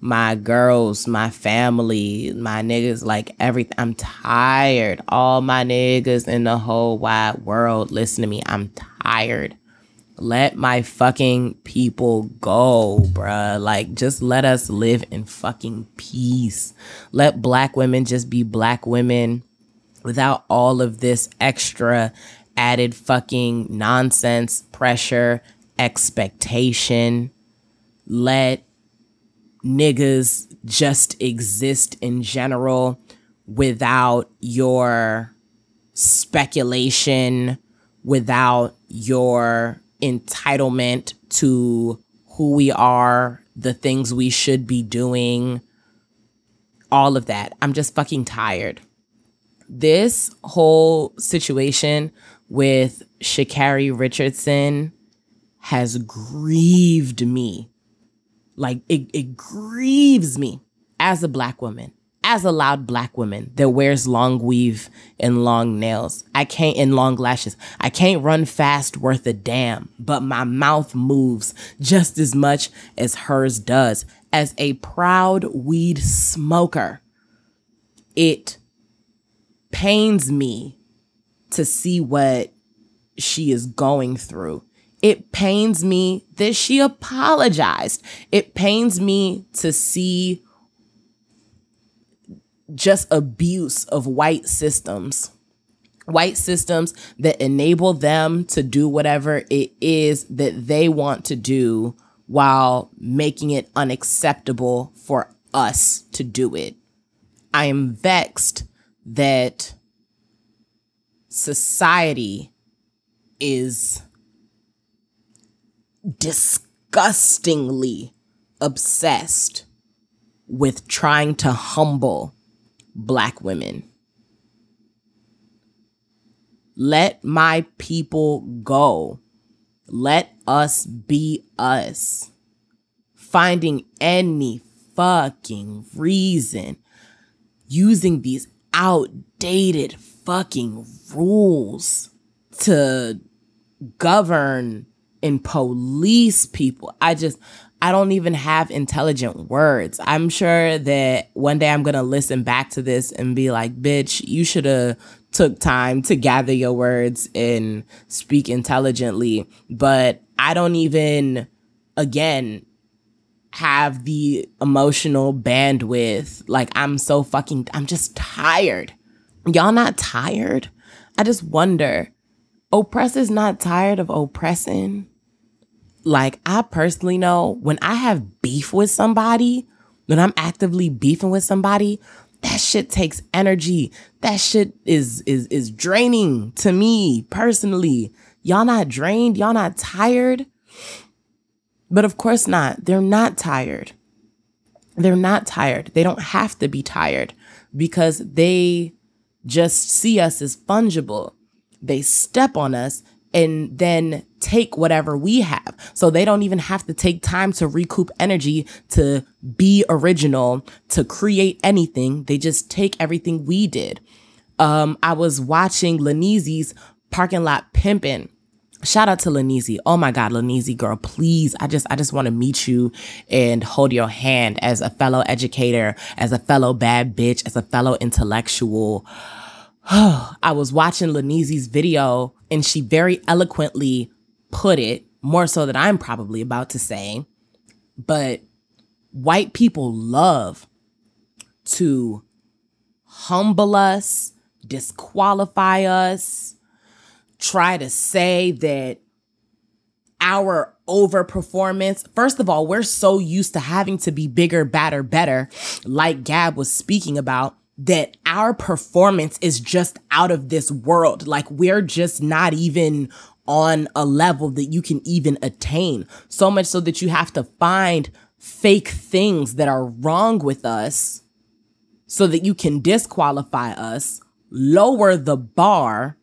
my girls, my family, my niggas, like everything. I'm tired. All my niggas in the whole wide world, listen to me. I'm tired. Let my fucking people go, bruh. Like, just let us live in fucking peace. Let black women just be black women without all of this extra added fucking nonsense, pressure, expectation. Let niggas just exist in general without your speculation, without your entitlement to who we are, the things we should be doing, all of that. I'm just fucking tired. This whole situation with Sha'Carri Richardson has grieved me. Like it, it grieves me as a black woman, as a loud black woman that wears long weave and long nails. I can't, and long lashes. I can't run fast worth a damn, but my mouth moves just as much as hers does. As a proud weed smoker, it pains me to see what she is going through. It pains me that she apologized. It pains me to see just abuse of white systems. White systems that enable them to do whatever it is that they want to do while making it unacceptable for us to do it. I am vexed that society is disgustingly obsessed with trying to humble black women. Let my people go. Let us be us. Finding any fucking reason using these outdated fucking rules to govern and police people. I just, I don't even have intelligent words. I'm sure that one day I'm going to listen back to this and be like, bitch, you should have took time to gather your words and speak intelligently. But I don't even, again, have the emotional bandwidth. Like, I'm so fucking, I'm just tired. Y'all not tired? I just wonder. Oppressor's not tired of oppressing like I personally know when I have beef with somebody, when I'm actively beefing with somebody, that shit takes energy. That shit is is is draining to me personally. Y'all not drained, y'all not tired? But of course not. They're not tired. They're not tired. They don't have to be tired because they just see us as fungible. They step on us and then take whatever we have. So they don't even have to take time to recoup energy to be original, to create anything. They just take everything we did. Um, I was watching Lanizi's parking lot pimping. Shout out to Lanizi. Oh my God, Lanizi girl, please. I just, I just want to meet you and hold your hand as a fellow educator, as a fellow bad bitch, as a fellow intellectual. I was watching Lanizi's video and she very eloquently put it, more so than I'm probably about to say. But white people love to humble us, disqualify us, try to say that our overperformance. First of all, we're so used to having to be bigger, badder, better, like Gab was speaking about, that our performance is just out of this world. Like we're just not even on a level that you can even attain. So much so that you have to find fake things that are wrong with us so that you can disqualify us, lower the bar,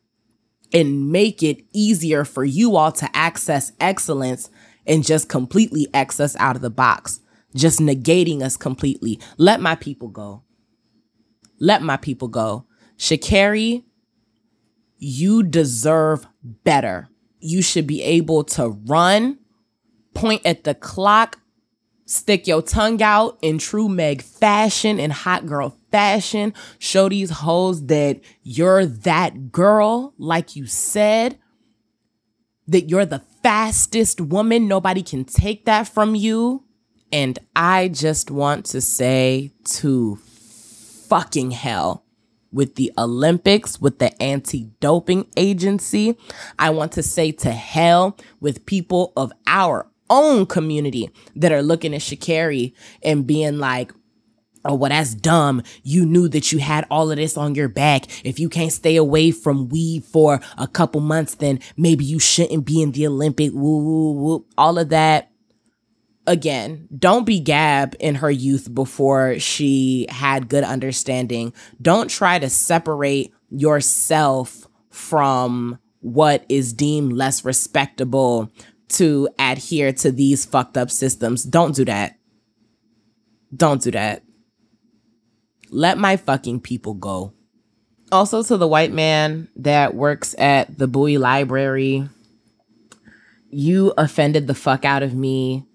and make it easier for you all to access excellence and just completely X us out of the box, just negating us completely. Let my people go. Let my people go. Sha'Carri, you deserve better. You should be able to run, point at the clock, stick your tongue out in true Meg fashion and hot girl fashion. Show these hoes that you're that girl, like you said, that you're the fastest woman. Nobody can take that from you. And I just want to say to fucking hell with the Olympics, with the anti doping agency. I want to say to hell with people of our own community that are looking at Sha'Carri and being like, Oh, well, that's dumb. You knew that you had all of this on your back. If you can't stay away from weed for a couple months, then maybe you shouldn't be in the Olympic. Woo, woo, woo. All of that again, don't be Gab in her youth before she had good understanding. Don't try to separate yourself from what is deemed less respectable to adhere to these fucked up systems. Don't do that. Don't do that. Let my fucking people go. Also, to the white man that works at the Bowie Library, you offended the fuck out of me.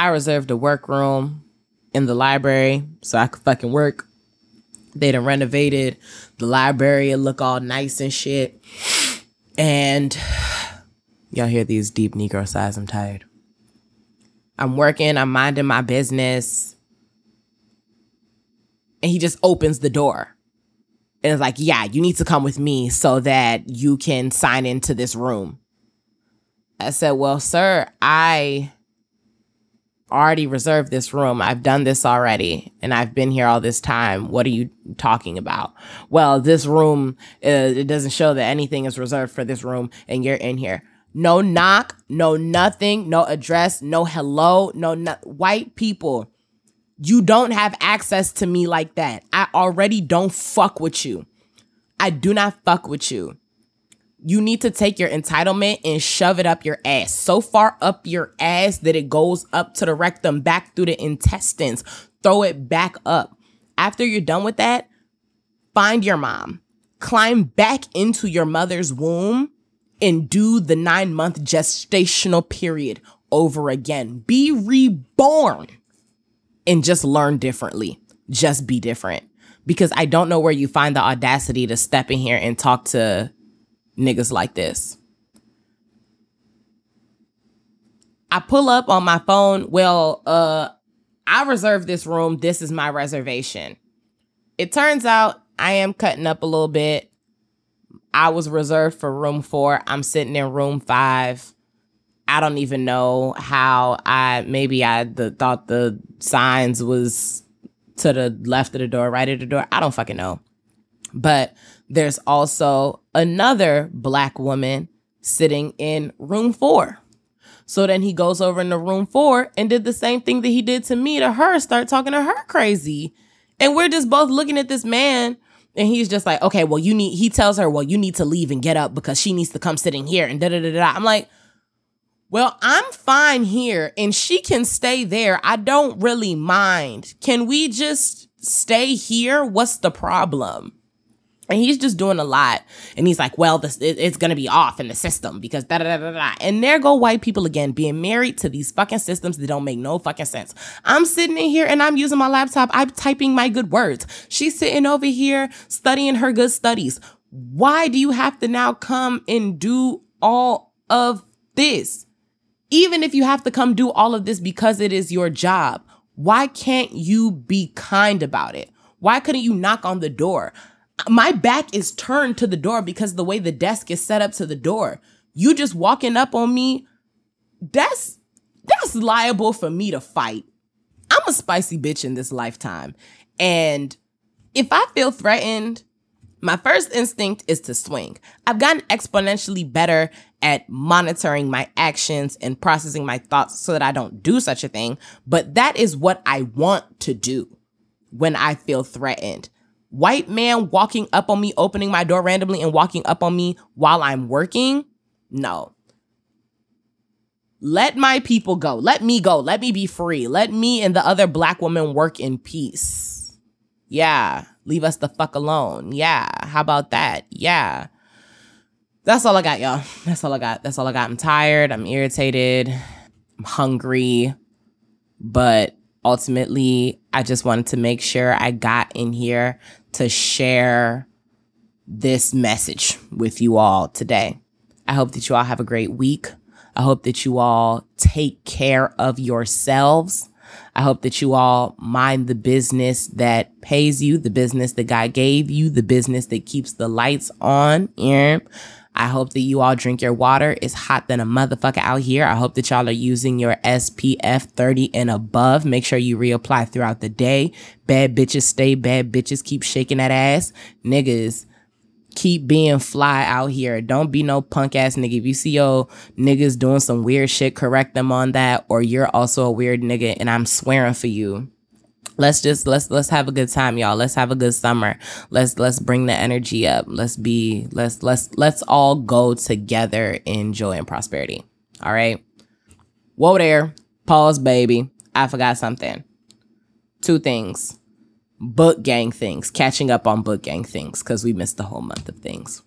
I reserved a workroom in the library so I could fucking work. They done renovated the library, it look all nice and shit. And y'all hear these deep Negro sighs, I'm tired. I'm working, I'm minding my business. And he just opens the door. And it's like, yeah, you need to come with me so that you can sign into this room. I said, well, sir, I already reserved this room. I've done this already and I've been here all this time. What are you talking about? Well, this room, uh, it doesn't show that anything is reserved for this room and you're in here. No knock, no nothing, no address, no hello, no, no white people. You don't have access to me like that. I already don't fuck with you. I do not fuck with you you need to take your entitlement and shove it up your ass. So far up your ass that it goes up to the rectum back through the intestines. Throw it back up. After you're done with that find your mom. Climb back into your mother's womb and do the nine month gestational period over again. Be reborn and just learn differently. Just be different. Because i don't know where you find the audacity to step in here and talk to niggas like this. I pull up on my phone. Well, uh, I reserved this room. This is my reservation. It turns out I am cutting up a little bit. I was reserved for room four. I'm sitting in room five. I don't even know how I maybe I the, thought the signs was to the left of the door, right of the door. I don't fucking know. But there's also another black woman sitting in room four. So then he goes over into room four and did the same thing that he did to me to her, start talking to her crazy. And we're just both looking at this man and he's just like, okay, well, you need, he tells her, well, you need to leave and get up because she needs to come sitting here and da da da da. I'm like, well, I'm fine here and she can stay there. I don't really mind. Can we just stay here? What's the problem? And he's just doing a lot. And he's like, well, this it, it's gonna be off in the system because da da da da And there go white people again being married to these fucking systems that don't make no fucking sense. I'm sitting in here and I'm using my laptop. I'm typing my good words. She's sitting over here studying her good studies. Why do you have to now come and do all of this? Even if you have to come do all of this because it is your job, why can't you be kind about it? Why couldn't you knock on the door? My back is turned to the door because the way the desk is set up to the door. You just walking up on me, that's that's liable for me to fight. I'm a spicy bitch in this lifetime. And if I feel threatened, my first instinct is to swing. I've gotten exponentially better at monitoring my actions and processing my thoughts so that I don't do such a thing, but that is what I want to do when I feel threatened white man walking up on me, opening my door randomly and walking up on me while I'm working, no. Let my people go. Let me go. Let me be free. Let me and the other black woman work in peace. Yeah. Leave us the fuck alone. Yeah. How about that? Yeah. That's all I got, y'all. That's all I got. That's all I got. I'm tired. I'm irritated. I'm hungry. But ultimately, I just wanted to make sure I got in here to share this message with you all today. I hope that you all have a great week. I hope that you all take care of yourselves. I hope that you all mind the business that pays you, the business that God gave you, the business that keeps the lights on. Yeah. I hope that you all drink your water. It's hot than a motherfucker out here. I hope that y'all are using your SPF 30 and above. Make sure you reapply throughout the day. Bad bitches stay bad bitches. Keep shaking that ass. Niggas, keep being fly out here. Don't be no punk ass nigga. If you see your niggas doing some weird shit, correct them on that, or you're also a weird nigga and I'm swearing for you let's just let's let's have a good time y'all. Let's have a good summer. Let's let's bring the energy up. Let's be let's let's let's all go together in joy and prosperity. All right? Whoa there. Pause baby. I forgot something. Two things. Book gang things, catching up on book gang things because we missed the whole month of things.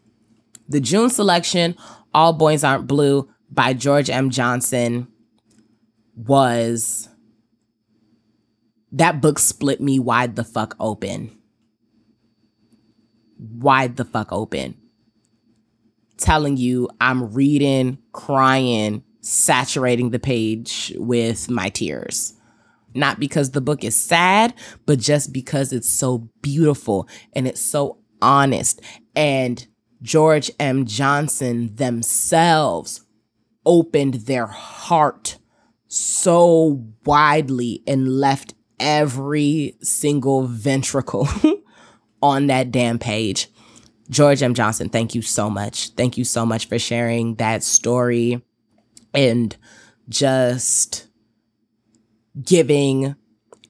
The June selection, All Boys Aren't Blue by George M. Johnson, was that book split me wide the fuck open. Wide the fuck open. Telling you I'm reading, crying, saturating the page with my tears. Not because the book is sad, but just because it's so beautiful and it's so honest. And George M. Johnson themselves opened their heart so widely and left every single ventricle on that damn page. George M. Johnson, thank you so much. Thank you so much for sharing that story and just giving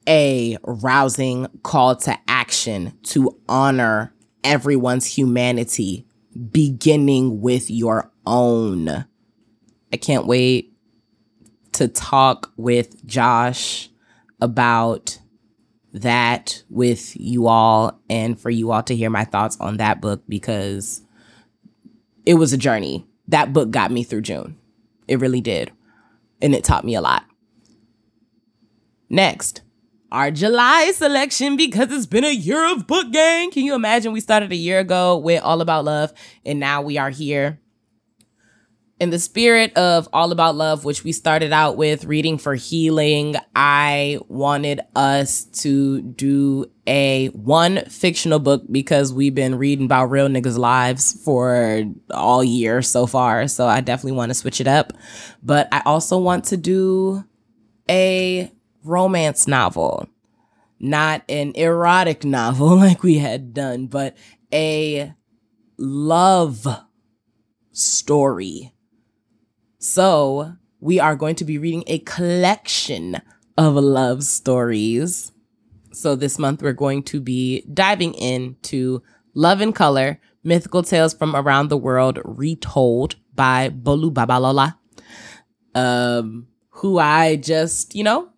a rousing call to action to honor everyone's humanity, beginning with your own. I can't wait to talk with Josh about that with you all and for you all to hear my thoughts on that book because it was a journey. That book got me through June. It really did. And it taught me a lot. Next, our July selection because it's been a year of book gang. Can you imagine? We started a year ago with All About Love, and now we are here. In the spirit of All About Love, which we started out with reading for healing, I wanted us to do a one fictional book because we've been reading about real niggas' lives for all year so far. So I definitely want to switch it up. But I also want to do a romance novel, not an erotic novel like we had done, but a love story. So we are going to be reading a collection of love stories. So this month we're going to be diving into Love in Color, Mythical Tales from Around the World Retold by Bolu Babalola. Um, who I just, you know,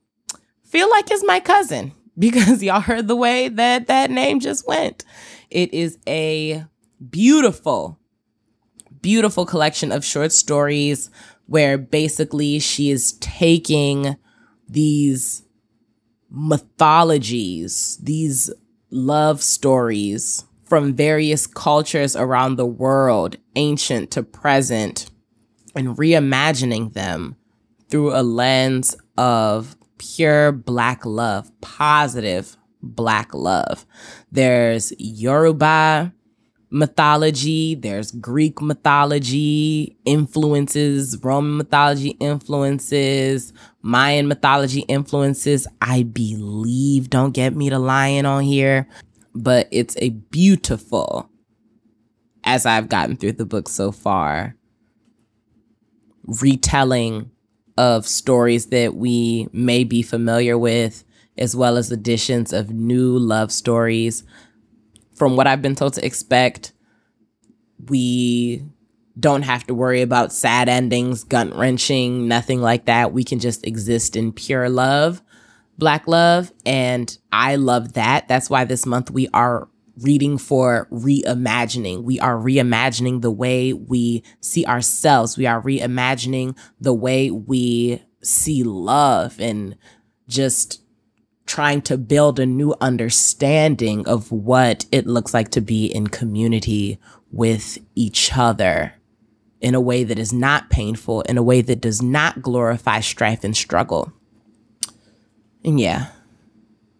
feel like is my cousin because y'all heard the way that that name just went. It is a beautiful, beautiful collection of short stories where basically she is taking these mythologies, these love stories from various cultures around the world, ancient to present, and reimagining them through a lens of pure black love, positive black love. There's Yoruba mythology, there's Greek mythology influences, Roman mythology influences, Mayan mythology influences. I believe, don't get me to lying on here, but it's a beautiful, as I've gotten through the book so far, retelling of stories that we may be familiar with, as well as additions of new love stories. From what I've been told to expect, we don't have to worry about sad endings, gut wrenching, nothing like that. We can just exist in pure love, black love. And I love that. That's why this month we are reading for reimagining. We are reimagining the way we see ourselves. We are reimagining the way we see love and just trying to build a new understanding of what it looks like to be in community with each other in a way that is not painful, in a way that does not glorify strife and struggle. And yeah,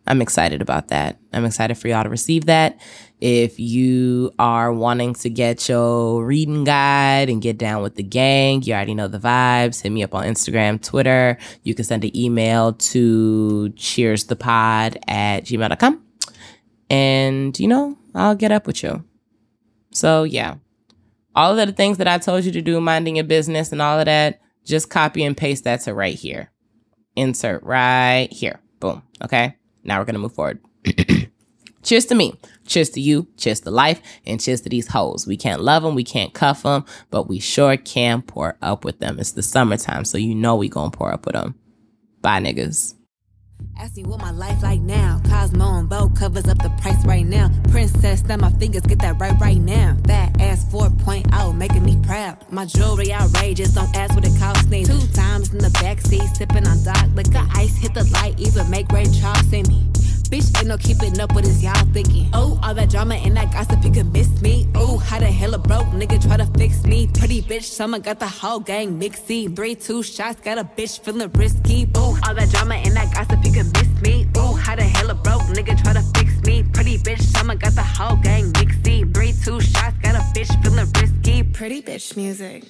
I'm excited about that. I'm excited for y'all to receive that. If you are wanting to get your reading guide and get down with the gang, you already know the vibes. Hit me up on Instagram, Twitter. You can send an email to cheersthepod at gmail.com. And, you know, I'll get up with you. So, yeah. All of the things that I told you to do, minding your business and all of that, just copy and paste that to right here. Insert right here. Boom. Okay. Now we're going to move forward. cheers to me. Cheers to you. Cheers to life. And cheers to these hoes. We can't love them. We can't cuff them, but we sure can pour up with them. It's the summertime, so you know we to pour up with them. Bye, niggas.
Ask me what my life like now. Cosmo and Vogue covers up the price right now. Princess, snap my fingers, get that right right now. Fat ass 4.0, making me proud. My jewelry outrageous, don't ask what it cost me. Two times in the backseat, sipping on dark liquor. Ice hit the light, even make Ray Charles see me. Bitch, ain't no keeping up with this, y'all thinking. Oh, all that drama and that gossip, you can miss me. Oh, how the hell a broke nigga try to fix me? Pretty bitch, summer got the whole gang mixy. Three, two shots, got a bitch feeling risky. Oh, all that drama and that gossip, you can miss me. Oh, how the hell a broke nigga try to fix me? Pretty bitch, summer got the whole gang mixy. Three, two shots, got a bitch feeling risky. Pretty bitch music.